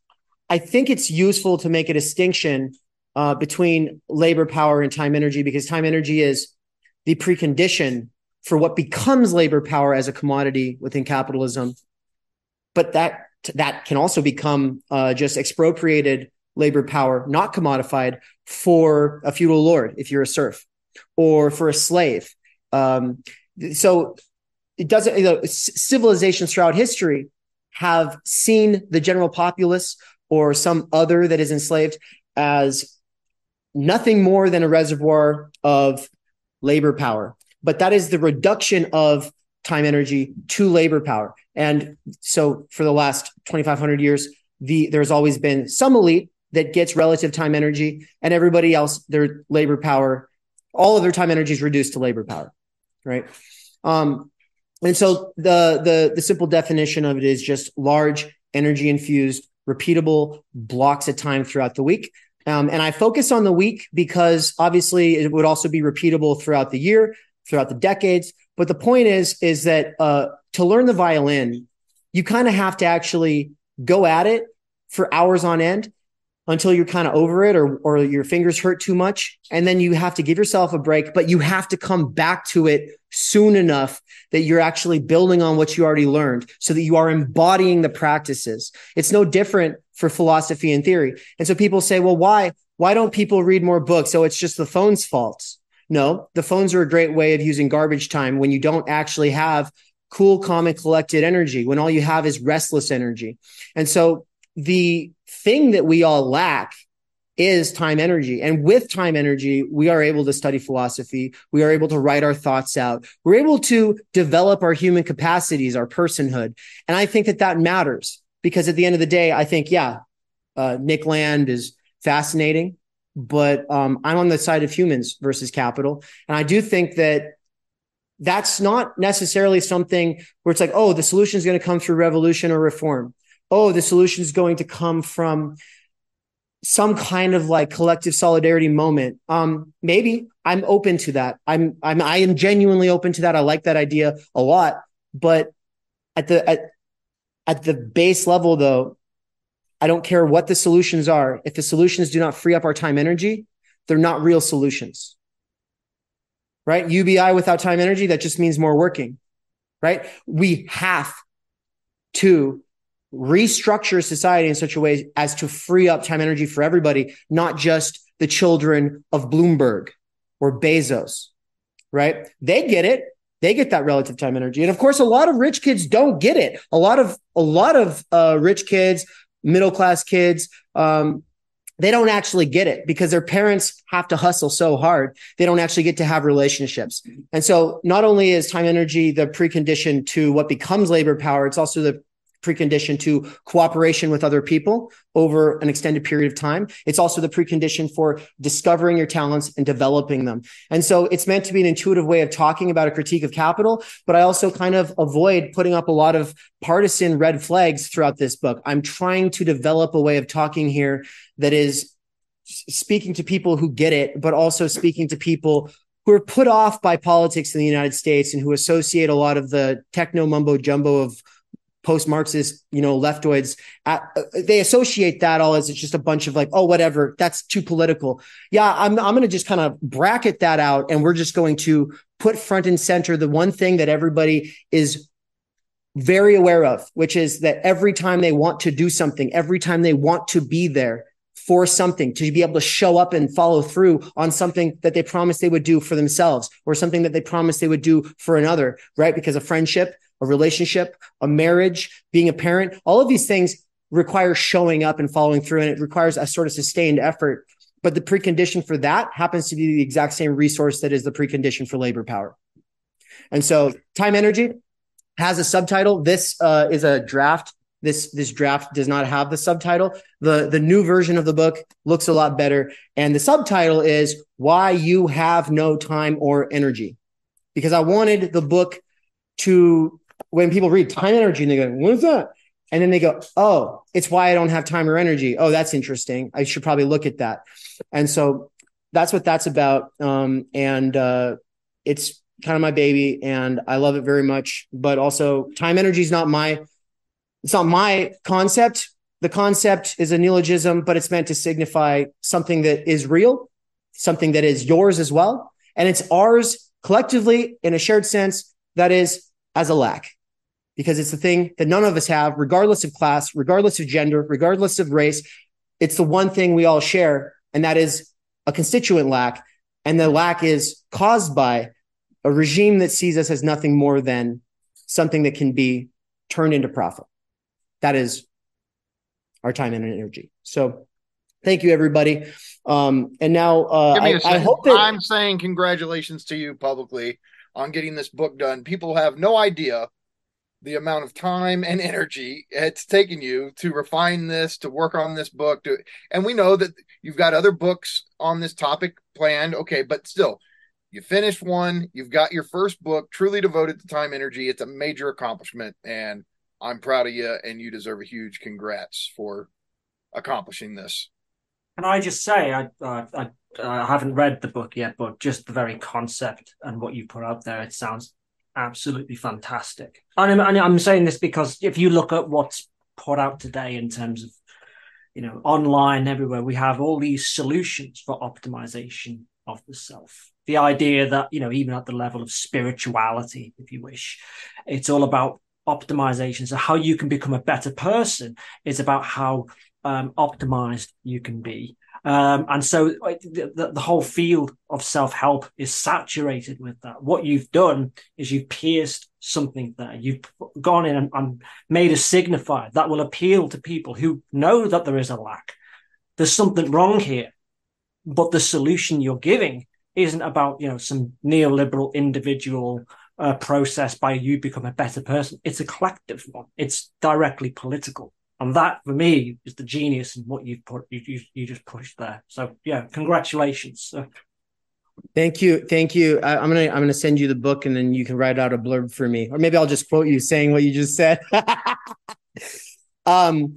I think it's useful to make a distinction uh, between labor power and time energy because time energy is the precondition for what becomes labor power as a commodity within capitalism. But that that can also become uh, just expropriated labor power, not commodified for a feudal lord if you're a serf, or for a slave. Um, so it doesn't. You know, civilizations throughout history have seen the general populace or some other that is enslaved as nothing more than a reservoir of labor power. But that is the reduction of time energy to labor power. And so for the last 2,500 years, the, there's always been some elite that gets relative time energy and everybody else, their labor power, all of their time energy is reduced to labor power. Right. Um, and so the, the, the simple definition of it is just large energy infused, repeatable blocks of time throughout the week. Um, and I focus on the week because obviously it would also be repeatable throughout the year, throughout the decades. But the point is, is that uh, to learn the violin, you kind of have to actually go at it for hours on end until you're kind of over it or or your fingers hurt too much. And then you have to give yourself a break but you have to come back to it soon enough that you're actually building on what you already learned so that you are embodying the practices. It's no different for philosophy and theory. And so people say well why why don't people read more books? So it's just the phone's fault. No the phones are a great way of using garbage time when you don't actually have cool calm and collected energy when all you have is restless energy and so the thing that we all lack is time energy. And with time energy, we are able to study philosophy. We are able to write our thoughts out. We're able to develop our human capacities, our personhood. And I think that that matters because at the end of the day, I think, yeah, uh, Nick Land is fascinating, but um, I'm on the side of humans versus capital. And I do think that that's not necessarily something where it's like, oh, the solution is going to come through revolution or reform oh, the solution is going to come from some kind of like collective solidarity moment. Um, maybe I'm open to that. I'm I'm I am genuinely open to that. I like that idea a lot. But at the at at the base level though, I don't care what the solutions are. If the solutions do not free up our time energy, they're not real solutions. Right? UBI without time energy, that just means more working. Right? We have to restructure society in such a way as to free up time energy for everybody, not just the children of Bloomberg or Bezos, right? They get it. They get that relative time energy. And of course, a lot of rich kids don't get it. A lot of, a lot of uh, rich kids, middle class kids, um, they don't actually get it because their parents have to hustle so hard. They don't actually get to have relationships. And so not only is time energy the precondition to what becomes labor power, it's also the precondition to cooperation with other people over an extended period of time. It's also the precondition for discovering your talents and developing them. And so it's meant to be an intuitive way of talking about a critique of capital, but I also kind of avoid putting up a lot of partisan red flags throughout this book. I'm trying to develop a way of talking here that is speaking to people who get it, but also speaking to people who are put off by politics in the United States and who associate a lot of the techno mumbo jumbo of post-Marxist, you know, leftoids, uh, they associate that all as it's just a bunch of like, oh, whatever, that's too political. Yeah, I'm I'm going to just kind of bracket that out, and we're just going to put front and center the one thing that everybody is very aware of, which is that every time they want to do something, every time they want to be there for something, to be able to show up and follow through on something that they promised they would do for themselves or something that they promised they would do for another, right? Because a friendship a relationship, a marriage, being a parent, all of these things require showing up and following through. And it requires a sort of sustained effort. But the precondition for that happens to be the exact same resource that is the precondition for labor power. And so time energy has a subtitle. This uh, is a draft this this draft does not have the subtitle. The the new version of the book looks a lot better and the subtitle is why you have no time or energy. Because I wanted the book to when people read time energy and they go, "What is that?" And then they go, "Oh, it's why I don't have time or energy." Oh, that's interesting. I should probably look at that. And so that's what that's about. Um, and uh, it's kind of my baby, and I love it very much. But also, time energy is not my it's not my concept. The concept is a neologism, but it's meant to signify something that is real, something that is yours as well. And it's ours collectively in a shared sense that is as a lack, because it's the thing that none of us have, regardless of class, regardless of gender, regardless of race. It's the one thing we all share, and that is a constituent lack. And the lack is caused by a regime that sees us as nothing more than something that can be turned into profit. That is our time and energy. So thank you, everybody. Um, and now uh, I, I hope that I'm saying congratulations to you publicly on getting this book done. People have no idea the amount of time and energy it's taken you to refine this, to work on this book. To, and we know that you've got other books on this topic planned. Okay, but still, you finished one, you've got your first book truly devoted to time energy. It's a major accomplishment. And I'm proud of you, and you deserve a huge congrats for accomplishing this. Can I just say, I, uh, I, I haven't read the book yet, but just the very concept and what you put out there, it sounds absolutely fantastic. And I'm, and I'm saying this because if you look at what's put out today in terms of, you know, online everywhere, we have all these solutions for optimization of the self. The idea that, you know, even at the level of spirituality, if you wish, it's all about optimization. So how you can become a better person is about how um, optimized you can be. Um, and so the, the, whole field of self help is saturated with that. What you've done is you've pierced something there. You've gone in and, and made a signifier that will appeal to people who know that there is a lack. There's something wrong here, but the solution you're giving isn't about you know some neoliberal individual uh, process by you become a better person. It's a collective one. It's directly political, and that for me is the genius in what you've put. You you, you just pushed there. So yeah, congratulations. Thank you, thank you. I, am gonna I'm gonna send you the book, and then you can write out a blurb for me, or maybe I'll just quote you saying what you just said. um,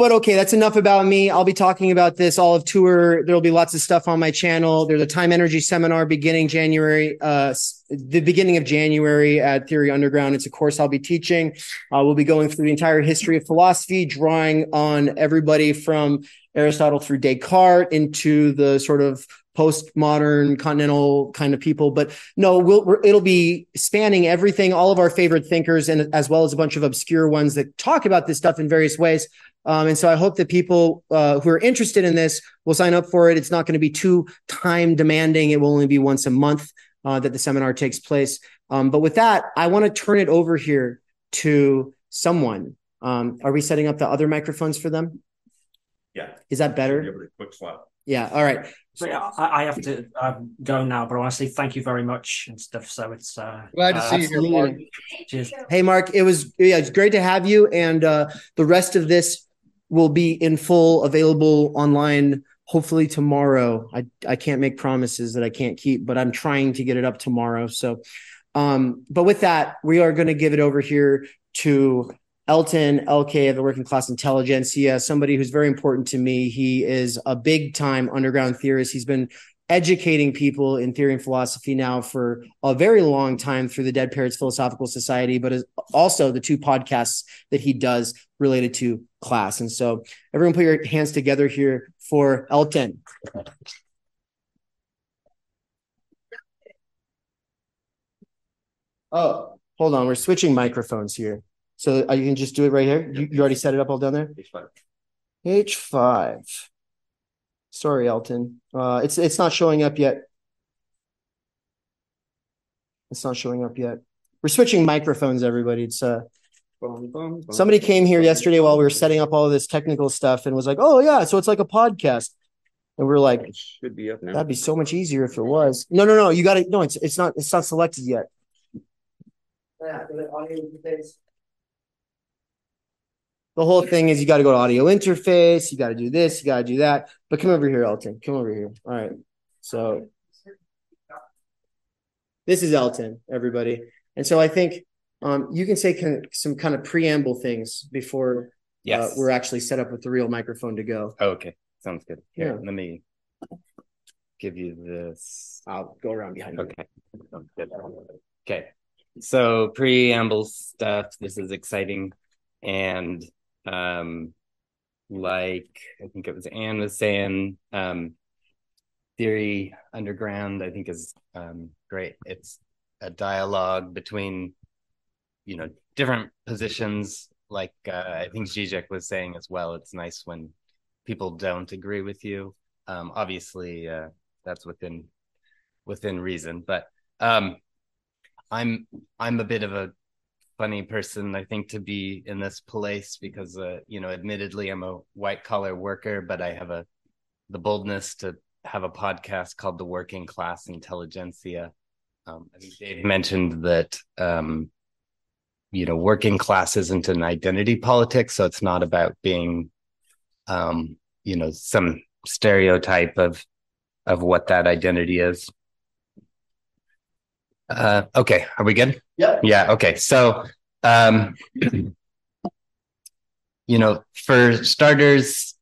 but okay, that's enough about me. I'll be talking about this all of tour. There'll be lots of stuff on my channel. There's a time energy seminar beginning January, uh, the beginning of January at Theory Underground. It's a course I'll be teaching. Uh, we'll be going through the entire history of philosophy, drawing on everybody from Aristotle through Descartes into the sort of postmodern continental kind of people but no we'll it'll be spanning everything all of our favorite thinkers and as well as a bunch of obscure ones that talk about this stuff in various ways um, and so I hope that people uh, who are interested in this will sign up for it. It's not going to be too time demanding. It will only be once a month uh, that the seminar takes place. Um, but with that, I want to turn it over here to someone. Um, are we setting up the other microphones for them? Yeah. Is that better? quick slot. Yeah. All right. So yeah, I, I have to um, go now, but I want to say thank you very much and stuff. So it's uh, glad to uh, see you, Mark. Cheers. Hey, Mark. It was yeah, it's great to have you, and uh, the rest of this will be in full available online hopefully tomorrow. I, I can't make promises that I can't keep, but I'm trying to get it up tomorrow. So, um, but with that, we are going to give it over here to Elton LK of the Working Class Intelligentsia, somebody who's very important to me. He is a big time underground theorist. He's been educating people in theory and philosophy now for a very long time through the Dead Parrots Philosophical Society, but also the two podcasts that he does related to class. And so, everyone, put your hands together here for Elton. Oh, hold on. We're switching microphones here. So uh, you can just do it right here. You, you already set it up all down there? H5. H5. Sorry, Elton. Uh, it's it's not showing up yet. It's not showing up yet. We're switching microphones, everybody. It's uh somebody came here yesterday while we were setting up all of this technical stuff and was like, "Oh yeah, so it's like a podcast." And we are like, it should be up now. That'd be so much easier if it was. No, no, no. You got it. No, it's it's not. It's not selected yet. Yeah, the whole thing is you got to go to audio interface, you got to do this, you got to do that. But come over here, Elton. Come over here. All right. So this is Elton, everybody. And so I think um, you can say kind of, some kind of preamble things before uh, Yes. uh, we're actually set up with the real microphone to go. Oh, okay. Sounds good. Here, Yeah. let me give you this. I'll go around behind you. Okay. Okay. So preamble stuff. This is exciting. And um like I think it was Anne was saying, um Theory Underground, I think is um great. It's a dialogue between you know different positions like uh, I think Žižek was saying as well. It's nice when people don't agree with you. Um obviously uh that's within within reason, but um I'm I'm a bit of a funny person I think to be in this place because uh you know admittedly I'm a white collar worker but I have a the boldness to have a podcast called the Working Class Intelligentsia. Um I think Dave mentioned that um you know working class isn't an identity politics so it's not about being um you know some stereotype of of what that identity is. Uh okay, are we good? Yep. Yeah. Okay. So, um, you know, for starters,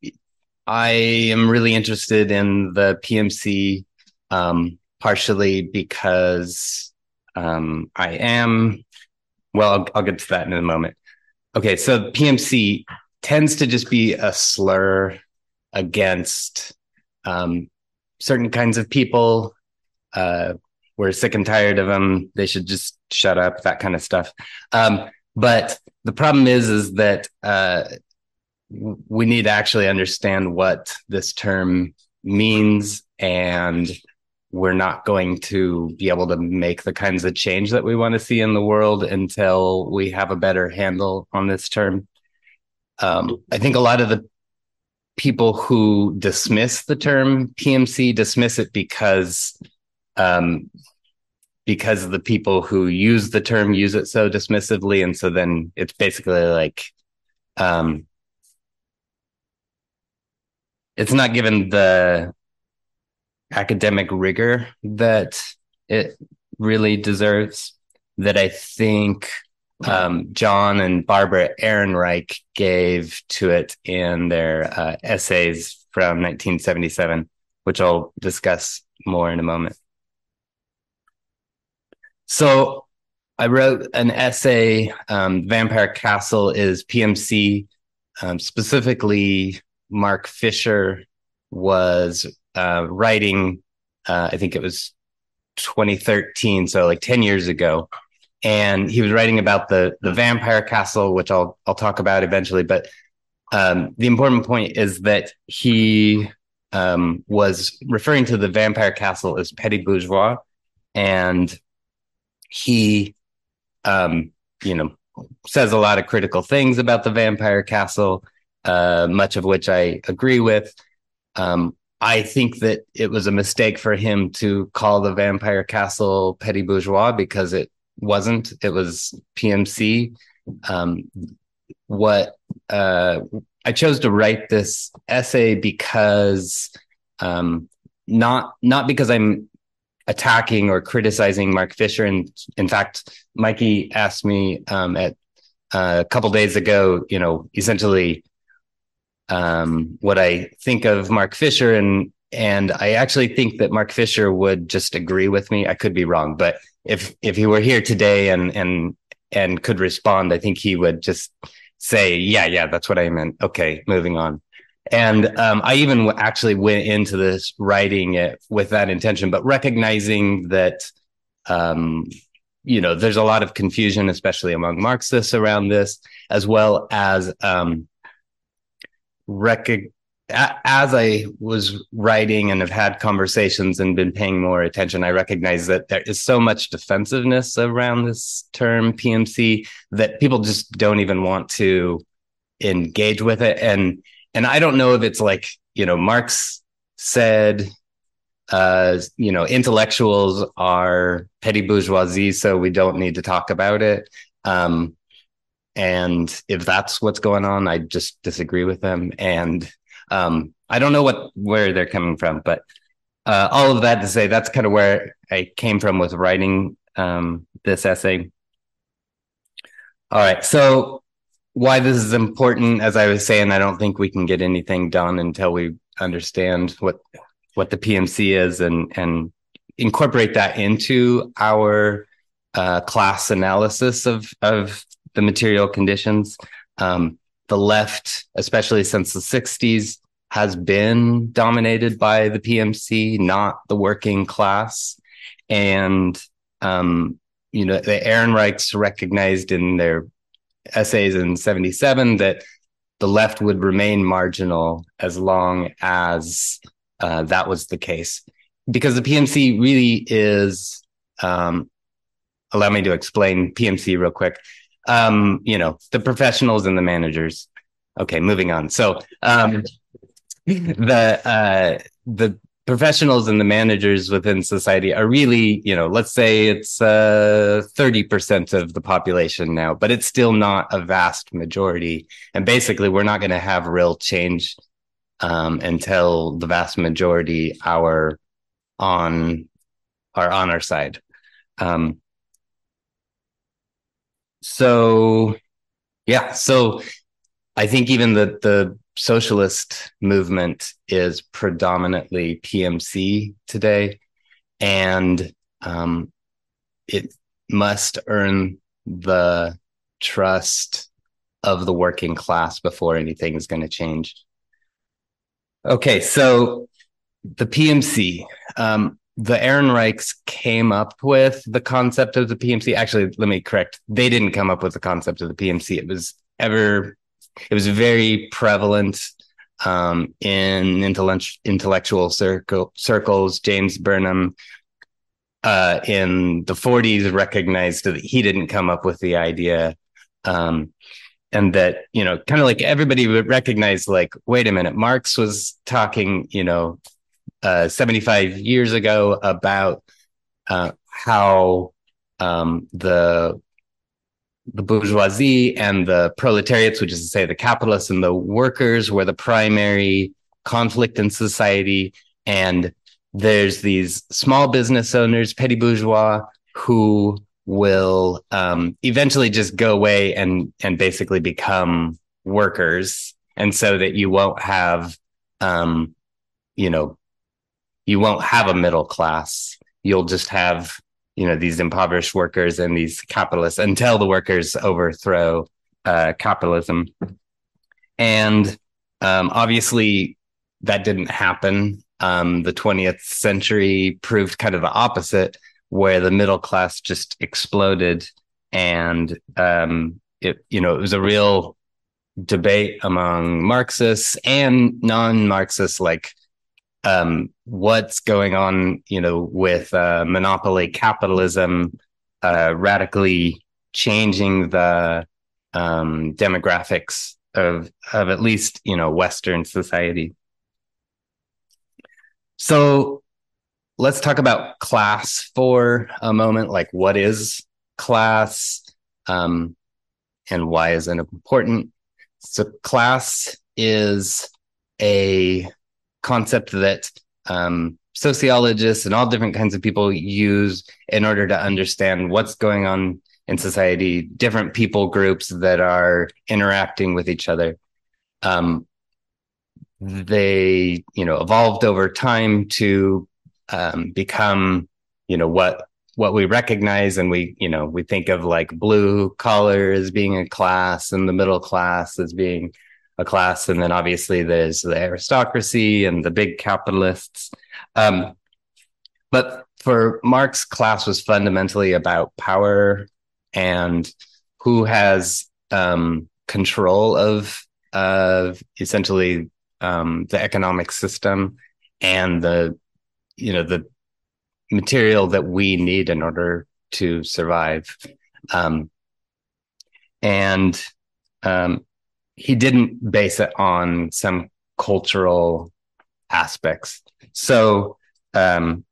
I am really interested in the PMC, um, partially because um, I am. Well, I'll, I'll get to that in a moment. Okay. So PMC tends to just be a slur against um, certain kinds of people. Uh, we're sick and tired of them. They should just shut up, that kind of stuff. Um, but the problem is, is that uh, we need to actually understand what this term means, and we're not going to be able to make the kinds of change that we want to see in the world until we have a better handle on this term. Um, I think a lot of the people who dismiss the term PMC dismiss it because um, because the people who use the term use it so dismissively, and so then it's basically like um, it's not given the academic rigor that it really deserves. That I think um, John and Barbara Ehrenreich gave to it in their uh, essays from 1977, which I'll discuss more in a moment. So I wrote an essay. Um, Vampire Castle is PMC. Um, specifically, Mark Fisher was uh, writing. Uh, I think it was 2013, so like 10 years ago, and he was writing about the the Vampire Castle, which I'll I'll talk about eventually. But um, the important point is that he um, was referring to the Vampire Castle as petty bourgeois, and he um you know says a lot of critical things about the vampire castle uh much of which i agree with um i think that it was a mistake for him to call the vampire castle petty bourgeois because it wasn't it was pmc um what uh i chose to write this essay because um not not because i'm attacking or criticizing Mark Fisher. And in fact, Mikey asked me um, at uh, a couple days ago, you know, essentially um, what I think of Mark Fisher, and and I actually think that Mark Fisher would just agree with me. I could be wrong, but if if he were here today and and and could respond, I think he would just say, "Yeah, yeah, that's what I meant." Okay, moving on. And um, I even actually went into this writing it with that intention, but recognizing that, um, you know, there's a lot of confusion, especially among Marxists around this, as well as um, as I was writing and have had conversations and been paying more attention, I recognize that there is so much defensiveness around this term PMC that people just don't even want to engage with it. And and I don't know if it's like, you know, Marx said, uh, you know, intellectuals are petty bourgeoisie, so we don't need to talk about it. Um, and if that's what's going on, I just disagree with them. And um, I don't know what where they're coming from, but uh, all of that to say that's kind of where I came from with writing um, this essay. All right, so why this is important, as I was saying, I don't think we can get anything done until we understand what what the PMC is and and incorporate that into our uh, class analysis of of the material conditions. Um, the left, especially since the 60s, has been dominated by the PMC, not the working class. And, um, you know, the Ehrenreichs recognized in their essays in 77 that the left would remain marginal as long as uh, that was the case. Because the PMC really is, um, allow me to explain PMC real quick. Um, you know, the professionals and the managers. Okay, moving on. So, um, the uh, the professionals and the managers within society are really, you know, let's say it's uh, 30% of the population now, but it's still not a vast majority. And basically, we're not going to have real change um, until the vast majority are on are on our side. Um, so, yeah, so I think even the the socialist movement is predominantly PMC today, and um, it must earn the trust of the working class before anything is going to change. Okay, so the PMC, um, the Ehrenreichs came up with the concept of the PMC. Actually, let me correct. They didn't come up with the concept of the PMC. It was ever it was very prevalent um, in intellect- intellectual circle, circles. James Burnham uh, in the 40s recognized that he didn't come up with the idea. Um, and that, you know, kind of like everybody would recognize, like, wait a minute, Marx was talking, you know, uh, 75 years ago about uh, how um, the the bourgeoisie and the proletariats, which is to say the capitalists and the workers, were the primary conflict in society. And there's these small business owners, petty bourgeois, who will um, eventually just go away and and basically become workers, and so that you won't have, um, you know, you won't have a middle class. You'll just have you know these impoverished workers and these capitalists until the workers overthrow uh, capitalism and um, obviously that didn't happen um, the 20th century proved kind of the opposite where the middle class just exploded and um, it you know it was a real debate among marxists and non-marxists like um, what's going on, you know, with uh, monopoly capitalism uh, radically changing the um, demographics of of at least you know Western society. So let's talk about class for a moment. Like, what is class, um, and why is it important? So, class is a concept that um, sociologists and all different kinds of people use in order to understand what's going on in society, different people groups that are interacting with each other. Um, they, you know, evolved over time to um, become, you know, what what we recognize and we, you know, we think of like blue collar as being a class and the middle class as being a class. And then obviously there's the aristocracy and the big capitalists. Um, but for Marx, class was fundamentally about power and who has um, control of of essentially um, the economic system and the you know the material that we need in order to survive um, and um, he didn't base it on some cultural aspects. So um,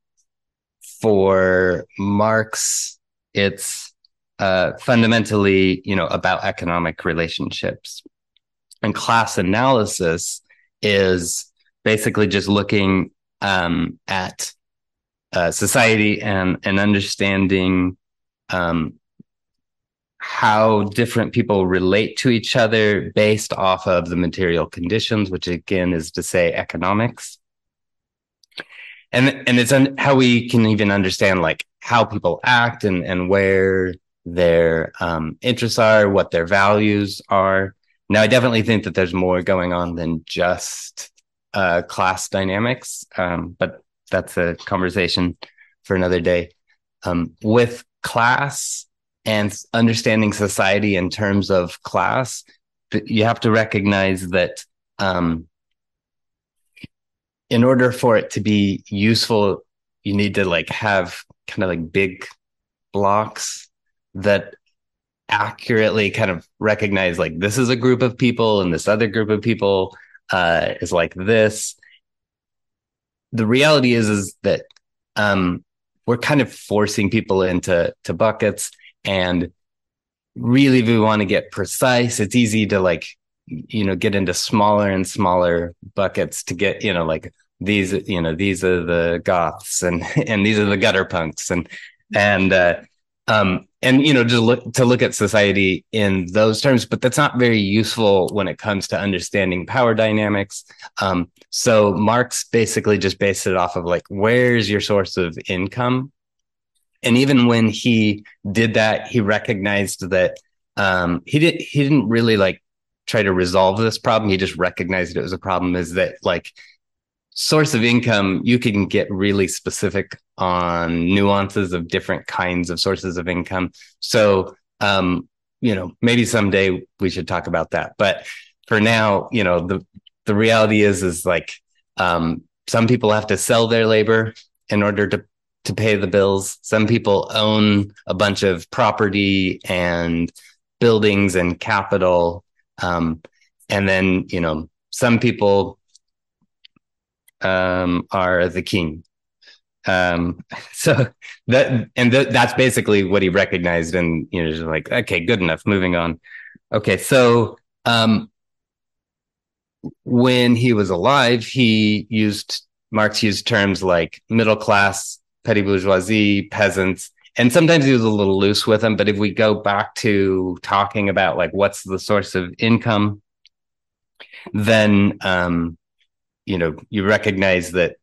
for Marx, it's uh, fundamentally, you know, about economic relationships. And class analysis is basically just looking um, at uh, society and and understanding um, how different people relate to each other based off of the material conditions, which again is to say economics. And and it's un- how we can even understand like how people act and and where their um, interests are, what their values are. Now, I definitely think that there's more going on than just uh, class dynamics, um, but that's a conversation for another day. Um, with class and understanding society in terms of class, you have to recognize that um, in order for it to be useful, you need to like have kind of like big blocks that accurately kind of recognize like this is a group of people and this other group of people uh, is like this. The reality is is that um, we're kind of forcing people into to buckets, and really, we want to get precise, it's easy to like you know get into smaller and smaller buckets to get you know like these you know these are the goths and and these are the gutter punks. And and uh, um, and you know to look to look at society in those terms but that's not very useful when it comes to understanding power dynamics. Um, so marx basically just based it off of like where's your source of income and even when he did that he recognized that um, he did he didn't really like try to resolve this problem he just recognized it was a problem is that like source of income, you can get really specific on nuances of different kinds of sources of income. So, um, you know, maybe someday we should talk about that. But for now, you know, the the reality is is like um, some people have to sell their labor in order to to pay the bills. Some people own a bunch of property and buildings and capital. Um, and then, you know, some people um, are the king. Um, so that and th- that's basically what he recognized, and you know, just like okay, good enough. Moving on. Okay, so um, when he was alive, he used Marx used terms like middle class, petty bourgeoisie, peasants, and sometimes he was a little loose with them. But if we go back to talking about like what's the source of income, then um, you know you recognize that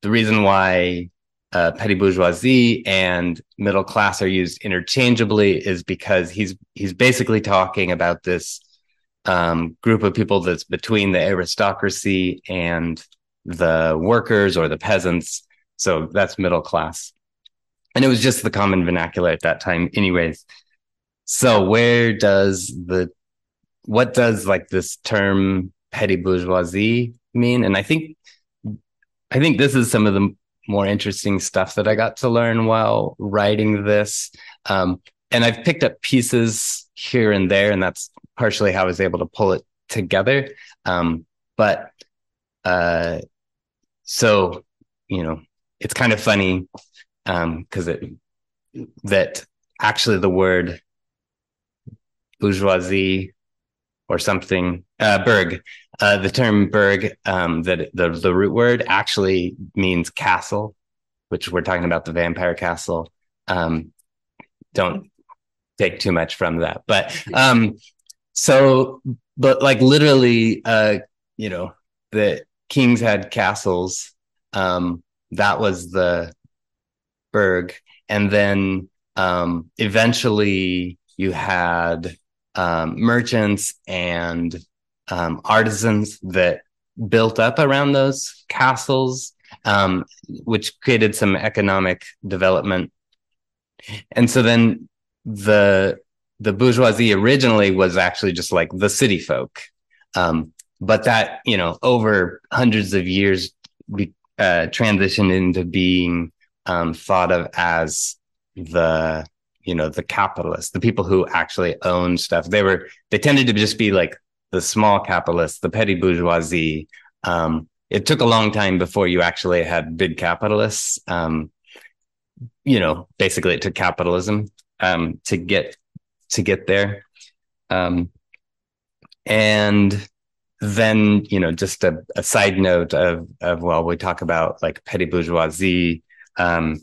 the reason why uh, petty bourgeoisie and middle class are used interchangeably is because he's he's basically talking about this um, group of people that's between the aristocracy and the workers or the peasants. So that's middle class, and it was just the common vernacular at that time, anyways. So where does the what does like this term petty bourgeoisie mean? And I think I think this is some of the more interesting stuff that I got to learn while writing this. Um, and I've picked up pieces here and there, and that's partially how I was able to pull it together. Um, but uh, so you know, it's kind of funny because um, it that actually the word bourgeoisie or something uh, Burg. Uh, the term Burg, um, that the the root word actually means castle, which we're talking about the vampire castle. Um, don't take too much from that, but um, so but like literally, uh, you know, the kings had castles. Um, that was the Burg, and then um, eventually you had um, merchants and um, artisans that built up around those castles, um, which created some economic development. And so then the the bourgeoisie originally was actually just like the city folk, um, but that you know over hundreds of years we uh, transitioned into being um, thought of as the you know the capitalists the people who actually own stuff. They were they tended to just be like the small capitalists the petty bourgeoisie. Um, it took a long time before you actually had big capitalists. Um, you know basically it took capitalism um, to get to get there. Um, and then you know just a, a, side note of of well we talk about like petty bourgeoisie um,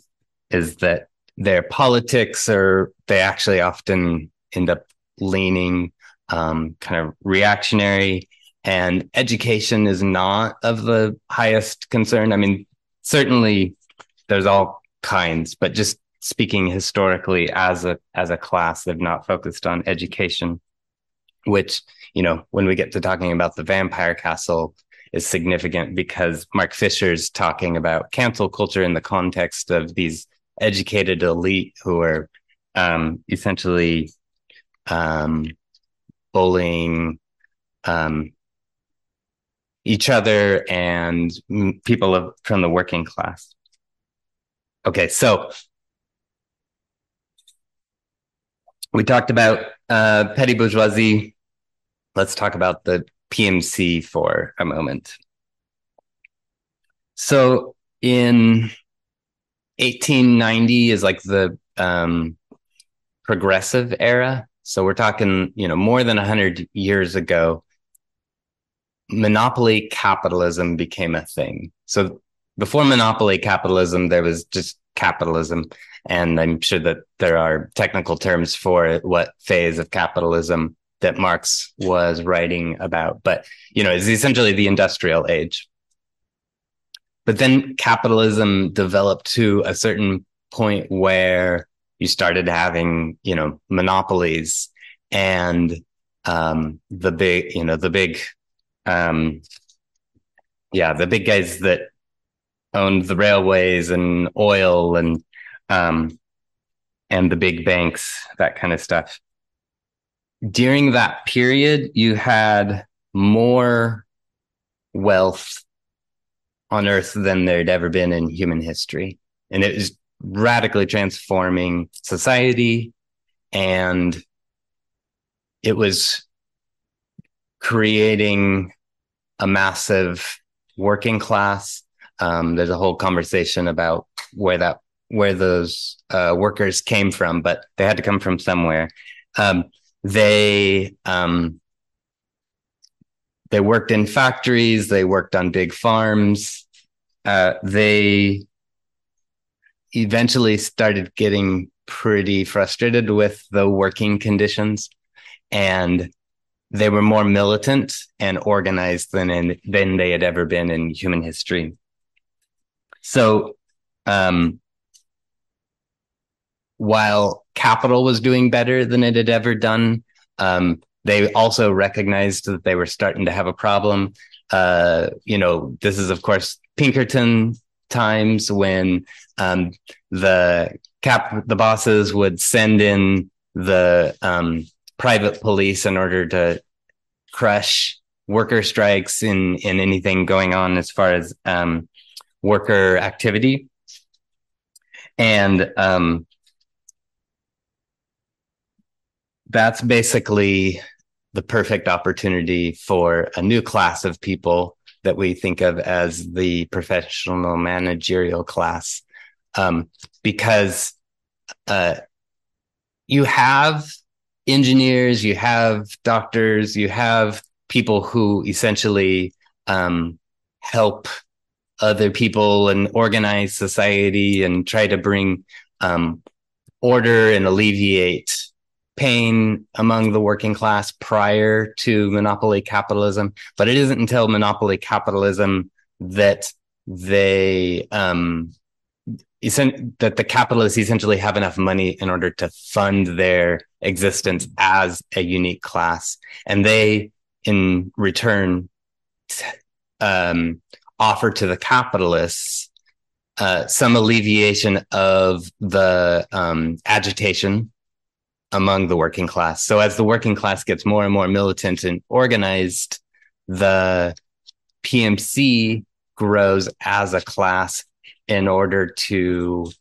is that their politics are they actually often end up leaning um, kind of reactionary and education is not of the highest concern. I mean certainly there's all kinds but just speaking historically as a as a class they've not focused on education which you know when we get to talking about the vampire castle is significant because mark fisher's talking about cancel culture in the context of these educated elite who are um, essentially um, bullying um, each other and people of, from the working class. Okay, so we talked about uh, petty bourgeoisie. Let's talk about the PMC for a moment. So in 1890 is like the um, progressive era. So we're talking, you know, more than 100 years ago, monopoly capitalism became a thing. So before monopoly capitalism, there was just capitalism. And I'm sure that there are technical terms for what phase of capitalism that Marx was writing about. But, you know, it's essentially the industrial age. But then capitalism developed to a certain point where you started having, you know, monopolies and um, the big, you know, the big, um, yeah, the big guys that owned the railways and oil and um, and the big banks, that kind of stuff. During that period, you had more wealth on Earth than there'd ever been in human history. And it was radically transforming society. And it was creating a massive working class. Um, there's a whole conversation about where that where those uh, workers came from, but they had to come from somewhere. Um, they um, they worked in factories, they worked on big farms. Uh, they eventually started getting pretty frustrated with the working conditions and they were more militant and organized than in, than they had ever been in human history. So, um, while capital was doing better than it had ever done, um, they also recognized that they were starting to have a problem. Uh, you know, this is of course Pinkerton times when um, the cap the bosses would send in the um, private police in order to crush worker strikes in in anything going on as far as um, worker activity and um, that's basically the perfect opportunity for a new class of people that we think of as the professional managerial class. Um, because uh, you have engineers you have doctors you have people who essentially um, help other people and organize society and try to bring um, order and alleviate pain among the working class prior to monopoly capitalism, but it isn't until monopoly capitalism that they um that the capitalists essentially have enough money in order to fund their existence as a unique class. And they in return um, offer to the capitalists uh, some alleviation of the um, agitation among the working class. So as the working class gets more and more militant and organized, the PMC grows as a class in order to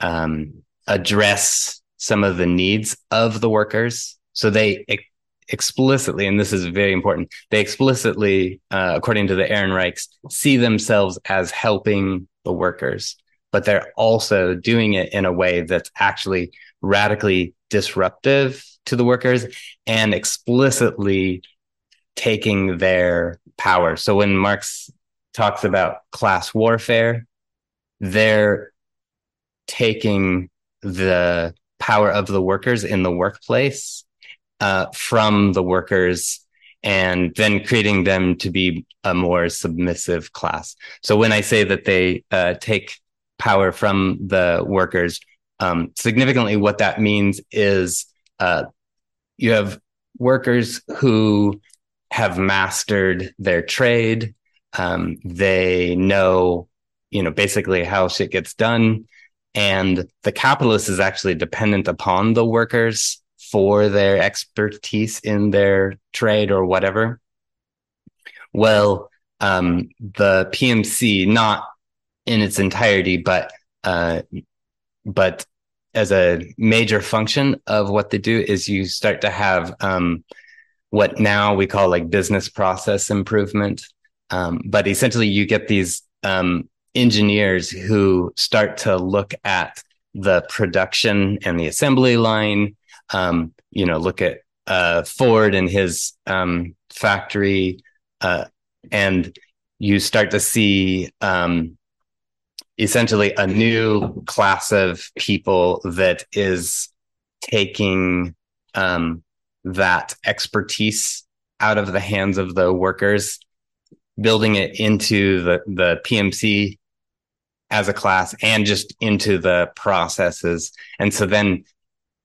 um, address some of the needs of the workers. So they ex- explicitly, and this is very important, they explicitly, uh, according to the Ehrenreichs, see themselves as helping the workers. but they're also doing it in a way that's actually radically disruptive to the workers and explicitly taking their power. So when Marx talks about class warfare, they're taking the power of the workers in the workplace uh, from the workers and then creating them to be a more submissive class. So when I say that they uh, take power from the workers, um, significantly what that means is uh, you have workers who have mastered their trade. Um, they know, you know, basically how shit gets done. And the capitalist is actually dependent upon the workers for their expertise in their trade or whatever. Well, um, the PMC, not in its entirety, but uh, but as a major function of what they do is you start to have um, what now we call like business process improvement. Um, but essentially, you get these um, engineers who start to look at the production and the assembly line. Um, you know, look at uh, Ford and his um, factory, uh, and you start to see um, essentially a new class of people that is taking um, that expertise out of the hands of the workers, building it into the, the PMC as a class and just into the processes. And so then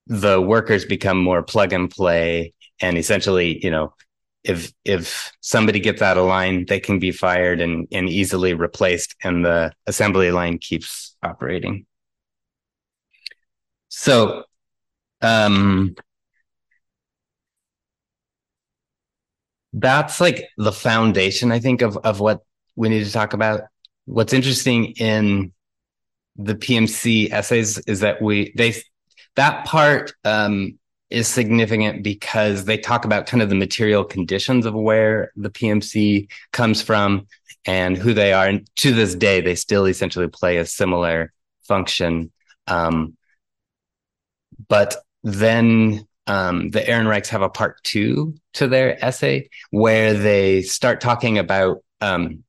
the workers become more plug and play and essentially, you know, if if somebody gets out of line, they can be fired and, and easily replaced, and the assembly line keeps operating. So, um, that's like the foundation, I think, of of what we need to talk about. What's interesting in the PMC essays is that we they that part um, is significant because they talk about kind of the material conditions of where the PMC comes from and who they are. And to this day, they still essentially play a similar function. Um, but then um, the Ehrenreichs have a part two to their essay where they start talking about um,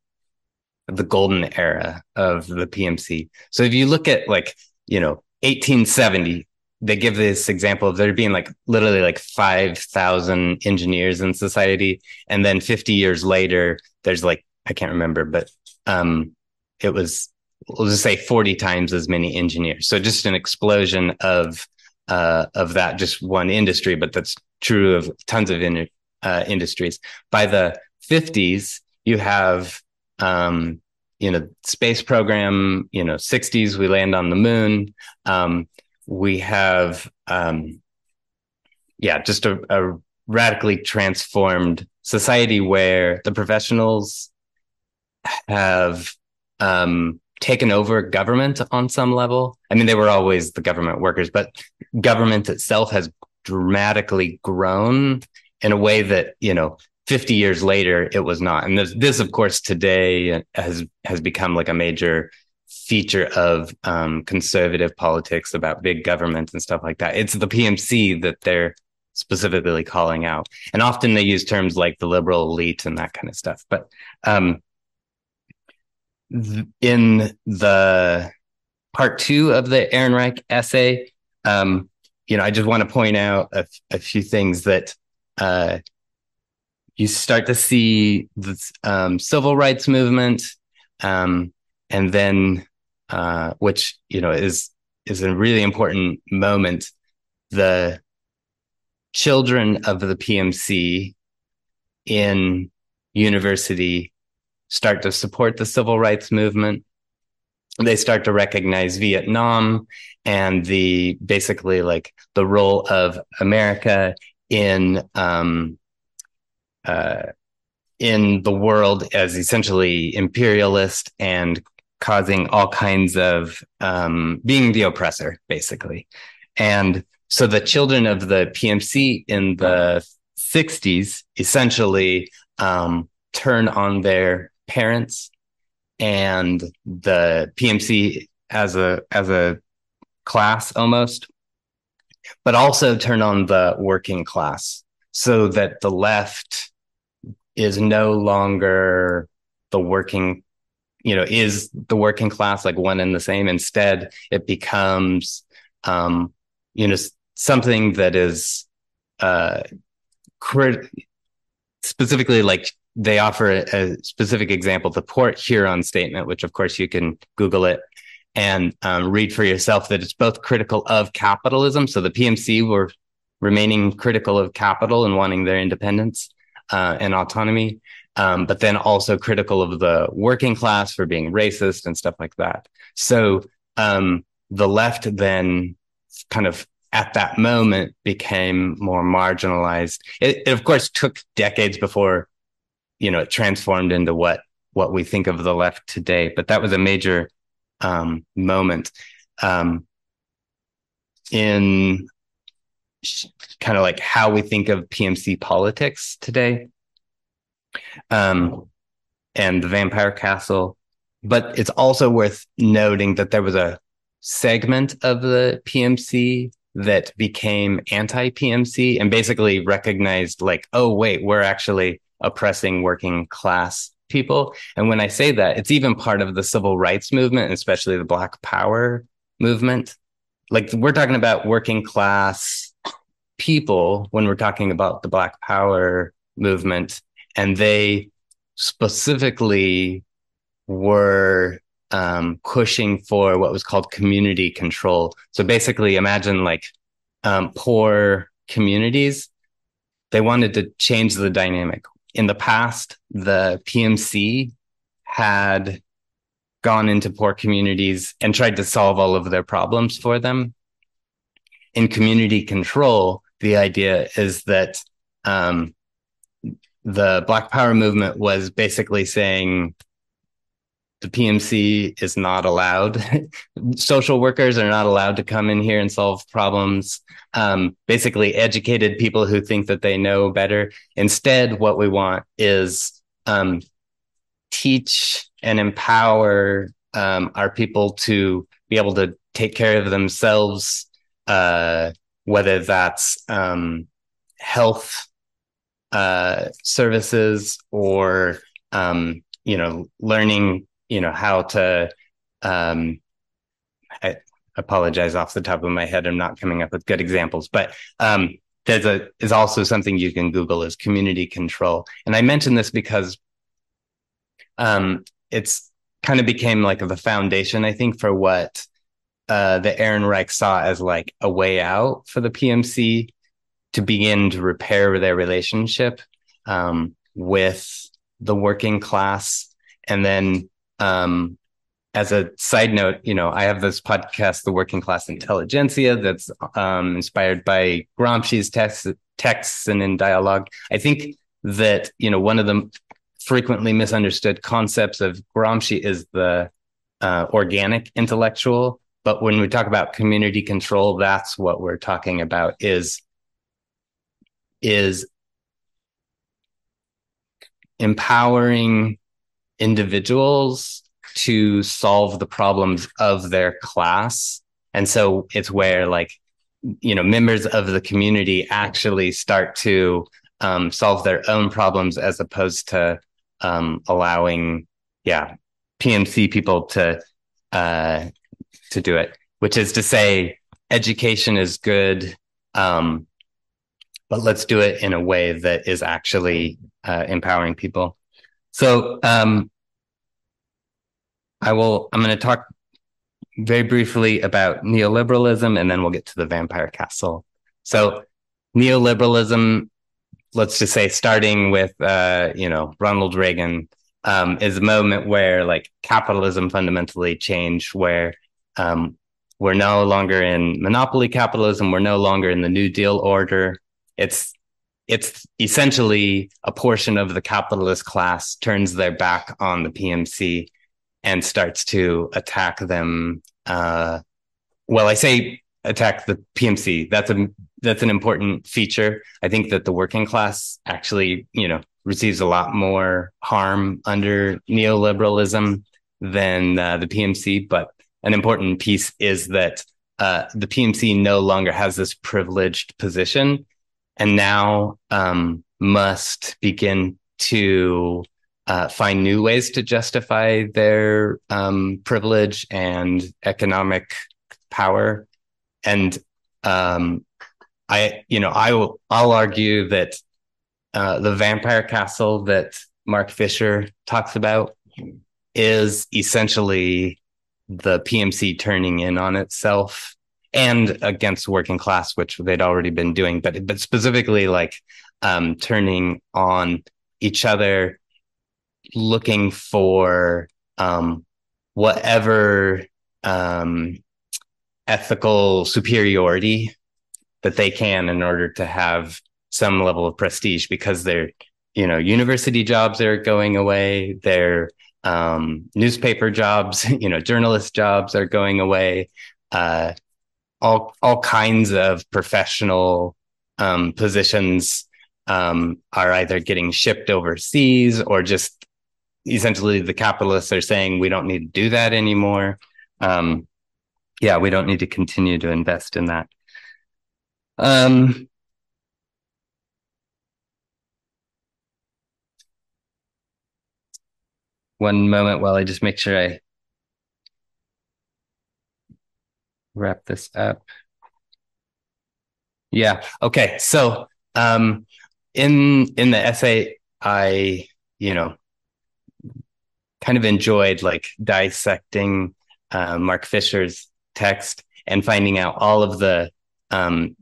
the golden era of the PMC. So if you look at like, you know, 1870, they give this example of there being like literally like 5,000 engineers in society. And then 50 years later, there's like, I can't remember, but um, it was, we'll just say 40 times as many engineers. So just an explosion of, uh, of that just one industry, but that's true of tons of in, uh, industries. By the 50s, you have, um, you know, space program, you know, 60s, we land on the moon. Um, we have um, yeah just a, a, radically transformed society where the professionals have um, taken over government on some level. I mean they were always the government workers but government itself has dramatically grown in a way that you know 50 years later it was not. And this, this of course today has has become like a major feature of um, conservative politics about big government and stuff like that. It's the PMC that they're specifically calling out. And often they use terms like the liberal elite and that kind of stuff. But um, th- in the part two of the Ehrenreich essay, um, you know, I just want to point out a, a few things that uh, you start to see the um, civil rights movement, um, and then uh, which you know is is a really important moment. The children of the PMC in university start to support the civil rights movement. They start to recognize Vietnam and the basically like the role of America in um, uh, in the world as essentially imperialist and causing all kinds of um, being the oppressor, basically. And so the children of the PMC in the 60s essentially um, turn on their parents, and the PMC as a as a class almost, but also turn on the working class so that the left is no longer the working you know is the working class like one and the same? Instead it becomes um you know something that is uh crit- specifically like they offer a, a, specific example the port huron statement which of course you can google it and um, read for yourself that it's both critical of capitalism. So the pmc were remaining critical of capital and wanting their independence uh, and autonomy um, but then also critical of the working class for being racist and stuff like that so um, the left then kind of at that moment became more marginalized. It, it, of course took decades before, you know, it transformed into what what we think of the left today. But that was a major um, moment um, in kind of like how we think of PMC politics today, um, and the Vampire Castle. But it's also worth noting that there was a segment of the PMC that became anti PMC and basically recognized, like, oh, wait, we're actually oppressing working class people. And when I say that, it's even part of the civil rights movement, especially the Black Power movement. Like, we're talking about working class people when we're talking about the Black Power movement, and they specifically were um, pushing for what was called community control. So basically, imagine like um, poor communities. They wanted to change the dynamic. In the past, the PMC had gone into poor communities and tried to solve all of their problems for them. In community control, the idea is that um, the Black Power movement was basically saying the PMC is not allowed. Social workers are not allowed to come in here and solve problems. Um, basically, educated people who think that they know better. Instead, what we want is um, teach and empower um, our people to be able to take care of themselves, uh, whether that's um, health uh, services or um, you know learning you know how to um i apologize off the top of my head. I'm not coming up with good examples but um there's a is also something you can google is community control. And i mention this because um it's kind of became like the foundation i think for what uh Ehrenreich saw as like a way out for the pmc to begin to repair their relationship um with the working class and then um, as a side note, you know, I have this podcast, The Working Class Intelligentsia, that's um, inspired by Gramsci's texts, texts and in dialogue. I think that, you know, one of the frequently misunderstood concepts of Gramsci is the uh, organic intellectual. But when we talk about community control, that's what we're talking about is, is empowering individuals to solve the problems of their class. And so it's where like, you know, members of the community actually start to um, solve their own problems as opposed to um, allowing, yeah, PMC people to uh, to do it. Which is to say, education is good, um, but let's do it in a way that is actually uh, empowering people. So um, I will. I'm going to talk very briefly about neoliberalism, and then we'll get to the vampire castle. So, neoliberalism, let's just say, starting with uh, you know Ronald Reagan, um, is a moment where like capitalism fundamentally changed, where um, we're no longer in monopoly capitalism. We're no longer in the New Deal order. It's it's essentially a portion of the capitalist class turns their back on the PMC and starts to attack them. Uh, well, I say attack the PMC. That's a that's an important feature. I think that the working class actually, you know, receives a lot more harm under neoliberalism than uh, the PMC. But an important piece is that uh, the PMC no longer has this privileged position and now um, must begin to uh, find new ways to justify their um, privilege and economic power. And um, I, you know, I will, I'll argue that uh, the vampire castle that Mark Fisher talks about is essentially the PMC turning in on itself and against working class, which they'd already been doing, but but specifically like um, turning on each other, looking for um, whatever um, ethical superiority that they can in order to have some level of prestige because their you know university jobs are going away their um, newspaper jobs you know journalist jobs are going away uh, all all kinds of professional um, positions um, are either getting shipped overseas or just essentially the capitalists are saying we don't need to do that anymore. Um, yeah, we don't need to continue to invest in that. Um, one moment while I just make sure I wrap this up. Yeah. Okay. So, um, in in the essay, I you know kind of enjoyed like dissecting uh, Mark Fisher's text and finding out all of the um,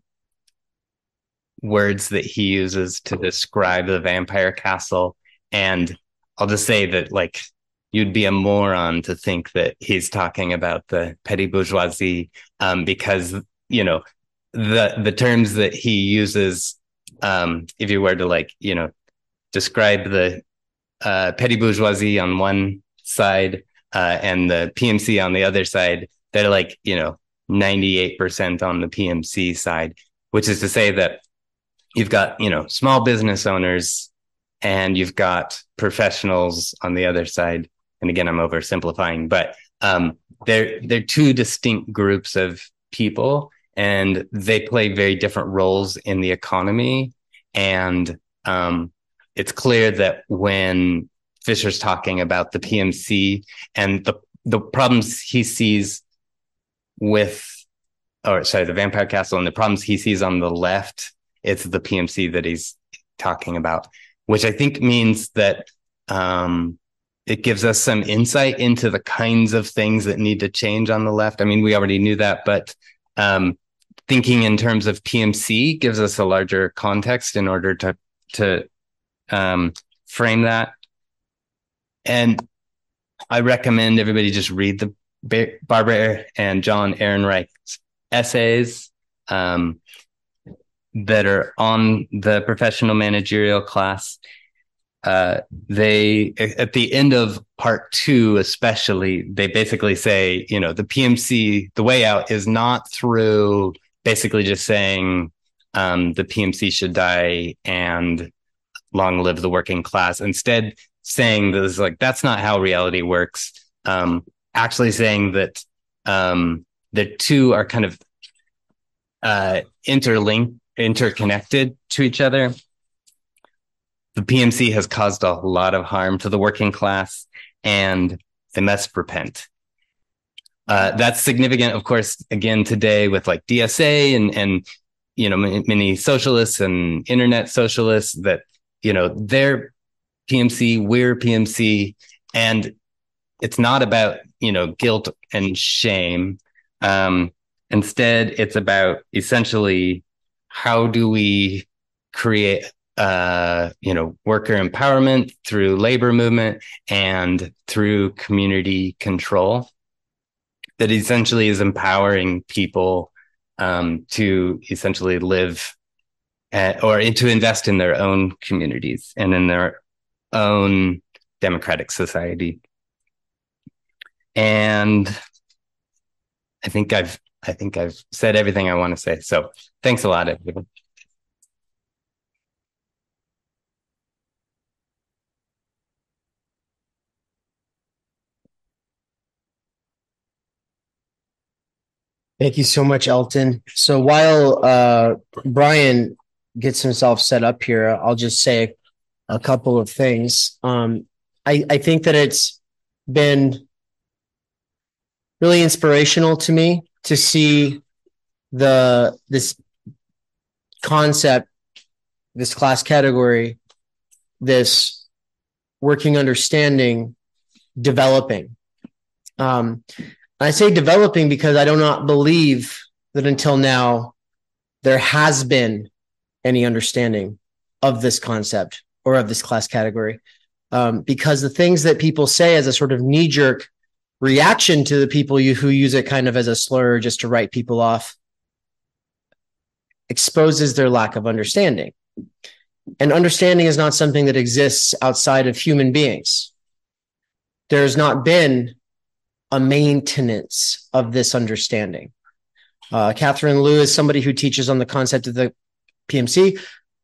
words that he uses to describe the vampire castle. And I'll just say that like you'd be a moron to think that he's talking about the petty bourgeoisie um, because you know the the terms that he uses um, if you were to like you know describe the uh, petty bourgeoisie on one side uh, and the PMC on the other side, they're like you know 98% on the PMC side, which is to say that you've got you know small business owners and you've got professionals on the other side and again, I'm oversimplifying, but um, they're they're two distinct groups of people, and they play very different roles in the economy. And um, it's clear that when Fisher's talking about the PMC and the the problems he sees with, or sorry, the Vampire Castle and the problems he sees on the left, it's the PMC that he's talking about, which I think means that um, it gives us some insight into the kinds of things that need to change on the left. I mean, we already knew that, but um, thinking in terms of PMC gives us a larger context in order to to um, frame that. And I recommend everybody just read the Barbara and John Ehrenreich's essays um, that are on the professional managerial class uh, they at the end of part two, especially, they basically say, you know, the PMC, the way out is not through basically just saying um, the PMC should die and long live the working class. Instead, saying this like that's not how reality works. Um, actually, saying that um, the two are kind of uh, interlinked, interconnected to each other the PMC has caused a lot of harm to the working class and they must repent. Uh, that's significant, of course, again today with like DSA and and you know many socialists and internet socialists that you know they're PMC, we're PMC, and it's not about you know guilt and shame. Um, instead, it's about essentially how do we create uh, you know, worker empowerment through labor movement and through community control that essentially is empowering people um, to essentially live at, or to invest in their own communities and in their own democratic society. And I think I've I think I've said everything I want to say. So thanks a lot, everyone. Thank you so much, Elton. So while uh, Bryan gets himself set up here, I'll just say a couple of things. Um, I, I think that it's been really inspirational to me to see the this concept, this class category, this working understanding developing. Um, I say developing because I do not believe that until now there has been any understanding of this concept or of this class category. Um, because the things that people say as a sort of knee jerk reaction to the people you, who use it kind of as a slur just to write people off exposes their lack of understanding. And understanding is not something that exists outside of human beings. There's not been a maintenance of this understanding. Uh, Catherine Liu is somebody who teaches on the concept of the PMC.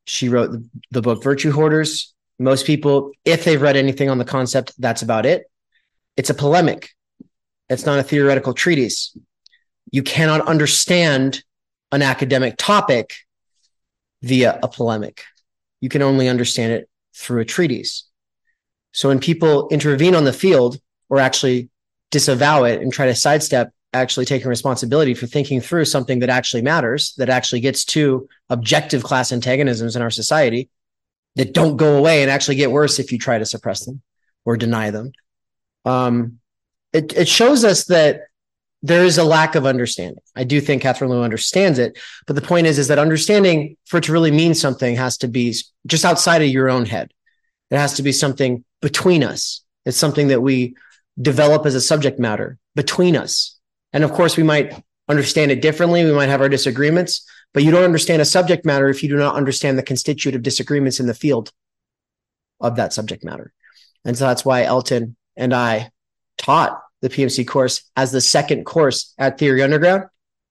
She wrote the, the book Virtue Hoarders. Most people, if they've read anything on the concept, that's about it. It's a polemic. It's not a theoretical treatise. You cannot understand an academic topic via a polemic. You can only understand it through a treatise. So when people intervene on the field or actually disavow it and try to sidestep actually taking responsibility for thinking through something that actually matters, that actually gets to objective class antagonisms in our society that don't go away and actually get worse if you try to suppress them or deny them. Um, it, it shows us that there is a lack of understanding. I do think Catherine Liu understands it, but the point is, is that understanding for it to really mean something has to be just outside of your own head. It has to be something between us. It's something that we develop as a subject matter between us. And of course, we might understand it differently. We might have our disagreements, but you don't understand a subject matter if you do not understand the constitutive disagreements in the field of that subject matter. And so that's why Elton and I taught the PMC course as the second course at Theory Underground.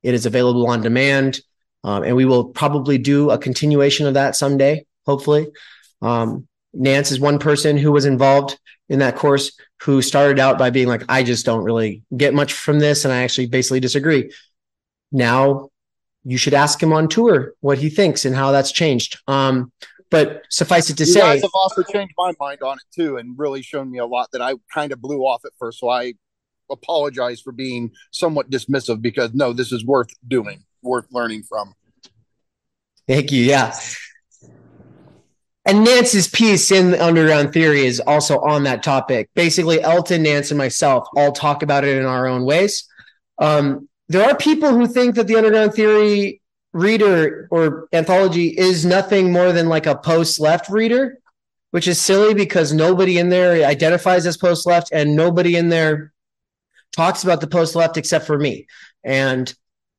It is available on demand, um, and we will probably do a continuation of that someday, hopefully. Um, Nance is one person who was involved in that course who started out by being like, I just don't really get much from this. And I actually basically disagree. Now you should ask him on tour what he thinks and how that's changed. Um, but suffice it to you say, guys have also changed my mind on it too, and really shown me a lot that I kind of blew off at first. So I apologize for being somewhat dismissive because no, this is worth doing, worth learning from. Thank you. Yeah. And Nance's piece in the Underground Theory is also on that topic. Basically, Elton, Nance, and myself all talk about it in our own ways. Um, there are people who think that the Underground Theory reader or anthology is nothing more than like a post left reader, which is silly because nobody in there identifies as post left and nobody in there talks about the post left except for me. And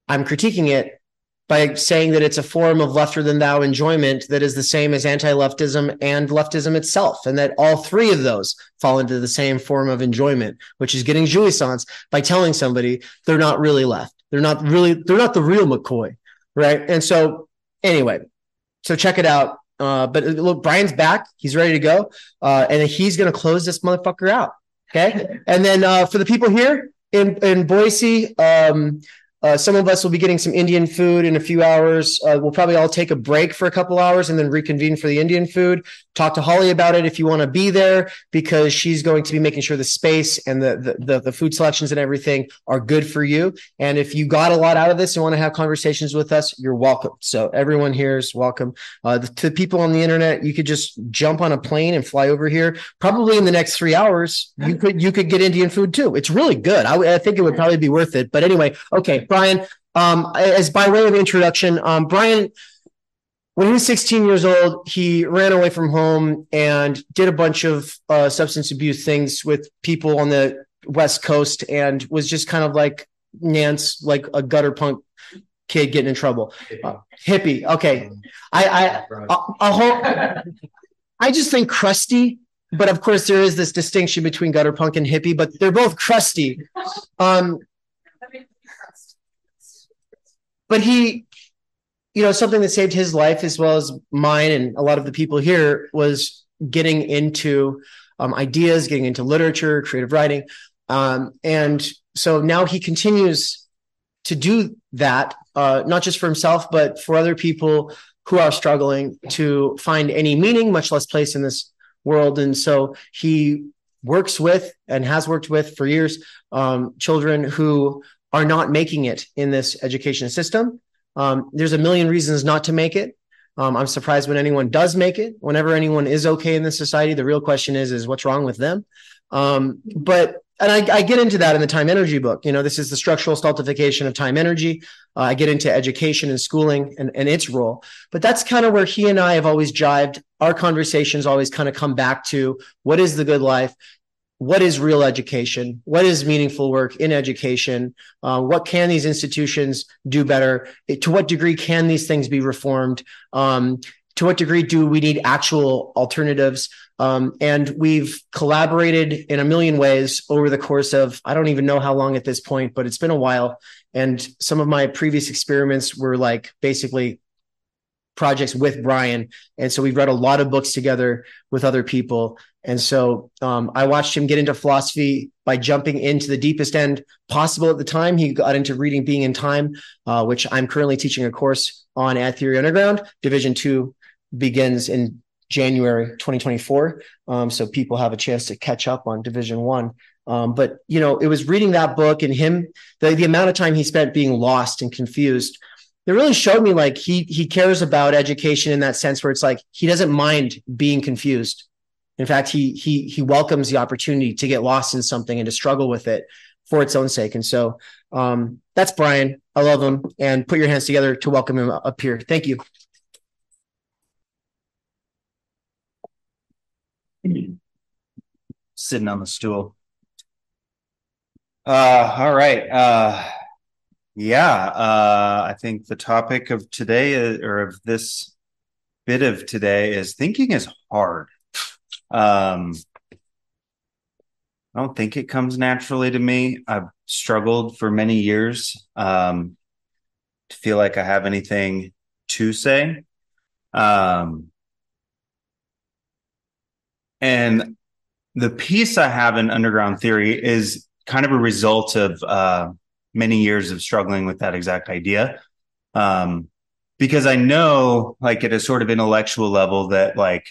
I'm critiquing it by saying that it's a form of lefter than thou enjoyment that is the same as anti-leftism and leftism itself, and that all three of those fall into the same form of enjoyment, which is getting jouissance by telling somebody they're not really left. They're not really, they're not the real McCoy. Right. And so anyway, so check it out. Uh, but look, Bryan's back. He's ready to go. Uh, and he's going to close this motherfucker out. Okay. And then uh, for the people here in, in Boise, um, uh, some of us will be getting some Indian food in a few hours. Uh, we'll probably all take a break for a couple hours and then reconvene for the Indian food. Talk to Holly about it if you want to be there because she's going to be making sure the space and the, the, the the food selections and everything are good for you. And if you got a lot out of this and want to have conversations with us, you're welcome. So everyone here is welcome. Uh, the, to people on the internet, you could just jump on a plane and fly over here. Probably in the next three hours, you could you could get Indian food too. It's really good. I, I think it would probably be worth it. But anyway, okay. Bryan, um, as by way of introduction, um, Bryan, when he was 16 years old, he ran away from home and did a bunch of uh, substance abuse things with people on the West Coast and was just kind of like Nance, like a gutter punk kid getting in trouble. Uh, hippie. Okay. I, I, a, a whole, I just think crusty, but of course there is this distinction between gutter punk and hippie, but they're both crusty. Um, but he you know something that saved his life as well as mine and a lot of the people here was getting into um, ideas getting into literature creative writing um, and so now he continues to do that, uh, not just for himself, but for other people who are struggling to find any meaning, much less place in this world. And so he works with and has worked with for years um, children who are not making it in this education system. Um, there's a million reasons not to make it. Um, I'm surprised when anyone does make it. Whenever anyone is okay in this society, the real question is, is what's wrong with them? Um, but and I, I, get into that in the time energy book. You know, this is the structural stultification of time energy. Uh, I get into education and schooling and, and its role. But that's kind of where he and I have always jived. Our conversations always kind of come back to what is the good life? What is real education? What is meaningful work in education? Uh, what can these institutions do better? To what degree can these things be reformed? Um, to what degree do we need actual alternatives? Um, and we've collaborated in a million ways over the course of, I don't even know how long at this point, but it's been a while. And some of my previous experiments were like basically projects with Bryan. And so we've read a lot of books together with other people. And so um, I watched him get into philosophy by jumping into the deepest end possible at the time. He got into reading Being and Time, uh, which I'm currently teaching a course on at Theory Underground. Division two begins in January 2024. Um, so people have a chance to catch up on Division One. Um, but you know, it was reading that book and him, the, the amount of time he spent being lost and confused. It really showed me like he he cares about education in that sense where it's like he doesn't mind being confused. In fact, he he he welcomes the opportunity to get lost in something and to struggle with it for its own sake. And so um, that's Bryan. I love him. And put your hands together to welcome him up here. Thank you. sitting on the stool. Uh, all right. Uh, yeah. Uh, I think the topic of today or of this bit of today is thinking is hard. Um, I don't think it comes naturally to me. I've struggled for many years um, to feel like I have anything to say. Um, and the piece I have in Underground Theory is kind of a result of uh, many years of struggling with that exact idea. Um, because I know, like, at a sort of intellectual level, that, like,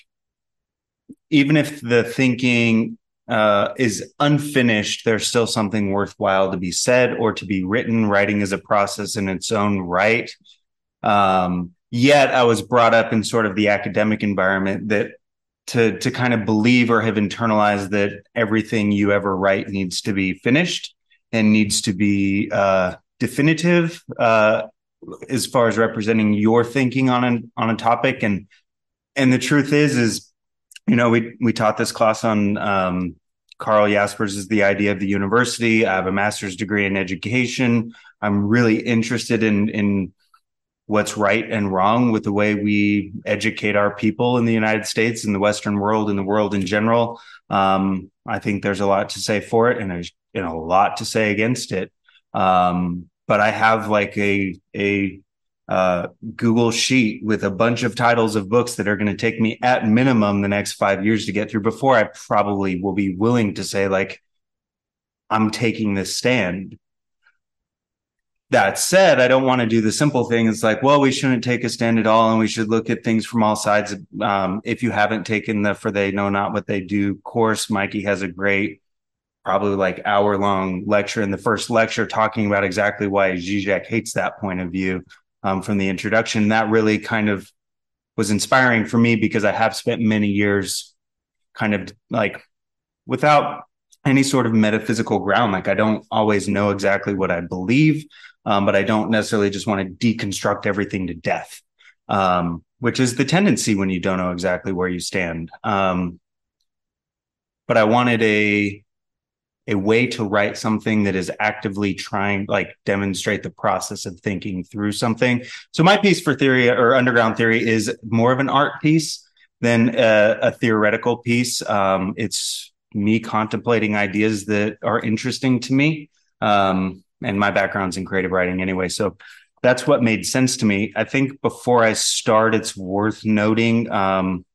even if the thinking uh, is unfinished, there's still something worthwhile to be said or to be written. Writing is a process in its own right. Um, yet I was brought up in sort of the academic environment that to to kind of believe or have internalized that everything you ever write needs to be finished and needs to be uh, definitive uh, as far as representing your thinking on an on a topic and and the truth is is you know we we taught this class on um, Karl Jaspers is the idea of the university. I have a master's degree in education. I'm really interested in in what's right and wrong with the way we educate our people in the United States, in the Western world, in the world in general. Um, I think there's a lot to say for it, and there's know a lot to say against it. Um, but I have like a a uh, Google sheet with a bunch of titles of books that are going to take me at minimum the next five years to get through before I probably will be willing to say like I'm taking this stand that said, I don't want to do the simple thing. It's like, well, we shouldn't take a stand at all, and we should look at things from all sides. Um, if you haven't taken the "For They Know Not What They Do" course, Mikey has a great, probably like hour long lecture in the first lecture talking about exactly why Žižek hates that point of view um, from the introduction. That really kind of was inspiring for me because I have spent many years kind of like without any sort of metaphysical ground. Like I don't always know exactly what I believe um, but I don't necessarily just want to deconstruct everything to death, um, which is the tendency when you don't know exactly where you stand. Um, but I wanted a a way to write something that is actively trying like demonstrate the process of thinking through something so my piece for theory or underground theory is more of an art piece than a, a theoretical piece um, it's me contemplating ideas that are interesting to me um, and my background's in creative writing anyway. So that's what made sense to me. I think before I start, it's worth noting um,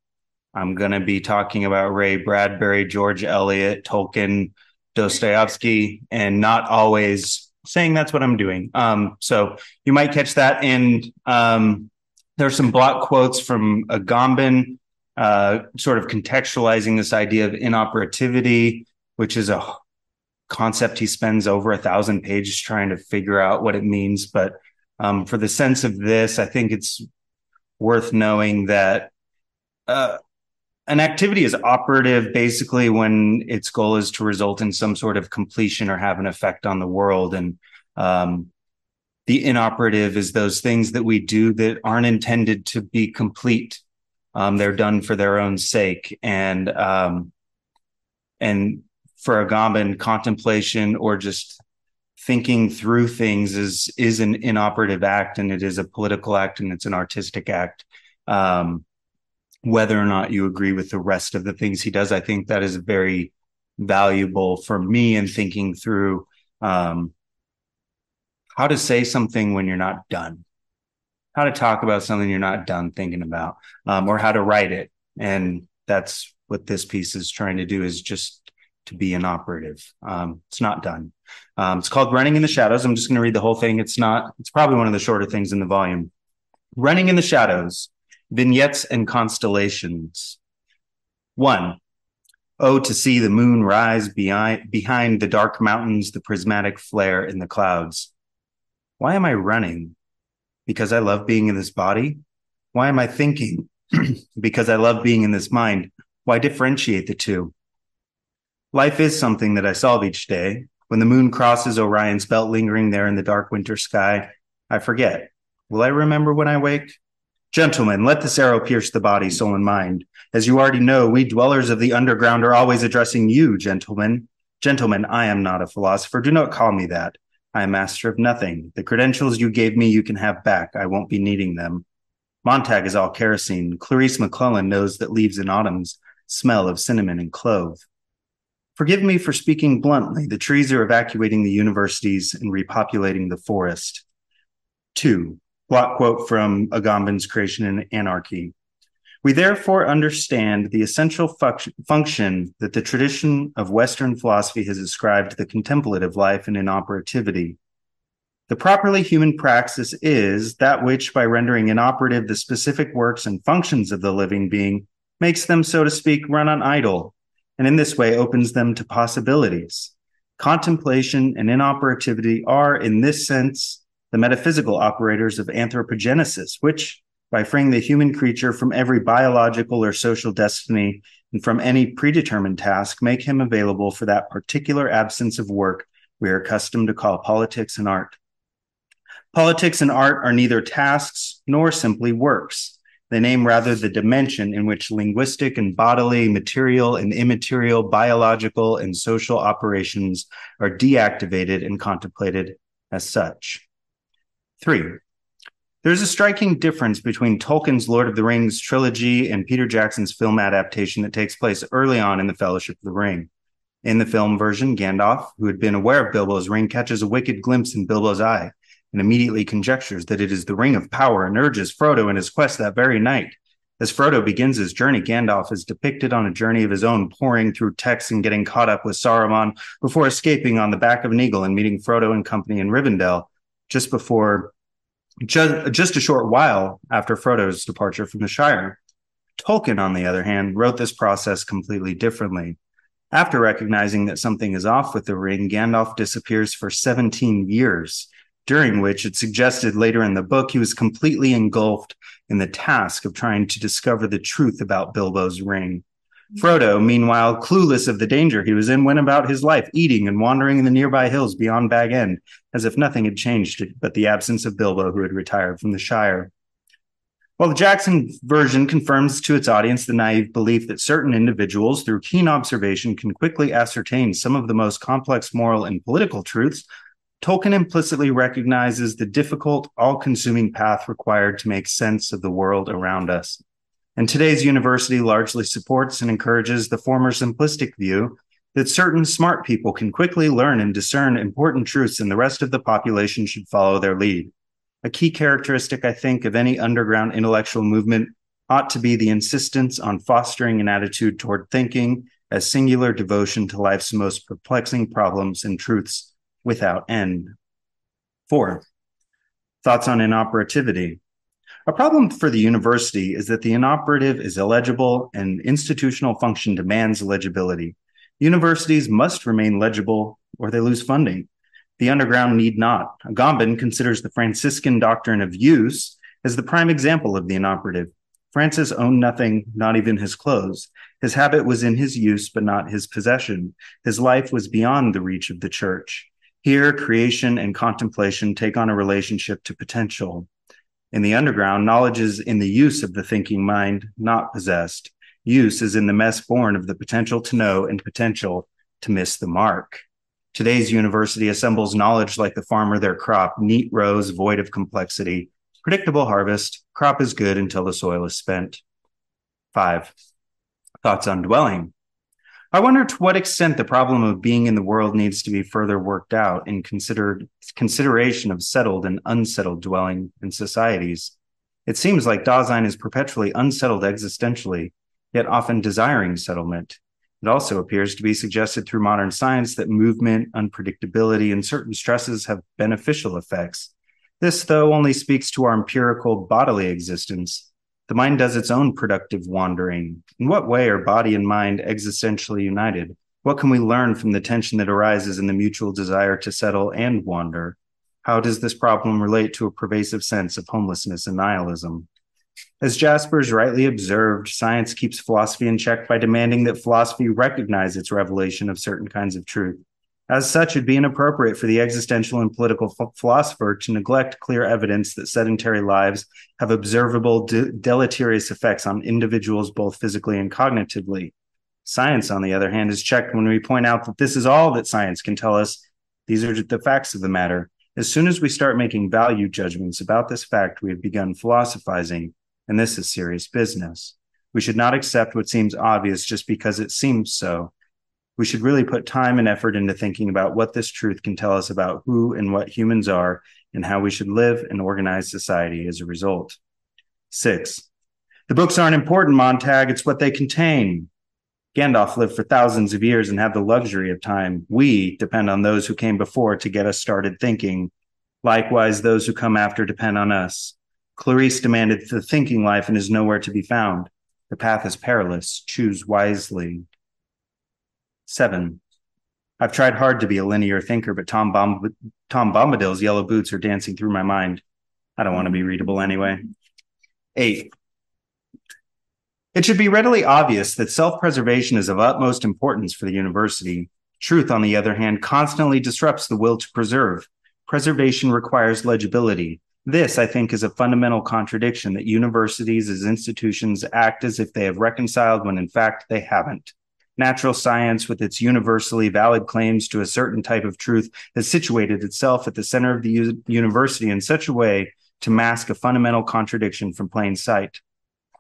I'm going to be talking about Ray Bradbury, George Eliot, Tolkien, Dostoevsky, and not always saying that's what I'm doing. Um, so you might catch that. And um, there's some block quotes from Agamben, uh, sort of contextualizing this idea of inoperativity, which is a concept he spends over a thousand pages trying to figure out what it means. But um, for the sense of this, I think it's worth knowing that uh, an activity is operative basically when its goal is to result in some sort of completion or have an effect on the world. And um, the inoperative is those things that we do that aren't intended to be complete. Um, they're done for their own sake. And um, and for Agamben, contemplation or just thinking through things is is an inoperative act and it is a political act and it's an artistic act um, whether or not you agree with the rest of the things he does i think that is very valuable for me in thinking through um, how to say something when you're not done how to talk about something you're not done thinking about um, or how to write it and that's what this piece is trying to do is just to be inoperative. Um, it's not done. Um, it's called Running in the Shadows. I'm just going to read the whole thing. It's not, it's probably one of the shorter things in the volume. Running in the Shadows, Vignettes and Constellations. One, Oh, to see the moon rise behind, behind the dark mountains, the prismatic flare in the clouds. Why am I running? Because I love being in this body? Why am I thinking? because I love being in this mind. Why differentiate the two? Life is something that I solve each day. When the moon crosses Orion's belt lingering there in the dark winter sky, I forget. Will I remember when I wake? Gentlemen, let this arrow pierce the body, soul, and mind. As you already know, we dwellers of the underground are always addressing you, gentlemen. Gentlemen, I am not a philosopher. Do not call me that. I am master of nothing. The credentials you gave me, you can have back. I won't be needing them. Montag is all kerosene. Clarisse McClellan knows that leaves in autumns smell of cinnamon and clove. Forgive me for speaking bluntly. The trees are evacuating the universities and repopulating the forest. Two, block quote from Agamben's Creation and Anarchy. We therefore understand the essential fu- function that the tradition of Western philosophy has ascribed to the contemplative life and inoperativity. The properly human praxis is that which, by rendering inoperative the specific works and functions of the living being, makes them, so to speak, run on idle, and in this way opens them to possibilities. Contemplation and inoperativity are, in this sense, the metaphysical operators of anthropogenesis, which, by freeing the human creature from every biological or social destiny and from any predetermined task, make him available for that particular absence of work we are accustomed to call politics and art. Politics and art are neither tasks nor simply works. They name rather the dimension in which linguistic and bodily, material and immaterial, biological and social operations are deactivated and contemplated as such. Three, there's a striking difference between Tolkien's Lord of the Rings trilogy and Peter Jackson's film adaptation that takes place early on in the Fellowship of the Ring. In the film version, Gandalf, who had been aware of Bilbo's ring, catches a wicked glimpse in Bilbo's eye and immediately conjectures that it is the ring of power and urges Frodo in his quest that very night. As Frodo begins his journey, Gandalf is depicted on a journey of his own, poring through texts and getting caught up with Saruman before escaping on the back of an eagle and meeting Frodo and company in Rivendell just before, just, just a short while after Frodo's departure from the Shire. Tolkien, on the other hand, wrote this process completely differently. After recognizing that something is off with the ring, Gandalf disappears for 17 years during which it suggested later in the book he was completely engulfed in the task of trying to discover the truth about Bilbo's ring. Frodo, meanwhile, clueless of the danger he was in, went about his life eating and wandering in the nearby hills beyond Bag End, as if nothing had changed but the absence of Bilbo, who had retired from the Shire. While the Jackson version confirms to its audience the naive belief that certain individuals, through keen observation, can quickly ascertain some of the most complex moral and political truths, Tolkien implicitly recognizes the difficult, all consuming path required to make sense of the world around us. And today's university largely supports and encourages the former simplistic view that certain smart people can quickly learn and discern important truths and the rest of the population should follow their lead. A key characteristic, I think, of any underground intellectual movement ought to be the insistence on fostering an attitude toward thinking as singular devotion to life's most perplexing problems and truths without end. Four, thoughts on inoperativity. A problem for the university is that the inoperative is illegible and institutional function demands legibility. Universities must remain legible or they lose funding. The underground need not. Agamben considers the Franciscan doctrine of use as the prime example of the inoperative. Francis owned nothing, not even his clothes. His habit was in his use, but not his possession. His life was beyond the reach of the church. Here, creation and contemplation take on a relationship to potential. In the underground, knowledge is in the use of the thinking mind, not possessed. Use is in the mess born of the potential to know and potential to miss the mark. Today's university assembles knowledge like the farmer their crop, neat rows void of complexity, predictable harvest, crop is good until the soil is spent. Five, thoughts on dwelling. I wonder to what extent the problem of being in the world needs to be further worked out in considered consideration of settled and unsettled dwelling in societies. It seems like Dasein is perpetually unsettled existentially, yet often desiring settlement. It also appears to be suggested through modern science that movement, unpredictability, and certain stresses have beneficial effects. This, though, only speaks to our empirical bodily existence. The mind does its own productive wandering. In what way are body and mind existentially united? What can we learn from the tension that arises in the mutual desire to settle and wander? How does this problem relate to a pervasive sense of homelessness and nihilism? As Jaspers rightly observed, science keeps philosophy in check by demanding that philosophy recognize its revelation of certain kinds of truth. As such, it'd be inappropriate for the existential and political philosopher to neglect clear evidence that sedentary lives have observable de- deleterious effects on individuals both physically and cognitively. Science, on the other hand, is checked when we point out that this is all that science can tell us. These are the facts of the matter. As soon as we start making value judgments about this fact, we have begun philosophizing and this is serious business. We should not accept what seems obvious just because it seems so. We should really put time and effort into thinking about what this truth can tell us about who and what humans are and how we should live and organize society as a result. Six, the books aren't important, Montag. It's what they contain. Gandalf lived for thousands of years and had the luxury of time. We depend on those who came before to get us started thinking. Likewise, those who come after depend on us. Clarisse demanded the thinking life and is nowhere to be found. The path is perilous. Choose wisely. Seven. I've tried hard to be a linear thinker, but Tom, Bomb- Tom Bombadil's yellow boots are dancing through my mind. I don't want to be readable anyway. Eight. It should be readily obvious that self preservation is of utmost importance for the university. Truth, on the other hand, constantly disrupts the will to preserve. Preservation requires legibility. This, I think, is a fundamental contradiction that universities as institutions act as if they have reconciled when in fact they haven't. Natural science, with its universally valid claims to a certain type of truth, has situated itself at the center of the u- university in such a way to mask a fundamental contradiction from plain sight.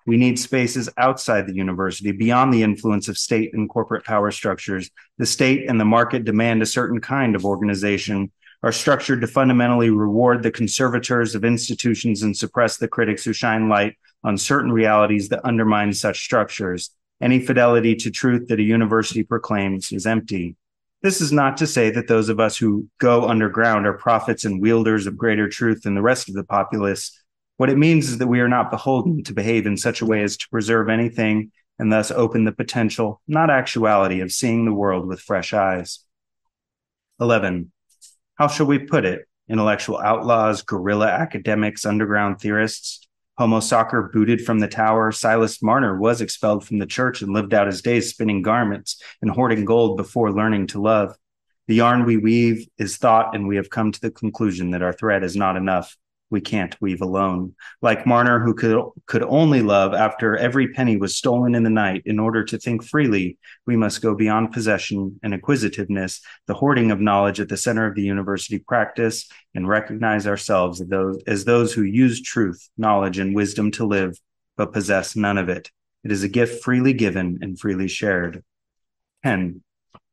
We need spaces outside the university, beyond the influence of state and corporate power structures. The state and the market demand a certain kind of organization are structured to fundamentally reward the conservators of institutions and suppress the critics who shine light on certain realities that undermine such structures. Any fidelity to truth that a university proclaims is empty. This is not to say that those of us who go underground are prophets and wielders of greater truth than the rest of the populace. What it means is that we are not beholden to behave in such a way as to preserve anything and thus open the potential, not actuality, of seeing the world with fresh eyes. 11 how shall we put it? Intellectual outlaws, guerrilla academics, underground theorists. Homo Sacer booted from the tower. Silas Marner was expelled from the church and lived out his days spinning garments and hoarding gold before learning to love. The yarn we weave is thought, and we have come to the conclusion that our thread is not enough we can't weave alone. Like Marner, who could, could only love after every penny was stolen in the night, in order to think freely, we must go beyond possession and acquisitiveness, the hoarding of knowledge at the center of the university practice, and recognize ourselves as those, as those who use truth, knowledge, and wisdom to live, but possess none of it. It is a gift freely given and freely shared. 10.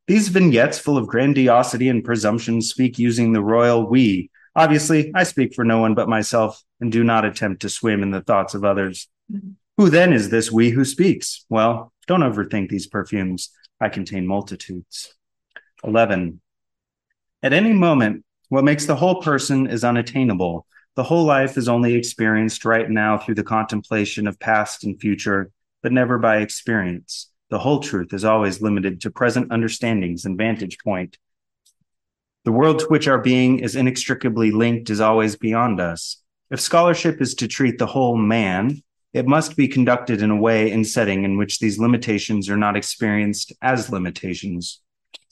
These vignettes, full of grandiosity and presumption, speak using the royal we Obviously, I speak for no one but myself and do not attempt to swim in the thoughts of others. Who then is this we who speaks? Well, don't overthink these perfumes. I contain multitudes. 11. At any moment, What makes the whole person is unattainable. The whole life is only experienced right now through the contemplation of past and future, but never by experience. The whole truth is always limited to present understandings and vantage point. The world to which our being is inextricably linked is always beyond us. If scholarship is to treat the whole man, it must be conducted in a way and setting in which these limitations are not experienced as limitations.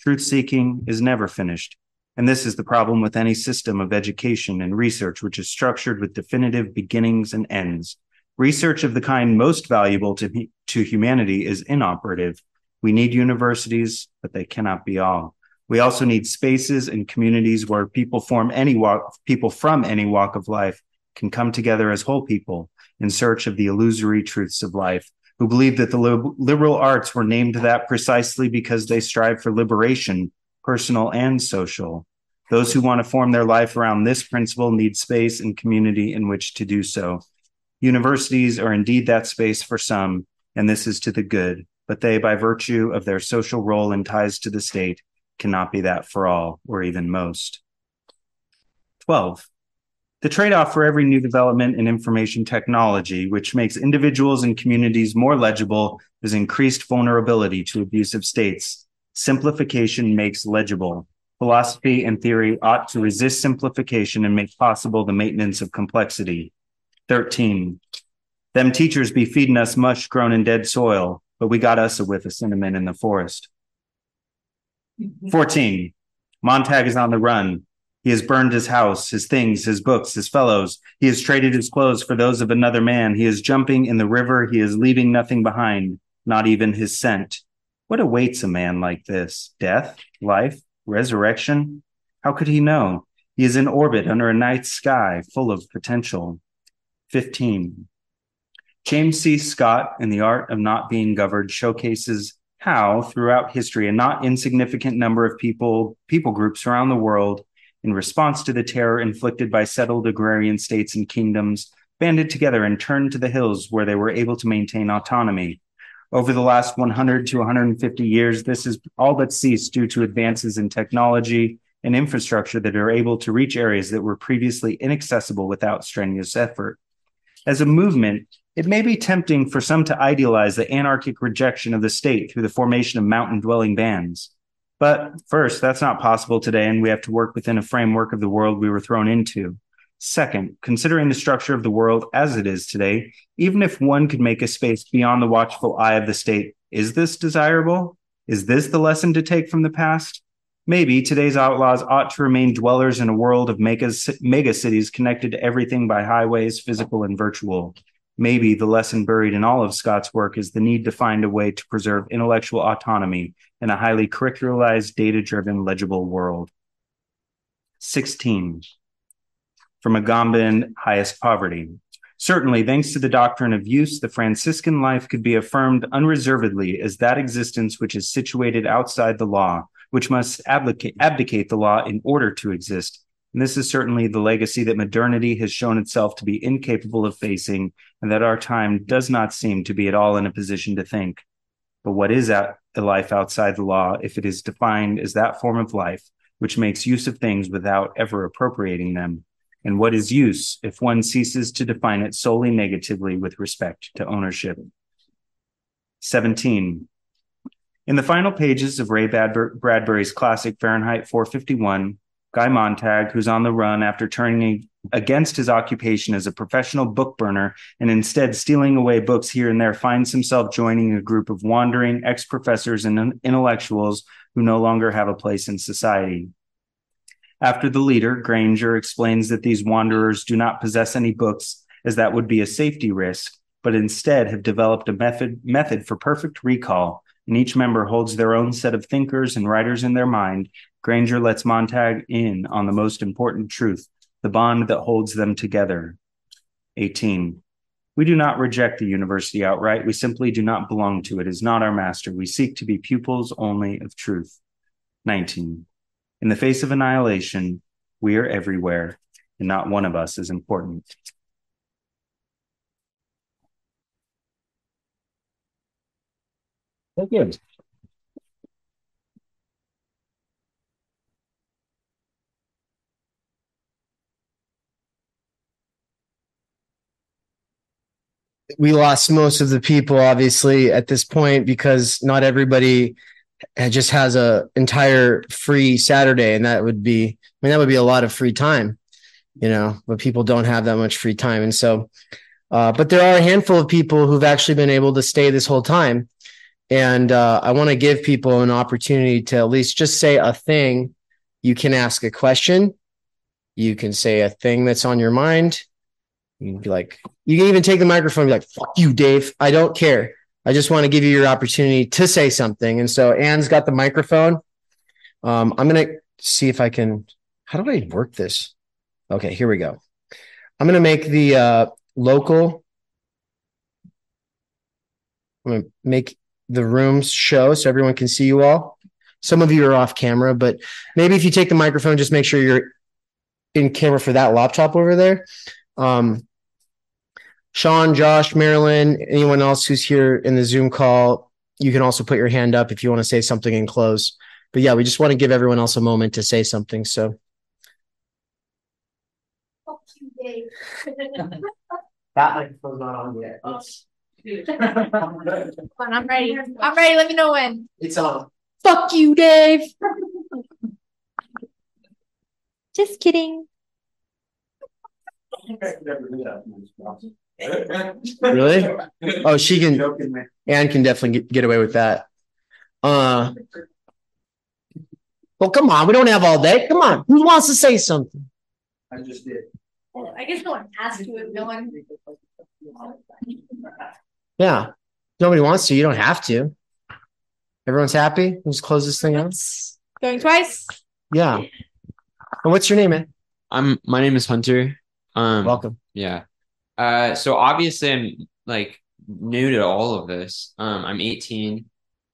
Truth seeking is never finished. And this is the problem with any system of education and research which is structured with definitive beginnings and ends. Research of the kind most valuable to, to humanity is inoperative. We need universities, but they cannot be all. We also need spaces and communities where people form any walk, people from any walk of life can come together as whole people in search of the illusory truths of life, who believe that the liberal arts were named that precisely because they strive for liberation personal and social. Those who want to form their life around this principle need space and community in which to do so. Universities are indeed that space for some, and this is to the good, but they, by virtue of their social role and ties to the state, cannot be that for all or even most. 12. The trade off for every new development in information technology, which makes individuals and communities more legible, is increased vulnerability to abusive states Simplification makes legible. Philosophy and theory ought to resist simplification and make possible the maintenance of complexity. 13. Them teachers be feeding us mush grown in dead soil, but we got us a whiff of cinnamon in the forest. Mm-hmm. 14. Montag is on the run. He has burned his house, his things, his books, his fellows. He has traded his clothes for those of another man. He is jumping in the river. He is leaving nothing behind, not even his scent. What awaits a man like this? Death, life, resurrection? How could he know? He is in orbit under a night sky full of potential. 15. James C. Scott in The Art of Not Being Governed showcases how, throughout history, a not insignificant number of people, people groups around the world, in response to the terror inflicted by settled agrarian states and kingdoms, banded together and turned to the hills where they were able to maintain autonomy over the last 100 to 150 years, this has all but ceased due to advances in technology and infrastructure that are able to reach areas that were previously inaccessible without strenuous effort. As a movement, it may be tempting for some to idealize the anarchic rejection of the state through the formation of mountain dwelling bands. But first, that's not possible today, and we have to work within a framework of the world we were thrown into. Second, considering the structure of the world as it is today, even if one could make a space beyond the watchful eye of the state, is this desirable? Is this the lesson to take from the past? Maybe today's outlaws ought to remain dwellers in a world of mega, mega cities connected to everything by highways, physical and virtual. Maybe the lesson buried in all of Scott's work is the need to find a way to preserve intellectual autonomy in a highly curricularized, data driven, legible world. 16 from Agamben highest poverty. Certainly, thanks to the doctrine of use, the Franciscan life could be affirmed unreservedly as that existence which is situated outside the law, which must abdicate, abdicate the law in order to exist. And this is certainly the legacy that modernity has shown itself to be incapable of facing, and that our time does not seem to be at all in a position to think. But what is a life outside the law if it is defined as that form of life which makes use of things without ever appropriating them? And what is use if one ceases to define it solely negatively with respect to ownership? 17. In the final pages of Ray Bradbury's classic Fahrenheit 451, Guy Montag, who's on the run after turning against his occupation as a professional book burner and instead stealing away books here and there, finds himself joining a group of wandering ex professors and intellectuals who no longer have a place in society. After the leader, Granger explains that these wanderers do not possess any books, as that would be a safety risk, but instead have developed a method, method for perfect recall, and each member holds their own set of thinkers and writers in their mind. Granger lets Montag in on the most important truth, the bond that holds them together. 18. We do not reject the university outright. We simply do not belong to it. It is not our master. We seek to be pupils only of truth. 19. In the face of annihilation, we are everywhere, and not one of us is important. Thank you. We lost most of the people, obviously, at this point because not everybody just has a entire free Saturday, and that would be, I mean, that would be a lot of free time, you know. But people don't have that much free time, and so, uh, but there are a handful of people who've actually been able to stay this whole time and uh, I want to give people an opportunity to at least just say a thing. You can ask a question. You can say a thing that's on your mind. You can be like, you can even take the microphone and be like, fuck you, Dave. I don't care. I just want to give you your opportunity to say something. And so Anne's got the microphone. Um, I'm going to see if I can. How do I work this? Okay, here we go. I'm going to make the uh, local. I'm going to make the rooms show so everyone can see you all. Some of you are off camera, but maybe if you take the microphone, just make sure you're in camera for that laptop over there. Um, Sean, Josh, Marilyn, anyone else who's here in the Zoom call, you can also put your hand up if you want to say something and close. But yeah, we just want to give everyone else a moment to say something. So. that microphone's not on yet. Come on, I'm ready. I'm ready. Let me know when. It's on. Fuck you, Dave. Just kidding. Really? Oh, she can. Anne can definitely get, get away with that. Uh. Well, come on. We don't have all day. Come on. Who wants to say something? I just did. Well, I guess no one asked you if no one. Yeah. Nobody wants to. You don't have to. Everyone's happy. Let's close this thing out. Going twice. Yeah. And what's your name, man? I'm. My name is Hunter. Um. Welcome. Yeah. Uh, so obviously I'm like new to all of this. Um, I'm 18.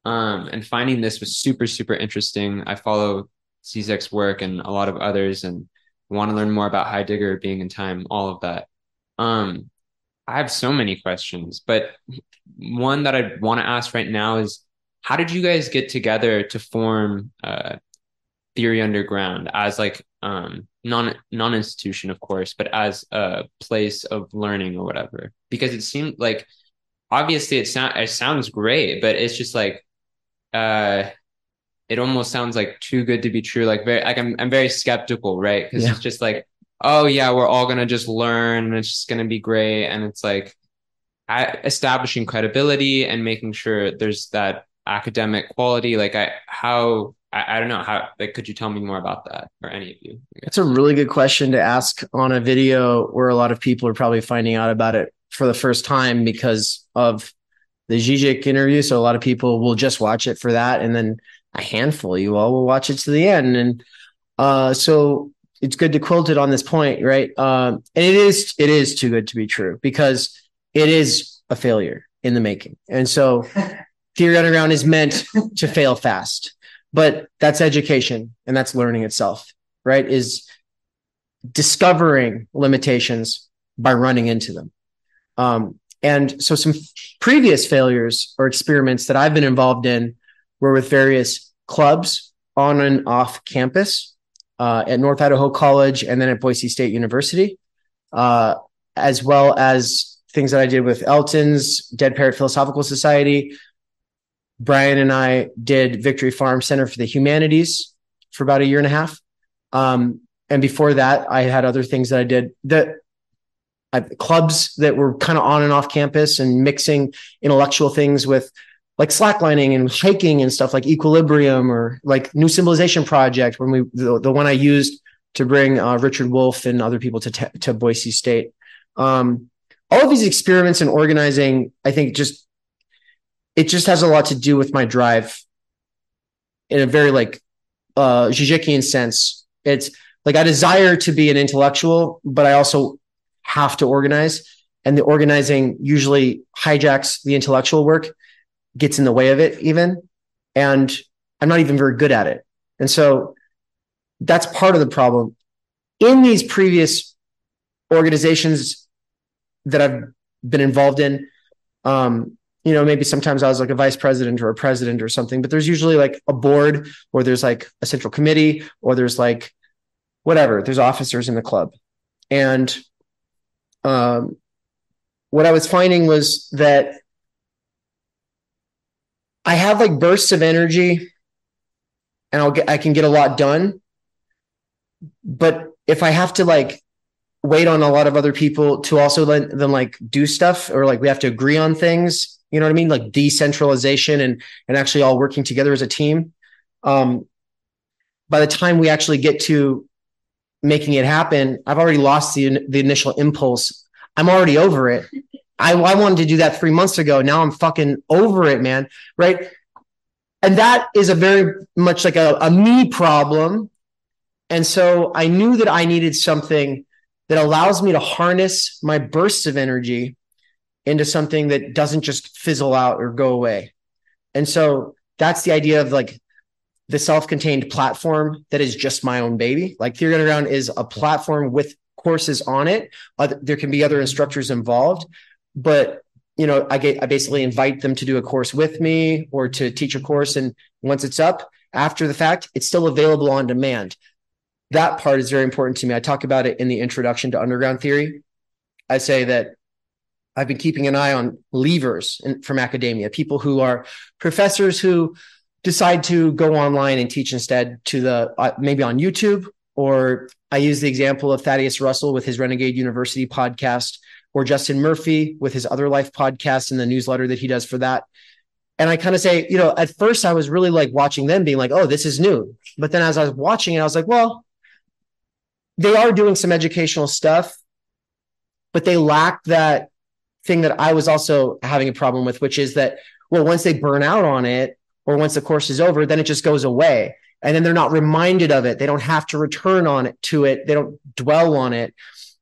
Um, and finding this was super, super interesting. I follow Zizek's work and a lot of others and want to learn more about Heidegger, Being and Time, all of that. Um, I have so many questions, but one that I want to ask right now is how did you guys get together to form uh, Theory Underground as like um non non institution of course but as a place of learning or whatever? Because it seemed like obviously it sound it sounds great but it's just like uh it almost sounds like too good to be true. Like very like i'm, I'm very skeptical right? Because Yeah. it's just like oh yeah we're all gonna just learn and it's just gonna be great and it's like establishing credibility and making sure there's that academic quality like i how I, I don't know how like could you tell me more about that or any of you It's a really good question to ask on a video where a lot of people are probably finding out about it for the first time because of the Zizek interview. So a lot of people will just watch it for that. And then a handful of you all will watch it to the end. And uh, so it's good to quilt it on this point, right? Um, and it is it is too good to be true because it is a failure in the making. And so Theory Underground is meant to fail fast, but that's education and that's learning itself, right? Is discovering limitations by running into them. Um, and so some previous failures or experiments that I've been involved in were with various clubs on and off campus uh, at North Idaho College and then at Boise State University, uh, as well as things that I did with Elton's Dead Parrot Philosophical Society. Bryan and I did Victory Farm Center for the Humanities for about a year and a half. Um, and before that, I had other things that I did. The I, clubs that were kind of on and off campus and mixing intellectual things with like slacklining and hiking and stuff like equilibrium or like new civilization project when we the, the one i used to bring uh, Richard Wolff and other people to te- to boise state. Um, all of these experiments and organizing i think just it just has a lot to do with my drive in a very like uh Zizekian sense. It's like i desire to be an intellectual but i also have to organize. And the organizing usually hijacks the intellectual work gets in the way of it even and i'm not even very good at it. And so that's part of the problem. In these previous organizations that i've been involved in um you know maybe sometimes i was like a vice president or a president or something but there's usually like a board or there's like a central committee or there's like whatever there's officers in the club. And um what I was finding was that I have like bursts of energy and I'll get I can get a lot done. But if I have to like wait on a lot of other people to also let them like do stuff or like we have to agree on things, you know what I mean? Like decentralization and and actually all working together as a team. Um by the time we actually get to making it happen, I've already lost the the initial impulse. I'm already over it. I, I wanted to do that three months ago. Now I'm fucking over it, man. Right. And that is a very much like a, a me problem. And so I knew that I needed something that allows me to harness my bursts of energy into something that doesn't just fizzle out or go away. And so that's the idea of like the self-contained platform that is just my own baby. Like Theory Underground is a platform with courses on it. Uh, there can be other instructors involved, but you know, I get I basically invite them to do a course with me or to teach a course, and once it's up after the fact, it's still available on demand. That part is very important to me. I talk about it in the introduction to underground theory. I say that I've been keeping an eye on leavers in, from academia, people who are professors who decide to go online and teach instead to the uh, maybe on YouTube or I use the example of Thaddeus Russell with his Renegade University podcast or Justin Murphy with his Other Life podcast and the newsletter that he does for that. And I kind of say, you know, at first I was really like watching them being like, oh, this is new. But then as I was watching it, I was like, well, they are doing some educational stuff, but they lack that thing that I was also having a problem with, which is that, well, once they burn out on it or once the course is over, then it just goes away. And then they're not reminded of it. They don't have to return on it to it. They don't dwell on it.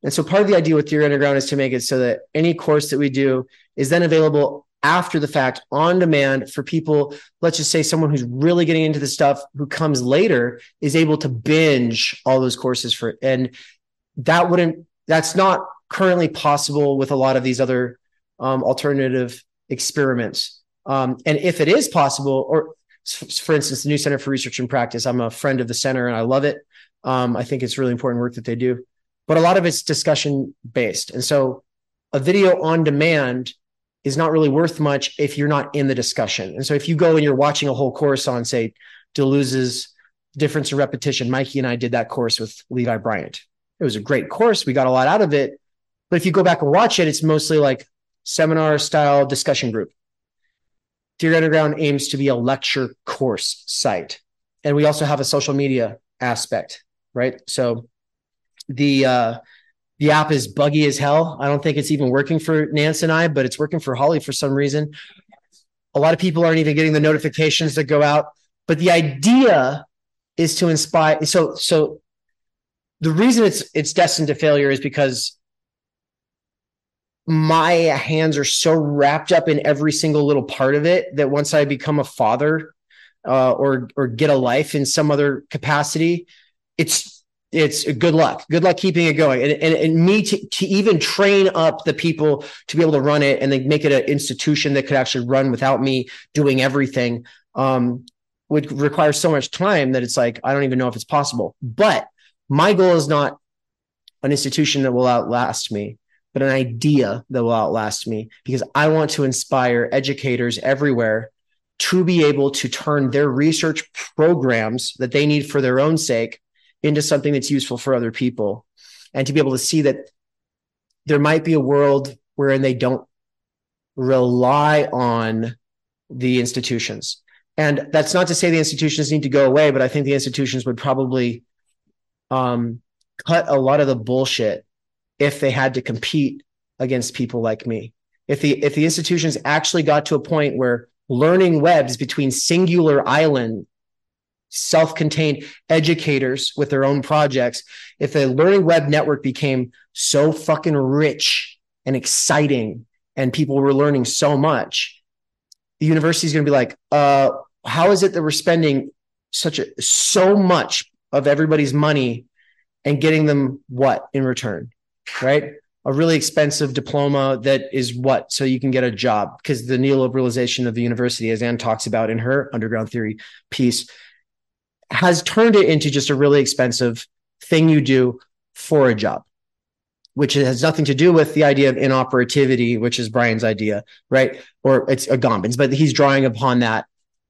And so part of the idea with Theory Underground is to make it so that any course that we do is then available after the fact on demand for people. Let's just say someone who's really getting into the stuff who comes later is able to binge all those courses for, and that wouldn't, that's not currently possible with a lot of these other um, alternative experiments. Um, and if it is possible, or for instance, the New Center for Research and Practice, I'm a friend of the center and I love it. Um, I think it's really important work that they do but a lot of it's discussion based. And so a video on demand is not really worth much if you're not in the discussion. And so if you go and you're watching a whole course on, say, Deleuze's difference and repetition, Mikey and I did that course with Levi Bryant. It was a great course. We got a lot out of it. But if you go back and watch it, it's mostly like seminar style discussion group. Theory Underground aims to be a lecture course site. And we also have a social media aspect, right? So the uh, the app is buggy as hell. I don't think it's even working for Nance and I, but it's working for Holly for some reason. A lot of people aren't even getting the notifications that go out. But the idea is to inspire. So so the reason it's it's destined to failure is because my hands are so wrapped up in every single little part of it that once I become a father uh, or or get a life in some other capacity, it's it's good luck. Good luck keeping it going. And, and, and me to, to even train up the people to be able to run it and then make it an institution that could actually run without me doing everything um, would require so much time that it's like, I don't even know if it's possible. But my goal is not an institution that will outlast me, but an idea that will outlast me because I want to inspire educators everywhere to be able to turn their research programs that they need for their own sake into something that's useful for other people and to be able to see that there might be a world wherein they don't rely on the institutions. And that's not to say the institutions need to go away, but I think the institutions would probably um, cut a lot of the bullshit if they had to compete against people like me. If the if the institutions actually got to a point where learning webs between singular island self-contained educators with their own projects if the learning web network became so fucking rich and exciting and people were learning so much the university is going to be like uh how is it that we're spending such a so much of everybody's money and getting them what in return right? A really expensive diploma that is what so you can get a job because the neoliberalization of the university as anne talks about in her underground theory piece has turned it into just a really expensive thing you do for a job. which has nothing to do with the idea of inoperativity, which is Bryan's idea, right? Or it's Agamben's, but he's drawing upon that.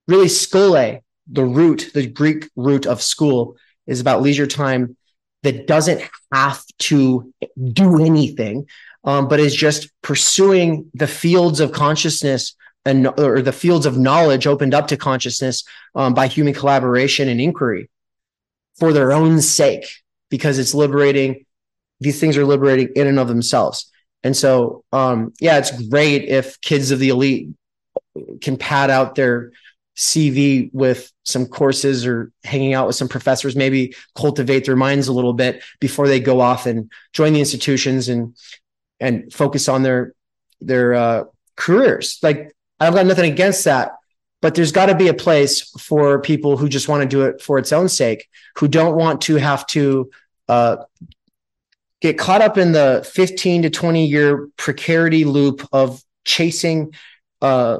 Really, skole, the root, the Greek root of school, is about leisure time that doesn't have to do anything, um, but is just pursuing the fields of consciousness and or the fields of knowledge opened up to consciousness um, by human collaboration and inquiry for their own sake, because it's liberating. These things are liberating in and of themselves. And so, um, yeah, it's great if kids of the elite can pad out their CV with some courses or hanging out with some professors, maybe cultivate their minds a little bit before they go off and join the institutions and and focus on their their uh, careers. Like I've got nothing against that, but there's got to be a place for people who just want to do it for its own sake, who don't want to have to uh, get caught up in the 15 to 20 year precarity loop of chasing uh,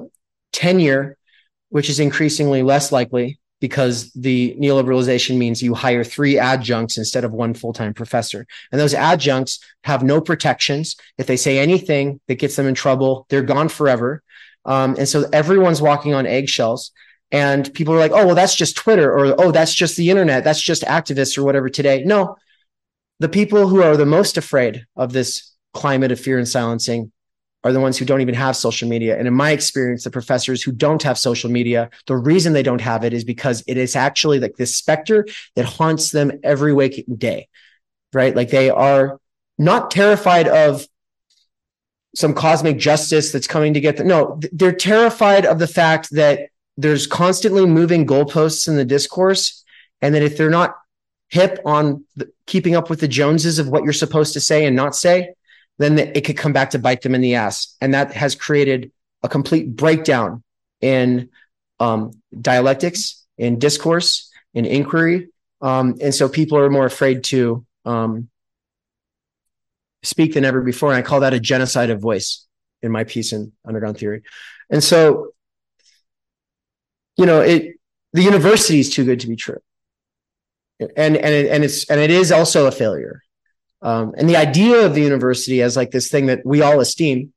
tenure which is increasingly less likely because the neoliberalization means you hire three adjuncts instead of one full-time professor. And those adjuncts have no protections. If they say anything that gets them in trouble, they're gone forever. Um, and so everyone's walking on eggshells. And people are like, oh, well, that's just Twitter, or oh, that's just the internet, that's just activists or whatever today. No, the people who are the most afraid of this climate of fear and silencing are the ones who don't even have social media. And in my experience, the professors who don't have social media, the reason they don't have it is because it is actually like this specter that haunts them every waking day, right? Like they are not terrified of some cosmic justice that's coming to get them. No, they're terrified of the fact that there's constantly moving goalposts in the discourse. And that if they're not hip on the, keeping up with the Joneses of what you're supposed to say and not say, then it could come back to bite them in the ass. And that has created a complete breakdown in um, dialectics, in discourse, in inquiry. Um, and so people are more afraid to um, speak than ever before. And I call that a genocide of voice in my piece in Underground Theory. And so, you know, it the university is too good to be true. And and it, and it's and it is also a failure. Um, and the idea of the university as like this thing that we all esteem,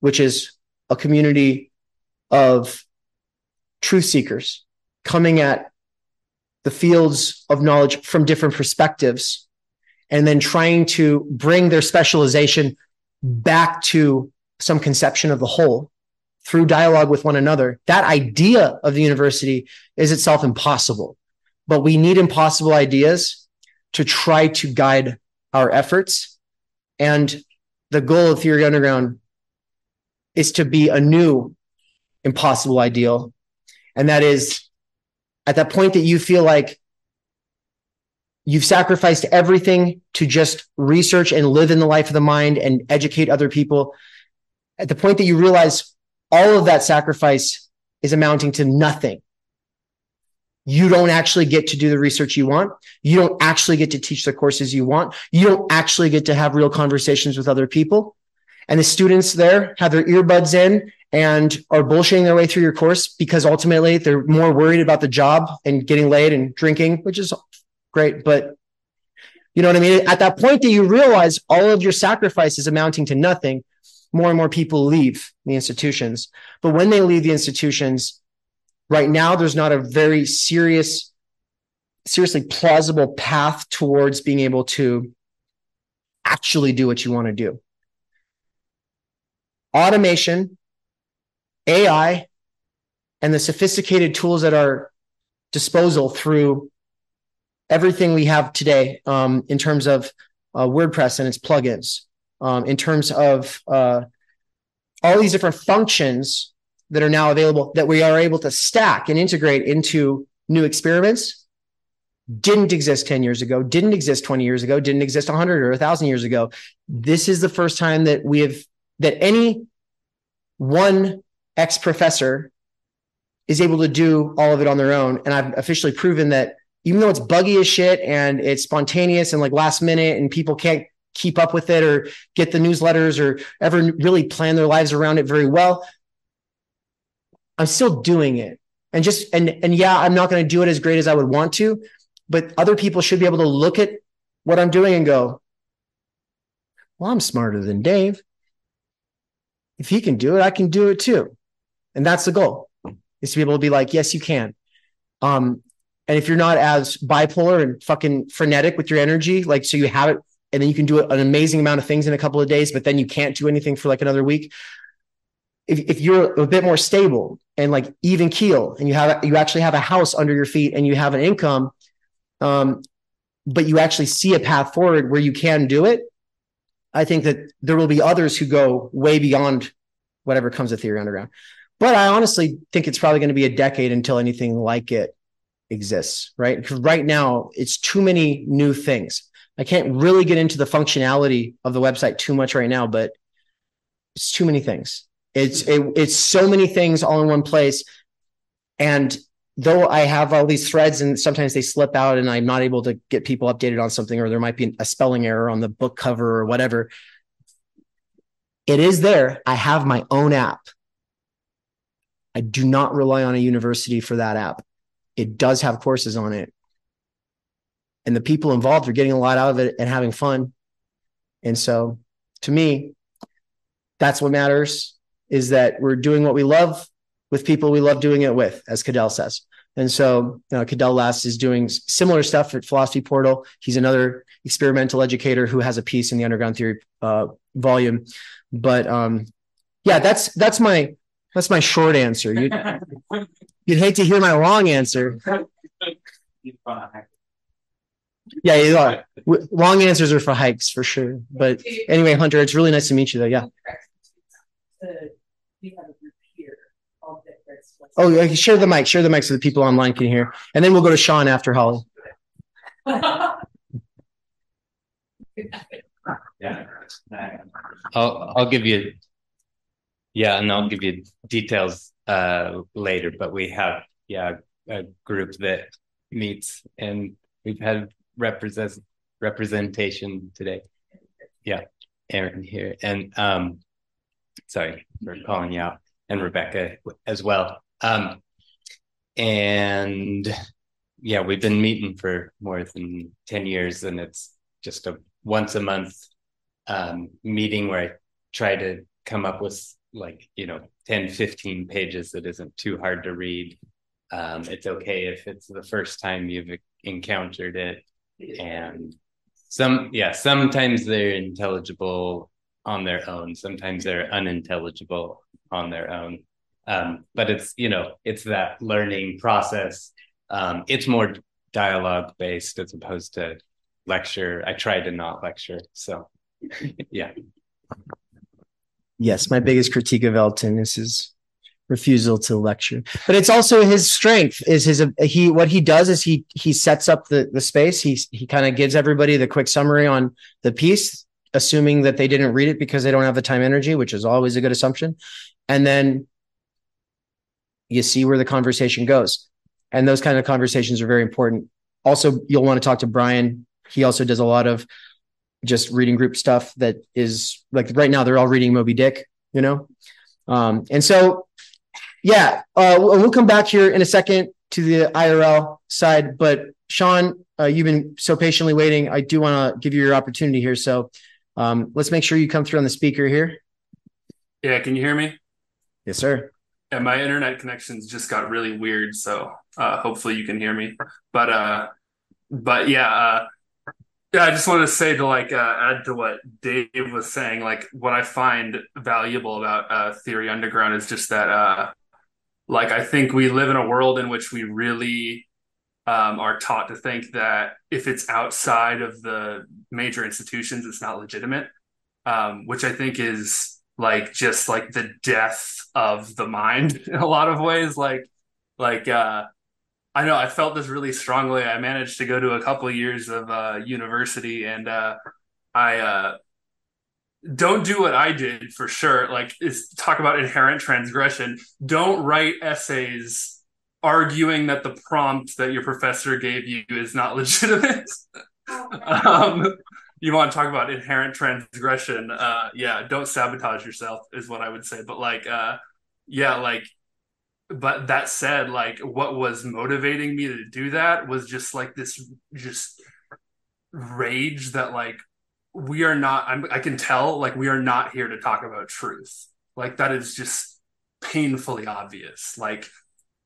which is a community of truth seekers coming at the fields of knowledge from different perspectives and then trying to bring their specialization back to some conception of the whole through dialogue with one another. That idea of the university is itself impossible, but we need impossible ideas to try to guide our efforts. And the goal of Theory Underground is to be a new impossible ideal. And that is at that point that you feel like you've sacrificed everything to just research and live in the life of the mind and educate other people. At the point that you realize all of that sacrifice is amounting to nothing you don't actually get to do the research you want. You don't actually get to teach the courses you want. You don't actually get to have real conversations with other people. And the students there have their earbuds in and are bullshitting their way through your course because ultimately they're more worried about the job and getting laid and drinking, which is great. But you know what I mean? At that point that you realize all of your sacrifice is amounting to nothing, more and more people leave the institutions. But when they leave the institutions, right now there's not a very serious seriously plausible path towards being able to actually do what you want to do automation ai and the sophisticated tools at our disposal through everything we have today um, in terms of uh, wordpress and its plugins um, in terms of uh, all these different functions that are now available that we are able to stack and integrate into new experiments didn't exist 10 years ago, didn't exist 20 years ago, didn't exist 100 or 1,000 years ago. This is the first time that we have, that any one ex professor is able to do all of it on their own. And I've officially proven that even though it's buggy as shit and it's spontaneous and like last minute and people can't keep up with it or get the newsletters or ever really plan their lives around it very well, I'm still doing it. And just and and yeah, I'm not going to do it as great as I would want to, but other people should be able to look at what I'm doing and go, well, I'm smarter than Dave. If he can do it, I can do it too. And that's the goal is to be able to be like, yes, you can. Um, and if you're not as bipolar and fucking frenetic with your energy, like, so you have it and then you can do an amazing amount of things in a couple of days, but then you can't do anything for like another week. If, if you're a bit more stable and like even keel and you have, you actually have a house under your feet and you have an income, um, but you actually see a path forward where you can do it. I think that there will be others who go way beyond whatever comes with Theory Underground. But I honestly think it's probably going to be a decade until anything like it exists, right? Because right now it's too many new things. I can't really get into the functionality of the website too much right now, but it's too many things. It's it, it's so many things all in one place, and though I have all these threads and sometimes they slip out and I'm not able to get people updated on something, or there might be a spelling error on the book cover or whatever. It is there. I have my own app. I do not rely on a university for that app. It does have courses on it. And the people involved are getting a lot out of it and having fun. And so to me, that's what matters is that we're doing what we love with people we love doing it with, as Cadell says. And so uh, Cadell Last is doing similar stuff at Philosophy Portal. He's another experimental educator who has a piece in the Underground Theory uh, volume. But um, yeah, that's that's my that's my short answer. You'd, you'd hate to hear my long answer. Yeah, you are. Long answers are for hikes for sure. But anyway, Hunter, it's really nice to meet you though. Yeah. Oh, yeah, you can share the mic. Share the mic so the people online can hear. And then we'll go to Sean after Holly. yeah. I'll I'll give you yeah, and I'll give you details uh later, but we have yeah, a group that meets and we've had represent representation today. Yeah, Aaron here. And um sorry for calling you out and Rebecca as well. Um, and yeah, we've been meeting for more than 10 years, and it's just a once a month um, meeting where I try to come up with like, you know, 10, 15 pages that isn't too hard to read. Um, it's okay if it's the first time you've encountered it. And some, yeah, sometimes they're intelligible on their own, sometimes they're unintelligible on their own. Um, but it's you know it's that learning process. Um, it's more dialogue based as opposed to lecture. I try to not lecture, so yeah. Yes, my biggest critique of Elton is his refusal to lecture, but it's also his strength. Is his he what he does is he he sets up the the space. He he kind of gives everybody the quick summary on the piece, assuming that they didn't read it because they don't have the time energy, which is always a good assumption, and then you see where the conversation goes. And those kind of conversations are very important. Also, you'll want to talk to Bryan. He also does a lot of just reading group stuff that is like right now they're all reading Moby Dick, you know? Um, and so, yeah, uh, we'll come back here in a second to the IRL side. But Sean, uh, you've been so patiently waiting. I do want to give you your opportunity here. So um, let's make sure you come through on the speaker here. Yeah, can you hear me? Yes, sir and my internet connections just got really weird. So uh, hopefully you can hear me. But uh, but yeah, uh, yeah. I just wanted to say to like uh, add to what Dave was saying. Like what I find valuable about uh, Theory Underground is just that uh, like I think we live in a world in which we really um, are taught to think that if it's outside of the major institutions, it's not legitimate. Um, which I think is like just like the death of the mind in a lot of ways like like uh I know I felt this really strongly. I managed to go to a couple years of uh, university, and uh, I uh, don't do what I did for sure. Like, is talk about inherent transgression. Don't write essays arguing that the prompt that your professor gave you is not legitimate. um, you want to talk about inherent transgression? Uh, yeah, don't sabotage yourself is what I would say. But like, uh, yeah, like, but that said, like, what was motivating me to do that was just like this, just rage that like we are not. I'm, I can tell like we are not here to talk about truth. Like that is just painfully obvious. Like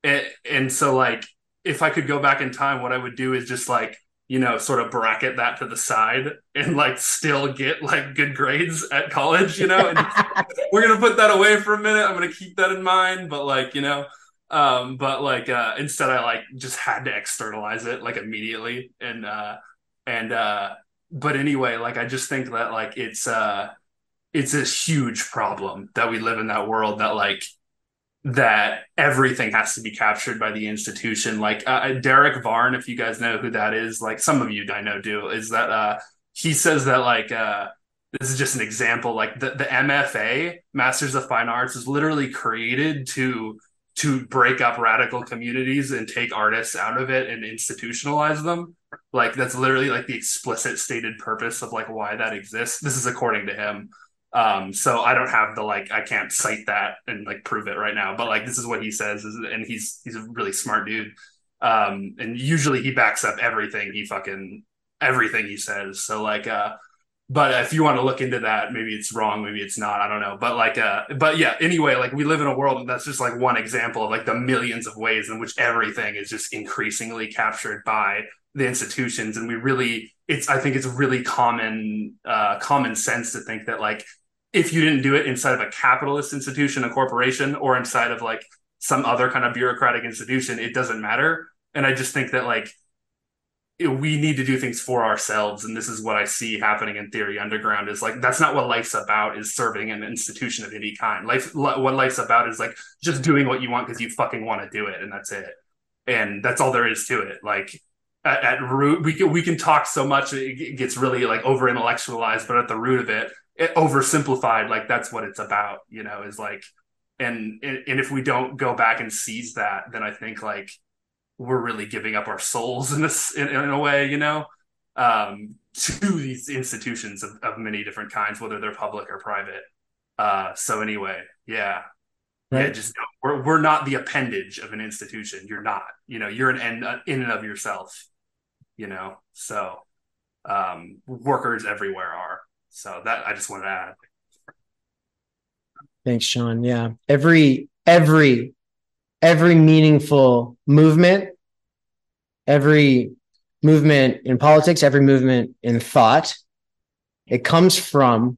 it, and so like if I could go back in time, what I would do is just like you know, sort of bracket that to the side and like still get like good grades at college, you know. We're gonna put that away for a minute. I'm gonna keep that in mind, but like, you know, um, but like uh instead I like just had to externalize it like immediately. And uh and uh but anyway, like I just think that like it's uh it's a huge problem that we live in that world that like that everything has to be captured by the institution. Like uh, uh, Derek Varn, if you guys know who that is, like some of you I know do, is that uh, he says that like uh, this is just an example. Like the the MFA, Masters of Fine Arts, is literally created to to break up radical communities and take artists out of it and institutionalize them. Like that's literally like the explicit stated purpose of like why that exists. This is according to him. Um, so I don't have the like I can't cite that and like prove it right now, but like this is what he says, and he's he's a really smart dude. Um, and usually he backs up everything he fucking everything he says. So like uh but if you want to look into that, maybe it's wrong, maybe it's not, I don't know. But like uh but yeah, anyway, like we live in a world that's just like one example of like the millions of ways in which everything is just increasingly captured by the institutions and we really it's i think it's really common uh common sense to think that like if you didn't do it inside of a capitalist institution, a corporation, or inside of like some other kind of bureaucratic institution, it doesn't matter. And I just think that like we need to do things for ourselves. And this is what i see happening in theory underground is like that's not what life's about is serving an institution of any kind. Life what life's about is like just doing what you want because you fucking want to do it and that's it. And that's all there is to it. Like at, at root we can we can talk so much it gets really like over intellectualized but at the root of it it, oversimplified like that's what it's about you know is like and and if we don't go back and seize that then i think like we're really giving up our souls in this in, in a way you know um to these institutions of, of many different kinds whether they're public or private. Uh so anyway yeah. Right. yeah just we're, we're not the appendage of an institution. You're not you know you're an end uh, in and of yourself you know so um workers everywhere are so that I just wanted to add. Thanks, Sean. Yeah. Every every every meaningful movement, every movement in politics, every movement in thought, it comes from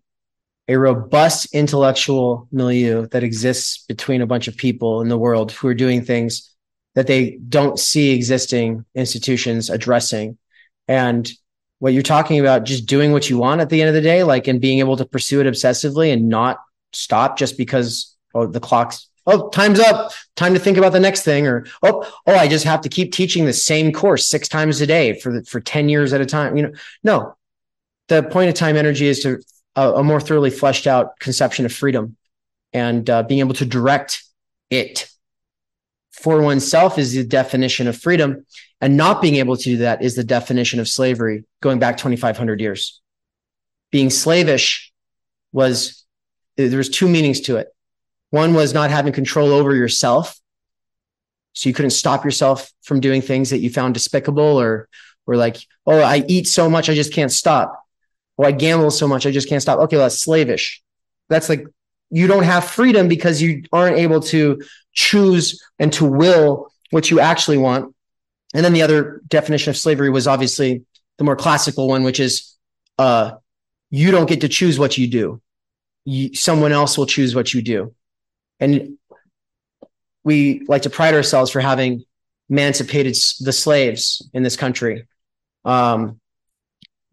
a robust intellectual milieu that exists between a bunch of people in the world who are doing things that they don't see existing institutions addressing. And what you're talking about, just doing what you want at the end of the day, like and being able to pursue it obsessively and not stop just because oh the clock's oh time's up, time to think about the next thing, or oh oh I just have to keep teaching the same course six times a day for the, for ten years at a time. You know, no. The point of time energy is to a, a more thoroughly fleshed out conception of freedom and uh, being able to direct it for oneself is the definition of freedom. And not being able to do that is the definition of slavery going back 2,500 years. Being slavish was, there was two meanings to it. One was not having control over yourself. So you couldn't stop yourself from doing things that you found despicable or, or like, oh, I eat so much, I just can't stop. Or I gamble so much, I just can't stop. Okay, well, that's slavish. That's like, you don't have freedom because you aren't able to choose and to will what you actually want. And then the other definition of slavery was obviously the more classical one, which is uh, you don't get to choose what you do. You, someone else will choose what you do. And we like to pride ourselves for having emancipated the slaves in this country. Um,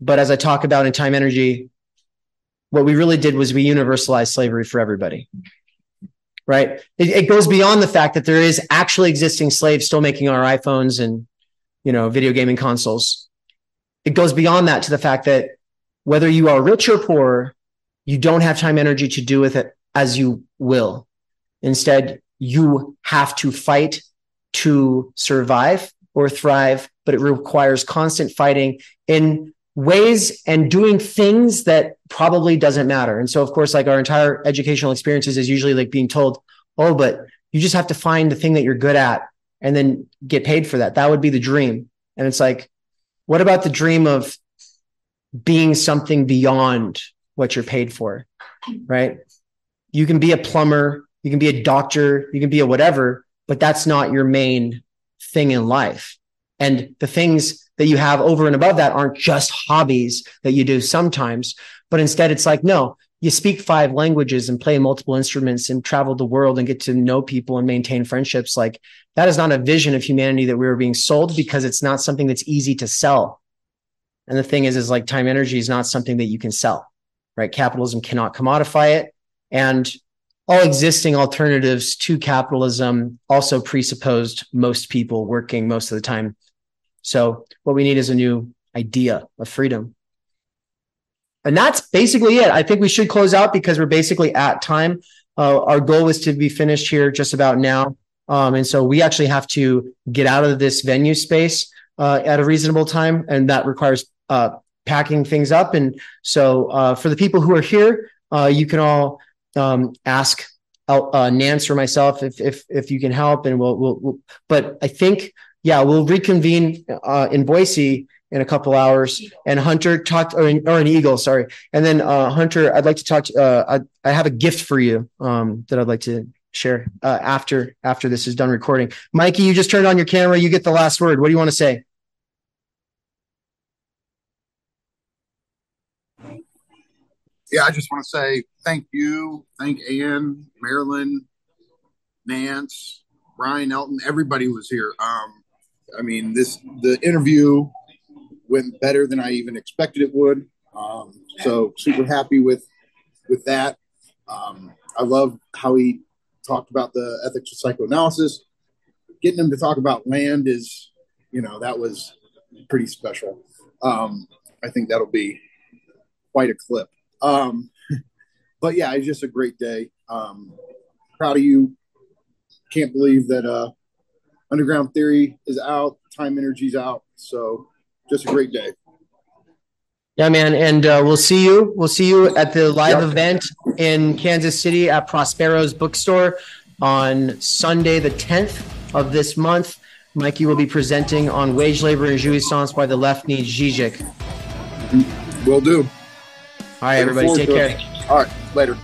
but as I talk about in time energy, what we really did was we universalized slavery for everybody right? It, it, goes beyond the fact that there is actually existing slaves still making our iPhones and, you know, video gaming consoles. It goes beyond that to the fact that whether you are rich or poor, you don't have time energy to do with it as you will. Instead, you have to fight to survive or thrive, but it requires constant fighting in ways and doing things that probably doesn't matter. And so, of course, like our entire educational experiences is usually like being told, oh, but you just have to find the thing that you're good at and then get paid for that. That would be the dream. And it's like, what about the dream of being something beyond what you're paid for, right? You can be a plumber, you can be a doctor, you can be a whatever, but that's not your main thing in life. And the things that you have over and above that aren't just hobbies that you do sometimes, but instead it's like, no, you speak five languages and play multiple instruments and travel the world and get to know people and maintain friendships. Like that is not a vision of humanity that we were being sold because it's not something that's easy to sell. And the thing is, is like time energy is not something that you can sell, right? Capitalism cannot commodify it. And all existing alternatives to capitalism also presupposed most people working most of the time. So what we need is a new idea of freedom. And that's basically it. I think we should close out because we're basically at time. Uh, our goal is to be finished here just about now. Um, and so we actually have to get out of this venue space uh, at a reasonable time. And that requires uh, packing things up. And so uh, for the people who are here, uh, you can all um, ask uh, Nance or myself if, if, if you can help and we'll, we'll, we'll but I think, yeah, we'll reconvene in Boise in a couple hours. And Hunter talked, or, or an eagle, sorry. And then uh, Hunter, I'd like to talk. To, uh, I, I have a gift for you um, that I'd like to share uh, after after this is done recording. Mikey, you just turned on your camera. You get the last word. What do you want to say? Yeah, I just want to say thank you, thank Ann, Marilyn, Nance, Bryan Elton, everybody was here. Um, I mean, this the interview went better than I even expected it would. Um, so super happy with with that. Um, I love how he talked about the ethics of psychoanalysis. Getting him to talk about Land is, you know, that was pretty special. Um, I think that'll be quite a clip. Um, but yeah, it's just a great day. Um, proud of you. Can't believe that uh, Underground Theory is out. Time Energy's out. So just a great day. Yeah, man, and uh, we'll see you. We'll see you at the live yep. event in Kansas City at Prospero's bookstore on Sunday, the 10th of this month. Mikey will be presenting on wage labor and jouissance by the left knee Žižek. Will do. All right, everybody, take care. All right, later.